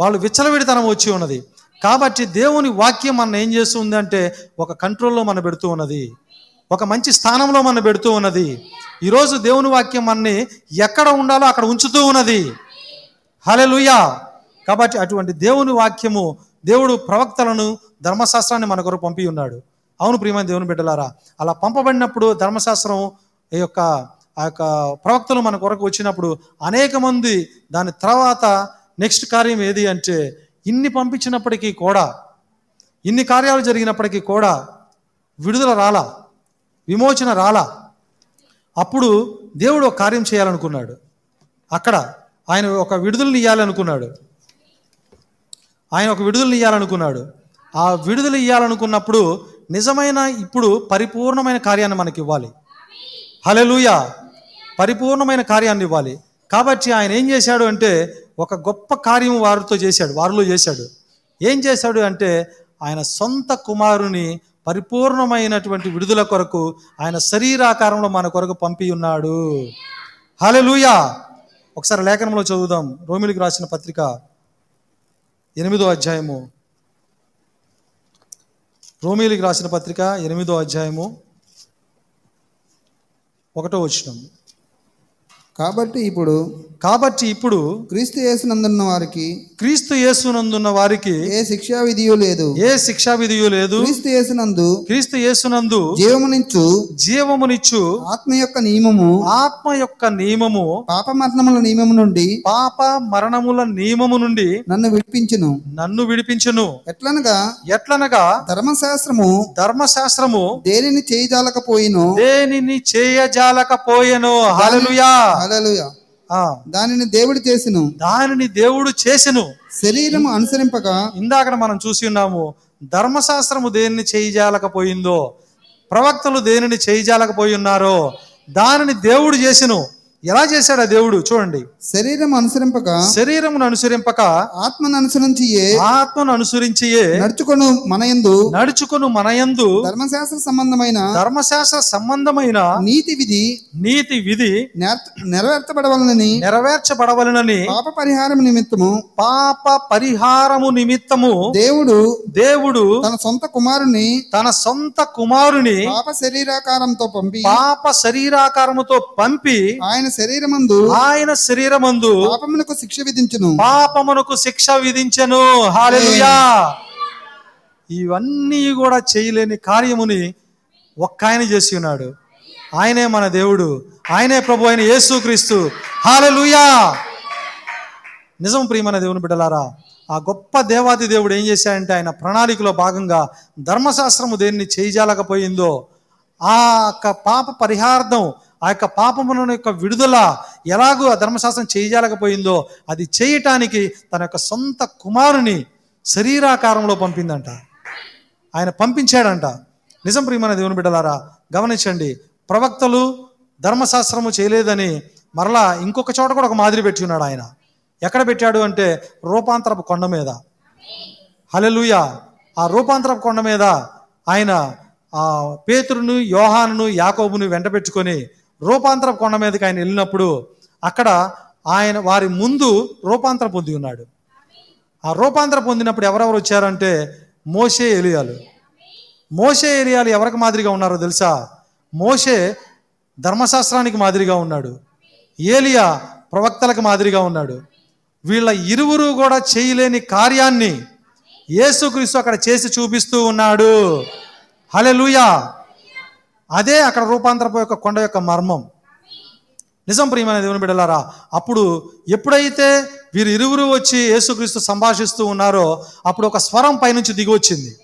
వాళ్ళు విచ్చలవిడితనం వచ్చి ఉన్నది. కాబట్టి దేవుని వాక్యం మన ఏం చేస్తుంది అంటే ఒక కంట్రోల్లో మన పెడుతూ ఉన్నది. ఒక మంచి స్థానంలో మన పెడుతూ ఉన్నది. ఈరోజు దేవుని వాక్యం మనని ఎక్కడ ఉండాలో అక్కడ ఉంచుతూ ఉన్నది. హలెలుయా కాబట్టి అటువంటి దేవుని వాక్యము దేవుడు ప్రవక్తలను ధర్మశాస్త్రాన్ని మన కొరకు పంపి ఉన్నాడు. అవును ప్రియమైన దేవుని బిడ్డలారా అలా పంపబడినప్పుడు ధర్మశాస్త్రం ఈ యొక్క ఆ యొక్క ప్రవక్తలు మన కొరకు వచ్చినప్పుడు అనేక మంది దాని తర్వాత నెక్స్ట్ కార్యం ఏది అంటే ఇన్ని పంపించినప్పటికీ కూడా ఇన్ని కార్యాలు జరిగినప్పటికీ కూడా విడుదల రాలా విమోచన రాలా. అప్పుడు దేవుడు ఒక కార్యం చేయాలనుకున్నాడు. అక్కడ ఆయన ఒక విడుదలని ఇవ్వాలనుకున్నాడు ఆయన ఒక విడుదలని ఇవ్వాలనుకున్నాడు ఆ విడుదల ఇవ్వాలనుకున్నప్పుడు నిజమైన ఇప్పుడు పరిపూర్ణమైన కార్యాన్ని మనకి ఇవ్వాలి హలెలుయ పరిపూర్ణమైన కార్యాన్ని ఇవ్వాలి. కాబట్టి ఆయన ఏం చేశాడు అంటే ఒక గొప్ప కార్యం వారితో చేశాడు వారిలో చేశాడు. ఏం చేశాడు అంటే ఆయన సొంత కుమారుని పరిపూర్ణమైనటువంటి విడుదల కొరకు ఆయన శరీరాకారంలో మన కొరకు పంపి ఉన్నాడు. హలెలుయా ఒకసారి లేఖనంలో చదువుదాం. రోమిలికి రాసిన పత్రిక ఎనిమిదో అధ్యాయము. రోమిలికి రాసిన పత్రిక ఎనిమిదో అధ్యాయము ఒకటో వచ్చినాం కాబట్టి ఇప్పుడు కాబట్టి ఇప్పుడు క్రీస్తు యేసునందున్న వారికి క్రీస్తు యేసునందున్న వారికి ఏ శిక్షా విధియు లేదు. ఏ శిక్షా విధియు లేదు. క్రీస్తు యేసునందు క్రీస్తు యేసునందు జీవమునిచ్చు జీవమునిచ్చు ఆత్మ యొక్క నియమము ఆత్మ యొక్క నియమము పాప మరణముల నియమము నుండి పాప మరణముల నియమము నుండి నన్ను విడిపించును. నన్ను విడిపించును. ఎట్లనగా ఎట్లనగా ధర్మశాస్త్రము ధర్మశాస్త్రము దేనిని చేయజాలకపోయినో దేనిని చేయజాలకపోయెను హల్లెలూయా. ఆ దానిని దేవుడు చేసిను. దానిని దేవుడు చేసెను. శరీరము అనుసరింపక ఇందాక మనం చూసి ఉన్నాము ధర్మశాస్త్రము దేనిని చేయజాలకపోయిందో ప్రవక్తలు దేనిని చేయజాలకపోయి ఉన్నారో దానిని దేవుడు చేసెను. ఎలా చేశాడు ఆ దేవుడు? చూడండి. శరీరం అనుసరింపక శరీరమును అనుసరింపక ఆత్మను అనుసరించియే ఆత్మను అనుసరించియే నడుచుకొను మనయందు నడుచుకును మనయందు ధర్మశాస్త్ర సంబంధమైన ధర్మశాస్త్ర సంబంధమైన నీతి విధి నీతి విధి నెర- నెరవేర్చబడవలనని నెరవేర్చబడవలనని పాప పరిహారం నిమిత్తము పాప పరిహారము నిమిత్తము దేవుడు దేవుడు తన సొంత కుమారుని తన సొంత కుమారుని పాప శరీరాకారంతో పంపి పాప శరీరాకారముతో పంపి ఆయన శరీరమందు ఆయన శరీరమందు పాపమునకు శిక్ష విధించును. పాపమునకు శిక్ష విధించెను. హాలెలుయా ఇవన్నీ కూడా చేయలేని కార్యముని ఒక్క ఆయన చేసి ఉన్నాడు. ఆయనే మన దేవుడు. ఆయనే ప్రభు అయిన యేసుక్రీస్తు. హాలెలుయా నిజం ప్రియమైన దేవుని బిడ్డలారా ఆ గొప్ప దేవాది దేవుడు ఏం చేశాడంటే ఆయన ప్రణాళికలో భాగంగా ధర్మశాస్త్రము దేన్ని చేయజాలకపోయిందో ఆ యొక్క పాప పరిహార్థం ఆ యొక్క పాపమున యొక్క విడుదల ఎలాగూ ఆ ధర్మశాస్త్రం చేయజాలకపోయిందో అది చేయటానికి తన యొక్క సొంత కుమారుని శరీరాకారంలో పంపిందంట. ఆయన పంపించాడంట. నిజం ప్రియమైన దేవుని బిడ్డలారా గమనించండి. ప్రవక్తలు ధర్మశాస్త్రము చేయలేదని మరలా ఇంకొక చోట కూడా ఒక మాదిరి పెట్టి ఉన్నాడు ఆయన. ఎక్కడ పెట్టాడు అంటే రూపాంతరపు కొండ మీద. హలెలుయ ఆ రూపాంతరపు కొండ మీద ఆయన ఆ పేతురును యోహానును యాకోబును వెంట రూపాంతర కొండ మీదకి ఆయన వెళ్ళినప్పుడు అక్కడ ఆయన వారి ముందు రూపాంతరం పొంది ఉన్నాడు. ఆ రూపాంతరం పొందినప్పుడు ఎవరెవరు వచ్చారంటే మోషే ఎలియాలు. మోషే ఏరియాలు ఎవరికి మాదిరిగా ఉన్నారో తెలుసా? మోషే ధర్మశాస్త్రానికి మాదిరిగా ఉన్నాడు. ఏలియా ప్రవక్తలకు మాదిరిగా ఉన్నాడు. వీళ్ళ ఇరువురు కూడా చేయలేని కార్యాన్ని యేసుక్రీస్తు అక్కడ చేసి చూపిస్తూ ఉన్నాడు. హలెలూయా అదే అక్కడ రూపాంతరపు యొక్క కొండ యొక్క మర్మం. నిజం ప్రియమైన దేవుని బిడ్డలారా అప్పుడు ఎప్పుడైతే వీరు ఇరువురు వచ్చి యేసుక్రీస్తు సంభాషిస్తూ ఉన్నారో అప్పుడు ఒక స్వరం పైనుంచి దిగి వచ్చింది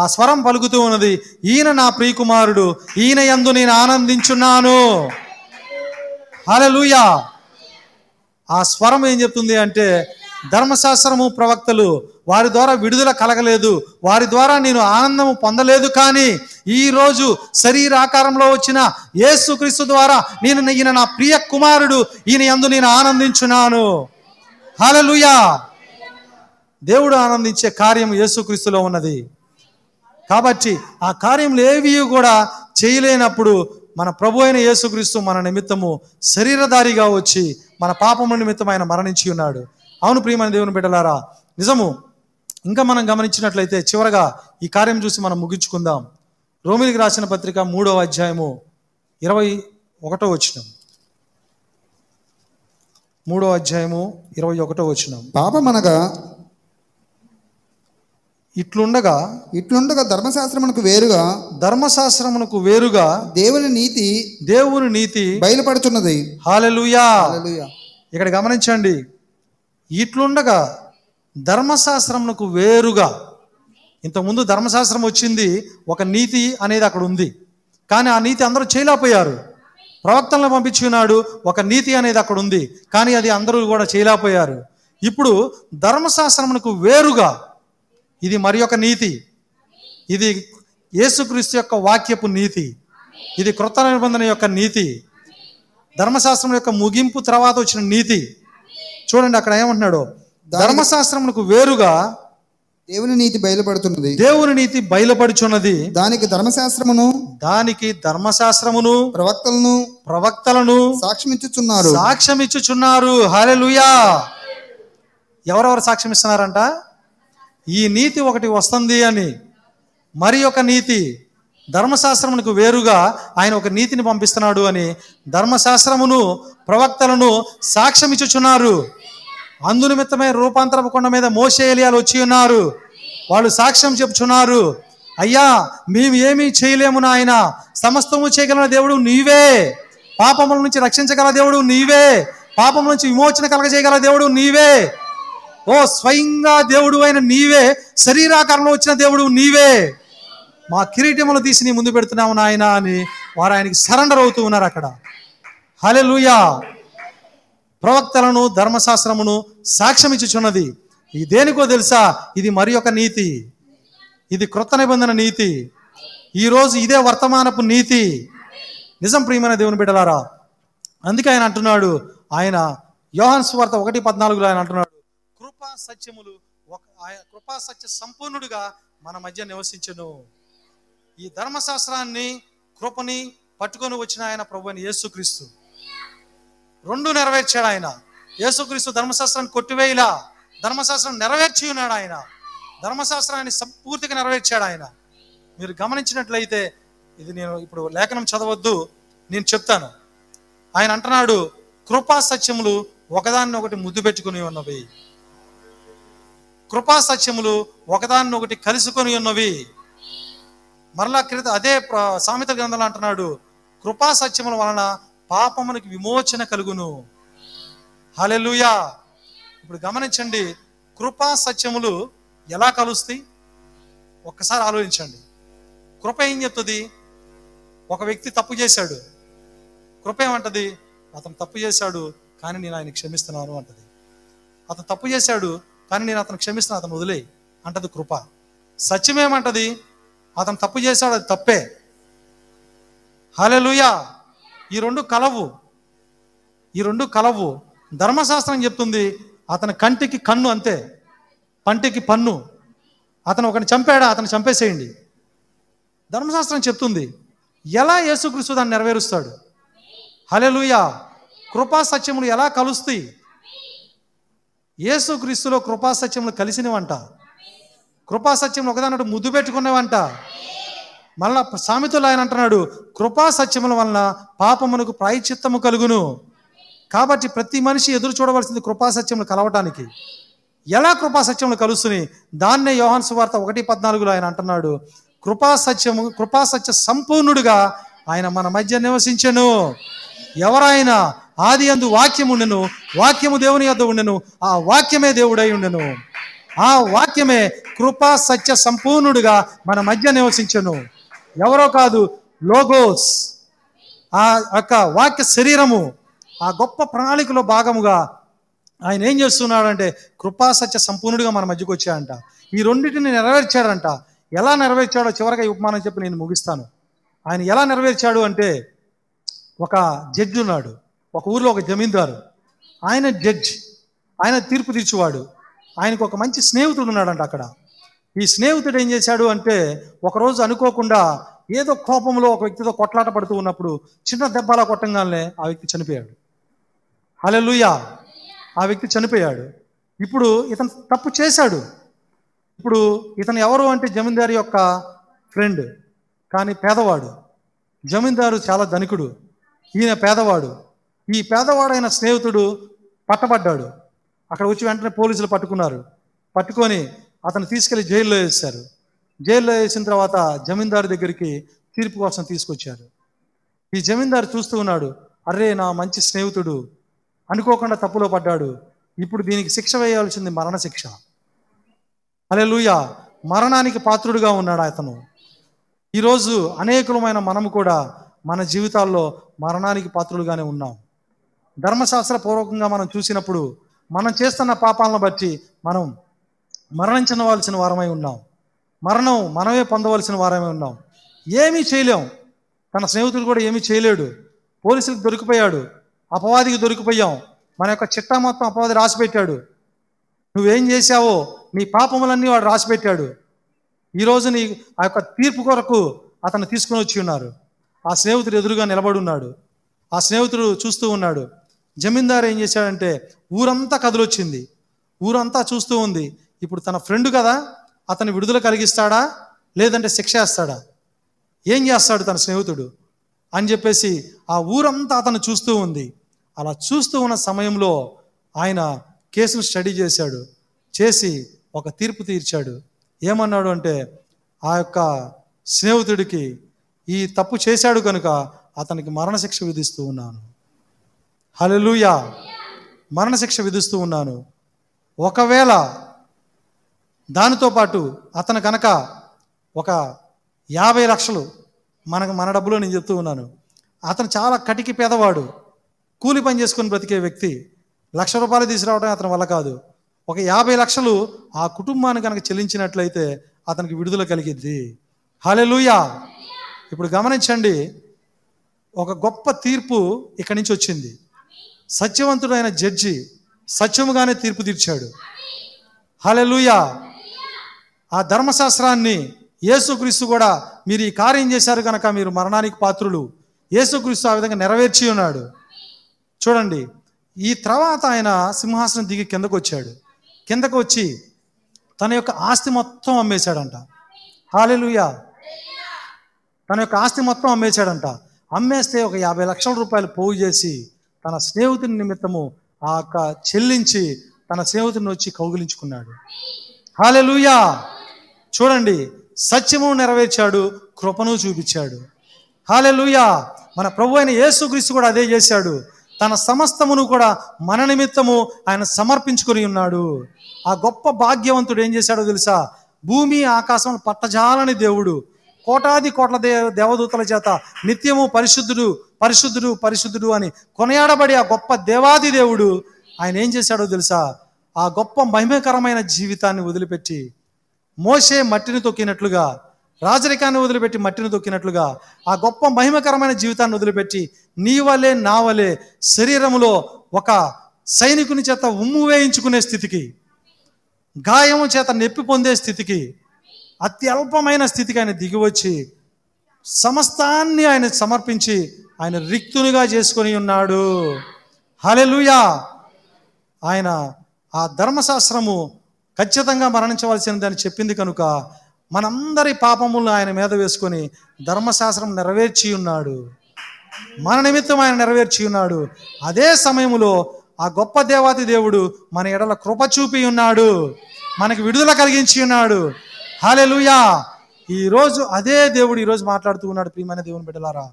ఆ స్వరం పలుకుతూ ఉన్నది ఈయన నా ప్రియకుమారుడు ఈయన యందు నేను ఆనందించున్నాను. హల్లెలూయా. ఆ స్వరం ఏం చెప్తుంది అంటే ధర్మశాస్త్రము ప్రవక్తలు వారి ద్వారా విడుదల కలగలేదు. వారి ద్వారా నేను ఆనందము పొందలేదు కానీ ఈ రోజు శరీరాకారంలో వచ్చిన యేసుక్రీస్తు ద్వారా నేను ఈయన నా ప్రియ కుమారుడు. ఈయన యందు నేను ఆనందించున్నాను. హలలుయా దేవుడు ఆనందించే కార్యం యేసుక్రీస్తులో ఉన్నది. కాబట్టి ఆ కార్యములు ఏవి కూడా చేయలేనప్పుడు మన ప్రభు అయిన యేసుక్రీస్తు మన నిమిత్తము శరీరధారిగా వచ్చి మన పాపముల నిమిత్తం ఆయన మరణించి ఉన్నాడు. అవును ప్రియమైన దేవుని బిడ్డలారా నిజము ఇంకా మనం గమనించినట్లయితే చివరగా ఈ కార్యం చూసి మనం ముగించుకుందాం. రోమిలికి రాసిన పత్రిక మూడవ అధ్యాయము ఇరవై ఒకటో వచ్చినం మూడో అధ్యాయము ఇరవై ఒకటో వచ్చినం పాపమనగా ఇట్లుండగా ఇట్లుండగా ధర్మశాస్త్రమునకు వేరుగా ధర్మశాస్త్రమునకు వేరుగా దేవుని నీతి దేవుని నీతి బయలుపడుచున్నది. హాలెలుయా. ఇక్కడ గమనించండి. ఇట్లుండగా ధర్మశాస్త్రమునకు వేరుగా. ఇంతకుముందు ధర్మశాస్త్రం వచ్చింది ఒక నీతి అనేది అక్కడ ఉంది. కానీ ఆ నీతి అందరూ చేయలేకపోయారు. ప్రవక్తలను పంపించున్నాడు ఒక నీతి అనేది అక్కడ ఉంది. కానీ అది అందరూ కూడా చేయలేకపోయారు. ఇప్పుడు ధర్మశాస్త్రమునకు వేరుగా. ఇది మరి ఒక నీతి. ఇది యేసుక్రీస్తు యొక్క వాక్యపు నీతి. ఇది కృత నిబంధన యొక్క నీతి. ధర్మశాస్త్రం యొక్క ముగింపు తర్వాత వచ్చిన నీతి. చూడండి అక్కడ ఏమంటున్నాడు? ధర్మశాస్త్రమునకు వేరుగా దేవుని నీతి బయలుపడుతున్నది. దేవుని నీతి బయలుపడుచున్నది. దానికి ధర్మశాస్త్రమును దానికి ధర్మశాస్త్రమును ప్రవక్తలను ప్రవక్తలను సాక్ష్యమిచ్చుచున్నారు. సాక్ష్యం ఇచ్చుచున్నారు హాలెలుయా ఎవరెవరు సాక్ష్యం ఇస్తున్నారంట ఈ నీతి ఒకటి వస్తుంది అని. మరి ఒక నీతి ధర్మశాస్త్రమునకు వేరుగా ఆయన ఒక నీతిని పంపిస్తున్నాడు అని ధర్మశాస్త్రమును ప్రవక్తలను సాక్ష్యమిచ్చుచున్నారు. అందునిమిత్తమే రూపాంతరపు కొండ మీద మోసేయలియాలు వచ్చి ఉన్నారు. వాళ్ళు సాక్ష్యం చెప్తున్నారు అయ్యా మేము ఏమీ చేయలేము నాయన. సమస్తము చేయగల దేవుడు నీవే. పాపముల నుంచి రక్షించగల దేవుడు నీవే. పాపం నుంచి విమోచన కలగజేయగల దేవుడు నీవే. ఓ స్వయంగా దేవుడు అయిన నీవే. శరీరాకారంలో వచ్చిన దేవుడు నీవే. మా కిరీటములు తీసి నీ ముందు పెడుతున్నాము నాయన అని వారు ఆయనకి సరెండర్ అవుతూ ఉన్నారు అక్కడ. హలెలూయా ప్రవక్తలను ధర్మశాస్త్రమును సాక్ష్యమిచ్చుచున్నది. ఇది దేనికో తెలుసా? ఇది మరి ఒక నీతి. ఇది క్రొత్త నిబంధన నీతి. ఈరోజు ఇదే వర్తమానపు నీతి. నిజం ప్రియమైన దేవుని బిడ్డలారా అందుకే ఆయన అంటున్నాడు ఆయన యోహాన్ సువార్త ఒకటి పద్నాలుగులో ఆయన అంటున్నాడు కృపా సత్యములు ఒక ఆయన కృపా సత్య సంపూర్ణుడిగా మన మధ్య నివసించను. ఈ ధర్మశాస్త్రాన్ని కృపని పట్టుకొని వచ్చిన ఆయన ప్రభు అని యేసుక్రీస్తు. రెండు నెరవేర్చాడు ఆయన. యేసుక్రీస్తు ధర్మశాస్త్రాన్ని కొట్టివేయలా? ధర్మశాస్త్రం నెరవేర్చి ఉన్నాడు ఆయన. ధర్మశాస్త్రాన్ని సంపూర్తిగా నెరవేర్చాడు ఆయన. మీరు గమనించినట్లయితే ఇది నేను ఇప్పుడు లేఖనం చదవద్దు నేను చెప్తాను. ఆయన అంటున్నాడు కృపా సత్యములు ఒకదాన్ని ఒకటి ముద్దు పెట్టుకుని ఉన్నవి. కృపా సత్యములు ఒకదాన్ని ఒకటి కలుసుకొని ఉన్నవి. మరలా క్రిత అదే సామెత గ్రంథంలో అంటున్నాడు కృపా సత్యముల వలన పాపమునకు విమోచన కలుగును. హలెలుయా ఇప్పుడు గమనించండి కృపా సత్యములు ఎలా కలుస్తాయి? ఒక్కసారి ఆలోచించండి. కృప ఏం చెప్తుంది? ఒక వ్యక్తి తప్పు చేశాడు. కృప ఏమంటది? అతను తప్పు చేశాడు కానీ నేను ఆయన క్షమిస్తున్నాను అంటది. అతను తప్పు చేశాడు కానీ నేను అతను క్షమిస్తున్నాను అతను వదిలే అంటది కృప. సత్యం ఏమంటది? అతను తప్పు చేశాడు అది తప్పే. హలెలుయా ఈ రెండు కలవు. ఈ రెండు కలవు. ధర్మశాస్త్రం చెప్తుంది అతని కంటికి కన్ను అంతే. పంటికి పన్ను. అతను ఒకని చంపాడా? అతను చంపేసేయండి. ధర్మశాస్త్రం చెప్తుంది ఎలా యేసుక్రీస్తు దాన్ని నెరవేరుస్తాడు? హలెలుయా కృపా సత్యములు ఎలా కలుస్తాయి? యేసుక్రీస్తులో కృపా సత్యములు కలిసినవంట. కృపా సత్యములు ఒకదానట్టు ముద్దు పెట్టుకునేవంట. మళ్ళా సామెతలు ఆయన అంటున్నాడు కృపా సత్యముల వలన పాపమునకు ప్రాయచిత్తము కలుగును. కాబట్టి ప్రతి మనిషి ఎదురు చూడవలసింది కృపా సత్యములు కలవటానికి. ఎలా కృపా సత్యములు కలుస్తుంది దాన్నే యోహాన్ సువార్త ఒకటి పద్నాలుగులో ఆయన అంటున్నాడు కృపా సత్యము కృపా సత్య సంపూర్ణుడుగా ఆయన మన మధ్య నివసించెను. ఎవరైనా ఆది అందు వాక్యం ఉండెను వాక్యము దేవుని యొద్ద ఉండెను ఆ వాక్యమే దేవుడై ఉండెను. ఆ వాక్యమే కృపా సత్య సంపూర్ణుడుగా మన మధ్య నివసించెను. ఎవరో కాదు లోగోస్. ఆ యొక్క వాక్య శరీరము ఆ గొప్ప ప్రణాళికలో భాగముగా ఆయన ఏం చేస్తున్నాడంటే కృపా సత్య సంపూర్ణుడిగా మన మధ్యకు వచ్చాడంట. ఈ రెండింటిని నెరవేర్చాడంట. ఎలా నెరవేర్చాడో చివరిగా ఈ ఉపమానం చెప్పి నేను ముగిస్తాను. ఆయన ఎలా నెరవేర్చాడు అంటే ఒక జడ్జి ఉన్నాడు. ఒక ఊర్లో ఒక జమీందారు. ఆయన జడ్జ్ ఆయన తీర్పు తీర్చువాడు. ఆయనకు ఒక మంచి స్నేహితుడు ఉన్నాడంట అక్కడ. ఈ స్నేహితుడు ఏం చేశాడు అంటే ఒకరోజు అనుకోకుండా ఏదో కోపంలో ఒక వ్యక్తితో కొట్లాట పడుతూ ఉన్నప్పుడు చిన్న దెబ్బలా కొట్టంగానే ఆ వ్యక్తి చనిపోయాడు. హలెలుయా ఆ వ్యక్తి చనిపోయాడు. ఇప్పుడు ఇతను తప్పు చేశాడు. ఇప్పుడు ఇతను ఎవరు అంటే జమీందారు యొక్క ఫ్రెండ్ కానీ పేదవాడు. జమీందారు చాలా ధనికుడు. ఈయన పేదవాడు. ఈ పేదవాడైన స్నేహితుడు పట్టబడ్డాడు. అక్కడ వచ్చి వెంటనే పోలీసులు పట్టుకున్నారు. పట్టుకొని అతను తీసుకెళ్ళి జైల్లో వేశారు. జైల్లో వేసిన తర్వాత జమీందారు దగ్గరికి తీర్పు కోసం తీసుకొచ్చారు. ఈ జమీందారు చూస్తూ ఉన్నాడు అరే నా మంచి స్నేహితుడు. అనుకోకుండా తప్పులో పడ్డాడు. ఇప్పుడు దీనికి శిక్ష వేయాల్సింది మరణ శిక్ష. లూయ మరణానికి పాత్రుడుగా ఉన్నాడు అతను. ఈరోజు అనేకులమైన మనము కూడా మన జీవితాల్లో మరణానికి పాత్రులుగానే ఉన్నాం. ధర్మశాస్త్ర పూర్వకంగా మనం చూసినప్పుడు మనం చేస్తున్న పాపాలను బట్టి మనం మరణించవలసిన వారమై ఉన్నాం. మరణం మనమే పొందవలసిన వారమై ఉన్నాం. ఏమీ చేయలేం. తన స్నేహితుడు కూడా ఏమీ చేయలేడు. పోలీసులకు దొరికిపోయాడు. అపవాదికి దొరికిపోయాం. మన యొక్క చిట్టా మొత్తం అపవాది రాసిపెట్టాడు. నువ్వేం చేశావో నీ పాపములన్నీ వాడు రాసిపెట్టాడు. ఈరోజు నీ ఆ యొక్క తీర్పు కొరకు అతను తీసుకుని వచ్చి ఉన్నారు. ఆ స్నేహితుడు ఎదురుగా నిలబడి ఉన్నాడు ఆ స్నేహితుడు చూస్తూ ఉన్నాడు. జమీందారు ఏం చేశాడంటే ఊరంతా కదిలొచ్చింది. ఊరంతా చూస్తూ ఉంది. ఇప్పుడు తన ఫ్రెండ్ కదా అతని విడుదల కలిగిస్తాడా లేదంటే శిక్ష వేస్తాడా? ఏం చేస్తాడు తన స్నేహితుడు? అని చెప్పేసి ఆ ఊరంతా అతను చూస్తూ ఉంది. అలా చూస్తూ ఉన్న సమయంలో ఆయన కేసును స్టడీ చేశాడు. చేసి ఒక తీర్పు తీర్చాడు. ఏమన్నాడు అంటే ఆ యొక్క స్నేహితుడికి ఈ తప్పు చేశాడు కనుక అతనికి మరణశిక్ష విధిస్తూ ఉన్నాను. హలలుయా మరణశిక్ష విధిస్తూ ఉన్నాను. ఒకవేళ దానితో పాటు అతను కనుక ఒక యాభై లక్షలు మనకు మన డబ్బులో నేను చెప్తూ ఉన్నాను. అతను చాలా కటికి పేదవాడు. కూలి పని చేసుకొని బ్రతికే వ్యక్తి. లక్ష రూపాయలు తీసుకురావడం అతని వల్ల కాదు. ఒక యాభై లక్షలు ఆ కుటుంబానికి కనుక చెల్లించినట్లయితే అతనికి విడుదల కలిగిద్ది. లూయా ఇప్పుడు గమనించండి ఒక గొప్ప తీర్పు ఇక్కడి నుంచి వచ్చింది. సత్యవంతుడైన జడ్జి సత్యముగానే తీర్పు తీర్చాడు. హల్లెలూయా! ఆ ధర్మశాస్త్రాన్ని యేసుక్రీస్తు కూడా మీరు ఈ కార్యం చేశారు కనుక మీరు మరణానికి పాత్రులు. యేసుక్రీస్తు ఆ విధంగా నెరవేర్చి ఉన్నాడు. చూడండి ఈ తర్వాత ఆయన సింహాసనం దిగి కిందకు వచ్చాడు. కిందకు వచ్చి తన యొక్క ఆస్తి మొత్తం అమ్మేశాడంట. హాలెలుయా! తన యొక్క ఆస్తి మొత్తం అమ్మేశాడంట. అమ్మేస్తే ఒక యాభై లక్షల రూపాయలు పోగు చేసి తన స్నేహితుని నిమిత్తము ఆ యొక్క చెల్లించి తన స్నేహితుని వచ్చి కౌగిలించుకున్నాడు. హాలెలుయా! చూడండి సత్యము నెరవేర్చాడు కృపను చూపించాడు. హాలెలుయా! మన ప్రభు అయిన యేసుక్రీస్తు కూడా అదే చేశాడు. తన సమస్తమును కూడా మన నిమిత్తము ఆయన సమర్పించుకొని ఉన్నాడు. ఆ గొప్ప భాగ్యవంతుడు ఏం చేశాడో తెలుసా? భూమి ఆకాశం పట్టజాలని దేవుడు. కోటాది కోట్ల దే దేవదూతల చేత నిత్యము పరిశుద్ధుడు పరిశుద్ధుడు పరిశుద్ధుడు అని కొనయాడబడి ఆ గొప్ప దేవాది దేవుడు. ఆయన ఏం చేశాడో తెలుసా? ఆ గొప్ప మహిమకరమైన జీవితాన్ని వదిలిపెట్టి మోసే మట్టిని తొక్కినట్లుగా రాజరికాన్ని వదిలిపెట్టి మట్టిని తొక్కినట్లుగా ఆ గొప్ప మహిమకరమైన జీవితాన్ని వదిలిపెట్టి నీ వలే నా వలే శరీరములో ఒక సైనికుని చేత ఉమ్ము వేయించుకునే స్థితికి గాయము చేత నొప్పి పొందే స్థితికి అత్యల్పమైన స్థితికి ఆయన దిగివచ్చి సమస్తాన్ని ఆయన సమర్పించి ఆయన రిక్తునిగా చేసుకొని ఉన్నాడు. హలెలుయా ఆయన ఆ ధర్మశాస్త్రము ఖచ్చితంగా మరణించవలసినదని చెప్పింది కనుక మనందరి పాపములను ఆయన మీద వేసుకొని ధర్మశాస్త్రం నెరవేర్చి ఉన్నాడు. మన నిమిత్తం ఆయన నెరవేర్చి ఉన్నాడు. అదే సమయంలో ఆ గొప్ప దేవాతి దేవుడు మన ఎడల కృప చూపి ఉన్నాడు. మనకి విడుదల కలిగించి ఉన్నాడు. హాలెలుయా ఈ ఈరోజు అదే దేవుడు ఈరోజు మాట్లాడుతూ ఉన్నాడు ప్రియమైన దేవుని బిడ్డలారా.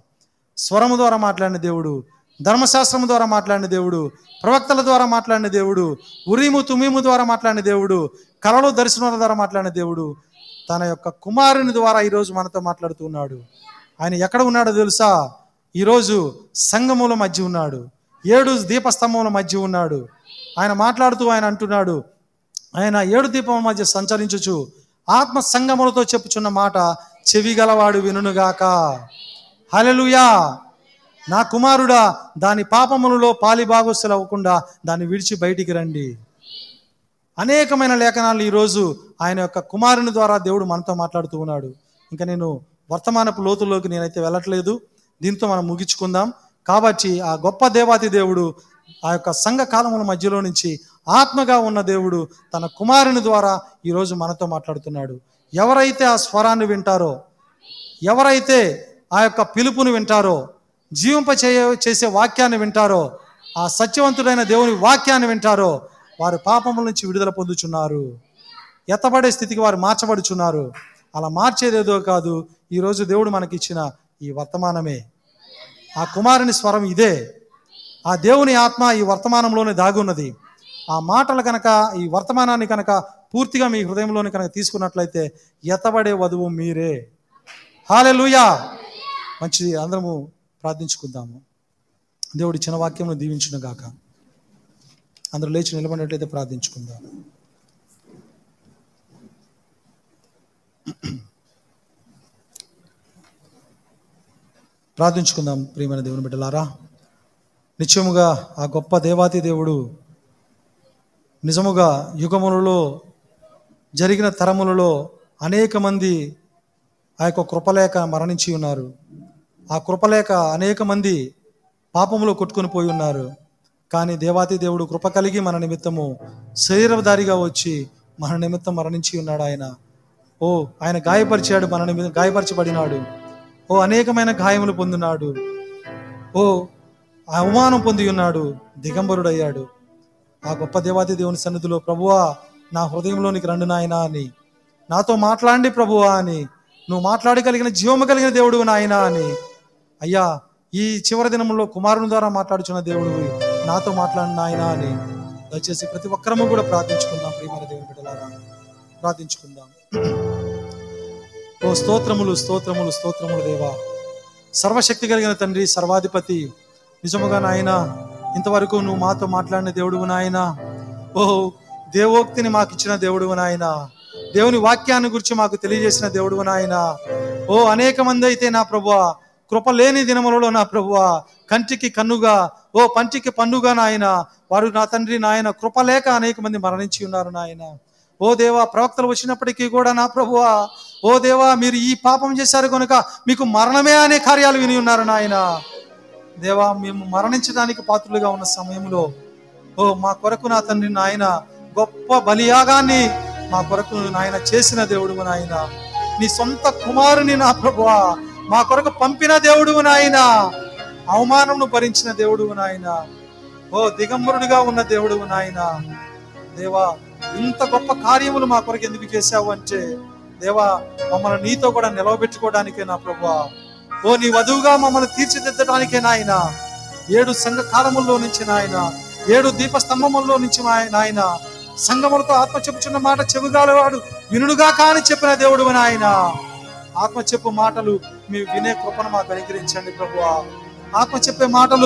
స్వరము ద్వారా మాట్లాడిన దేవుడు ధర్మశాస్త్రం ద్వారా మాట్లాడిన దేవుడు ప్రవక్తల ద్వారా మాట్లాడిన దేవుడు ఉరీము తుమీము ద్వారా మాట్లాడిన దేవుడు కళలు దర్శనాల ద్వారా మాట్లాడిన దేవుడు తన యొక్క కుమారుని ద్వారా ఈరోజు మనతో మాట్లాడుతూ ఉన్నాడు. ఆయన ఎక్కడ ఉన్నాడో తెలుసా? ఈరోజు సంగముల మధ్య ఉన్నాడు. ఏడు దీపస్తంభముల మధ్య ఉన్నాడు. ఆయన మాట్లాడుతూ ఆయన అంటున్నాడు ఆయన ఏడు దీపముల మధ్య సంచరించుచు ఆత్మ సంగములతో చెప్పుచున్న మాట చెవిగలవాడు వినుగాక హలలుయా నా కుమారుడా దాని పాపములలో పాలిభాగస్తులు అవ్వకుండా దాన్ని విడిచి బయటికి రండి. అనేకమైన లేఖనాలు ఈరోజు ఆయన యొక్క కుమారుని ద్వారా దేవుడు మనతో మాట్లాడుతూ ఉన్నాడు. ఇంకా నేను వర్తమానపు లోతుల్లోకి నేనైతే వెళ్ళట్లేదు. దీంతో మనం ముగించుకుందాం. కాబట్టి ఆ గొప్ప దేవాతి దేవుడు ఆ యొక్క సంఘ కాలముల మధ్యలో నుంచి ఆత్మగా ఉన్న దేవుడు తన కుమారుని ద్వారా ఈరోజు మనతో మాట్లాడుతున్నాడు. ఎవరైతే ఆ స్వరాన్ని వింటారో ఎవరైతే ఆ యొక్క పిలుపుని వింటారో జీవింప చేయ చేసే వాక్యాన్ని వింటారో ఆ సత్యవంతుడైన దేవుని వాక్యాన్ని వింటారో వారు పాపముల నుంచి విడుదల పొందుచున్నారు. ఎత్తబడే స్థితికి వారు మార్చబడుచున్నారు. అలా మార్చేదేదో కాదు ఈరోజు దేవుడు మనకిచ్చిన ఈ వర్తమానమే. ఆ కుమారుని స్వరం ఇదే. ఆ దేవుని ఆత్మ ఈ వర్తమానంలోనే దాగున్నది. ఆ మాటలు కనుక ఈ వర్తమానాన్ని కనుక పూర్తిగా మీ హృదయంలోని కనుక తీసుకున్నట్లయితే ఎత్తబడే వధువు మీరే. హాలెలూయా! మంచిది అందరము ప్రార్థించుకుందాము. దేవుడి చిన్న వాక్యంలో దీవించిన గాక. అందరూ లేచి నిలబడినట్లయితే ప్రార్థించుకుందాం. ప్రార్థించుకుందాం ప్రియమైన దేవుని బిడ్డలారా నిత్యముగా ఆ గొప్ప దేవాతి దేవుడు నిజముగా యుగములలో జరిగిన తరములలో అనేక మంది ఆ యొక్క కృపలేక మరణించి ఉన్నారు. ఆ కృపలేక అనేక మంది పాపములో కొట్టుకుని పోయి ఉన్నారు. కానీ దేవాతి దేవుడు కృప కలిగి మన నిమిత్తము శరీరధారిగా వచ్చి మన నిమిత్తం మరణించి ఉన్నాడు ఆయన. ఓ ఆయన గాయపరిచాడు మన నిమిత్తం గాయపరచబడినాడు. ఓ అనేకమైన గాయములు పొందినాడు. ఓ అవమానం పొంది ఉన్నాడు. దిగంబరుడయ్యాడు. ఆ గొప్ప దేవాతి దేవుని సన్నిధిలో ప్రభువా నా హృదయంలోనికి రండు నాయనా అని. నాతో మాట్లాడండి ప్రభువా అని. నువ్వు మాట్లాడగలిగిన జీవము కలిగిన దేవుడు నాయనా అని. అయ్యా ఈ చివరి దినంలో కుమారుని ద్వారా మాట్లాడుచున్న దేవుడు నాతో మాట్లాడిన నాయనా అని దయచేసి ప్రతి ఒక్కరము కూడా ప్రార్థించుకుందాం ప్రియమైన దేవుని బిడ్డలారా. ప్రార్థించుకుందాం. ఓ స్తోత్రములు స్తోత్రములు స్తోత్రములు దేవా. సర్వశక్తి కలిగిన తండ్రి సర్వాధిపతి నిజముగా నాయన ఇంతవరకు నువ్వు మాతో మాట్లాడిన దేవుడువు నాయన. ఓ దేవోక్తిని మాకు ఇచ్చిన దేవుడువు నాయన. దేవుని వాక్యాన్ని గురించి మాకు తెలియజేసిన దేవుడువు నాయన. ఓ అనేక మంది అయితే నా ప్రభువా కృప లేని దినములలో నా ప్రభువ కంటికి కన్నుగా ఓ పంటికి పన్నుగా నాయన వారు నా తండ్రి నాయన కృప లేక అనేక మంది మరణించి ఉన్నారు నాయన. ఓ దేవా ప్రవక్తలు వచ్చినప్పటికీ కూడా నా ప్రభువా ఓ దేవా మీరు ఈ పాపం చేశారు కనుక మీకు మరణమే అనే కార్యాలు విని ఉన్నారు నాయన. దేవా మేము మరణించడానికి పాత్రులుగా ఉన్న సమయంలో ఓ మా కొరకు నా తండ్రి నాయన గొప్ప బలియాగాన్ని మా కొరకు నాయన చేసిన దేవుడు నాయన. నీ సొంత కుమారుని నా ప్రభువా మా కొరకు పంపిన దేవుడు నాయన. అవమానమును భరించిన దేవుడు నాయన. ఓ దిగంబరుడిగా ఉన్న దేవుడు నాయన. దేవా ఇంత గొప్ప కార్యములు మా కొరకు ఎందుకు చేశావు అంటే దేవా మమ్మల్ని నీతో కూడా నిలవబెట్టుకోవడానికే నా ప్రభువా. ఓ నీ వధువుగా మమ్మల్ని తీర్చిదిద్దడానికే నాయన. ఏడు సంఘ కాలముల్లో నుంచి నాయన. ఏడు దీపస్తంభముల్లో నుంచి నాయన. సంగములతో ఆత్మ చెప్పుచున్న మాట చెబుగాలవాడు వినుడుగా కాని చెప్పిన దేవుడు నాయన. ఆత్మ చెప్పు మాటలు మీ వినే కృపను మాకు అనుగ్రహించండి ప్రభువా. ఆత్మ చెప్పే మాటలు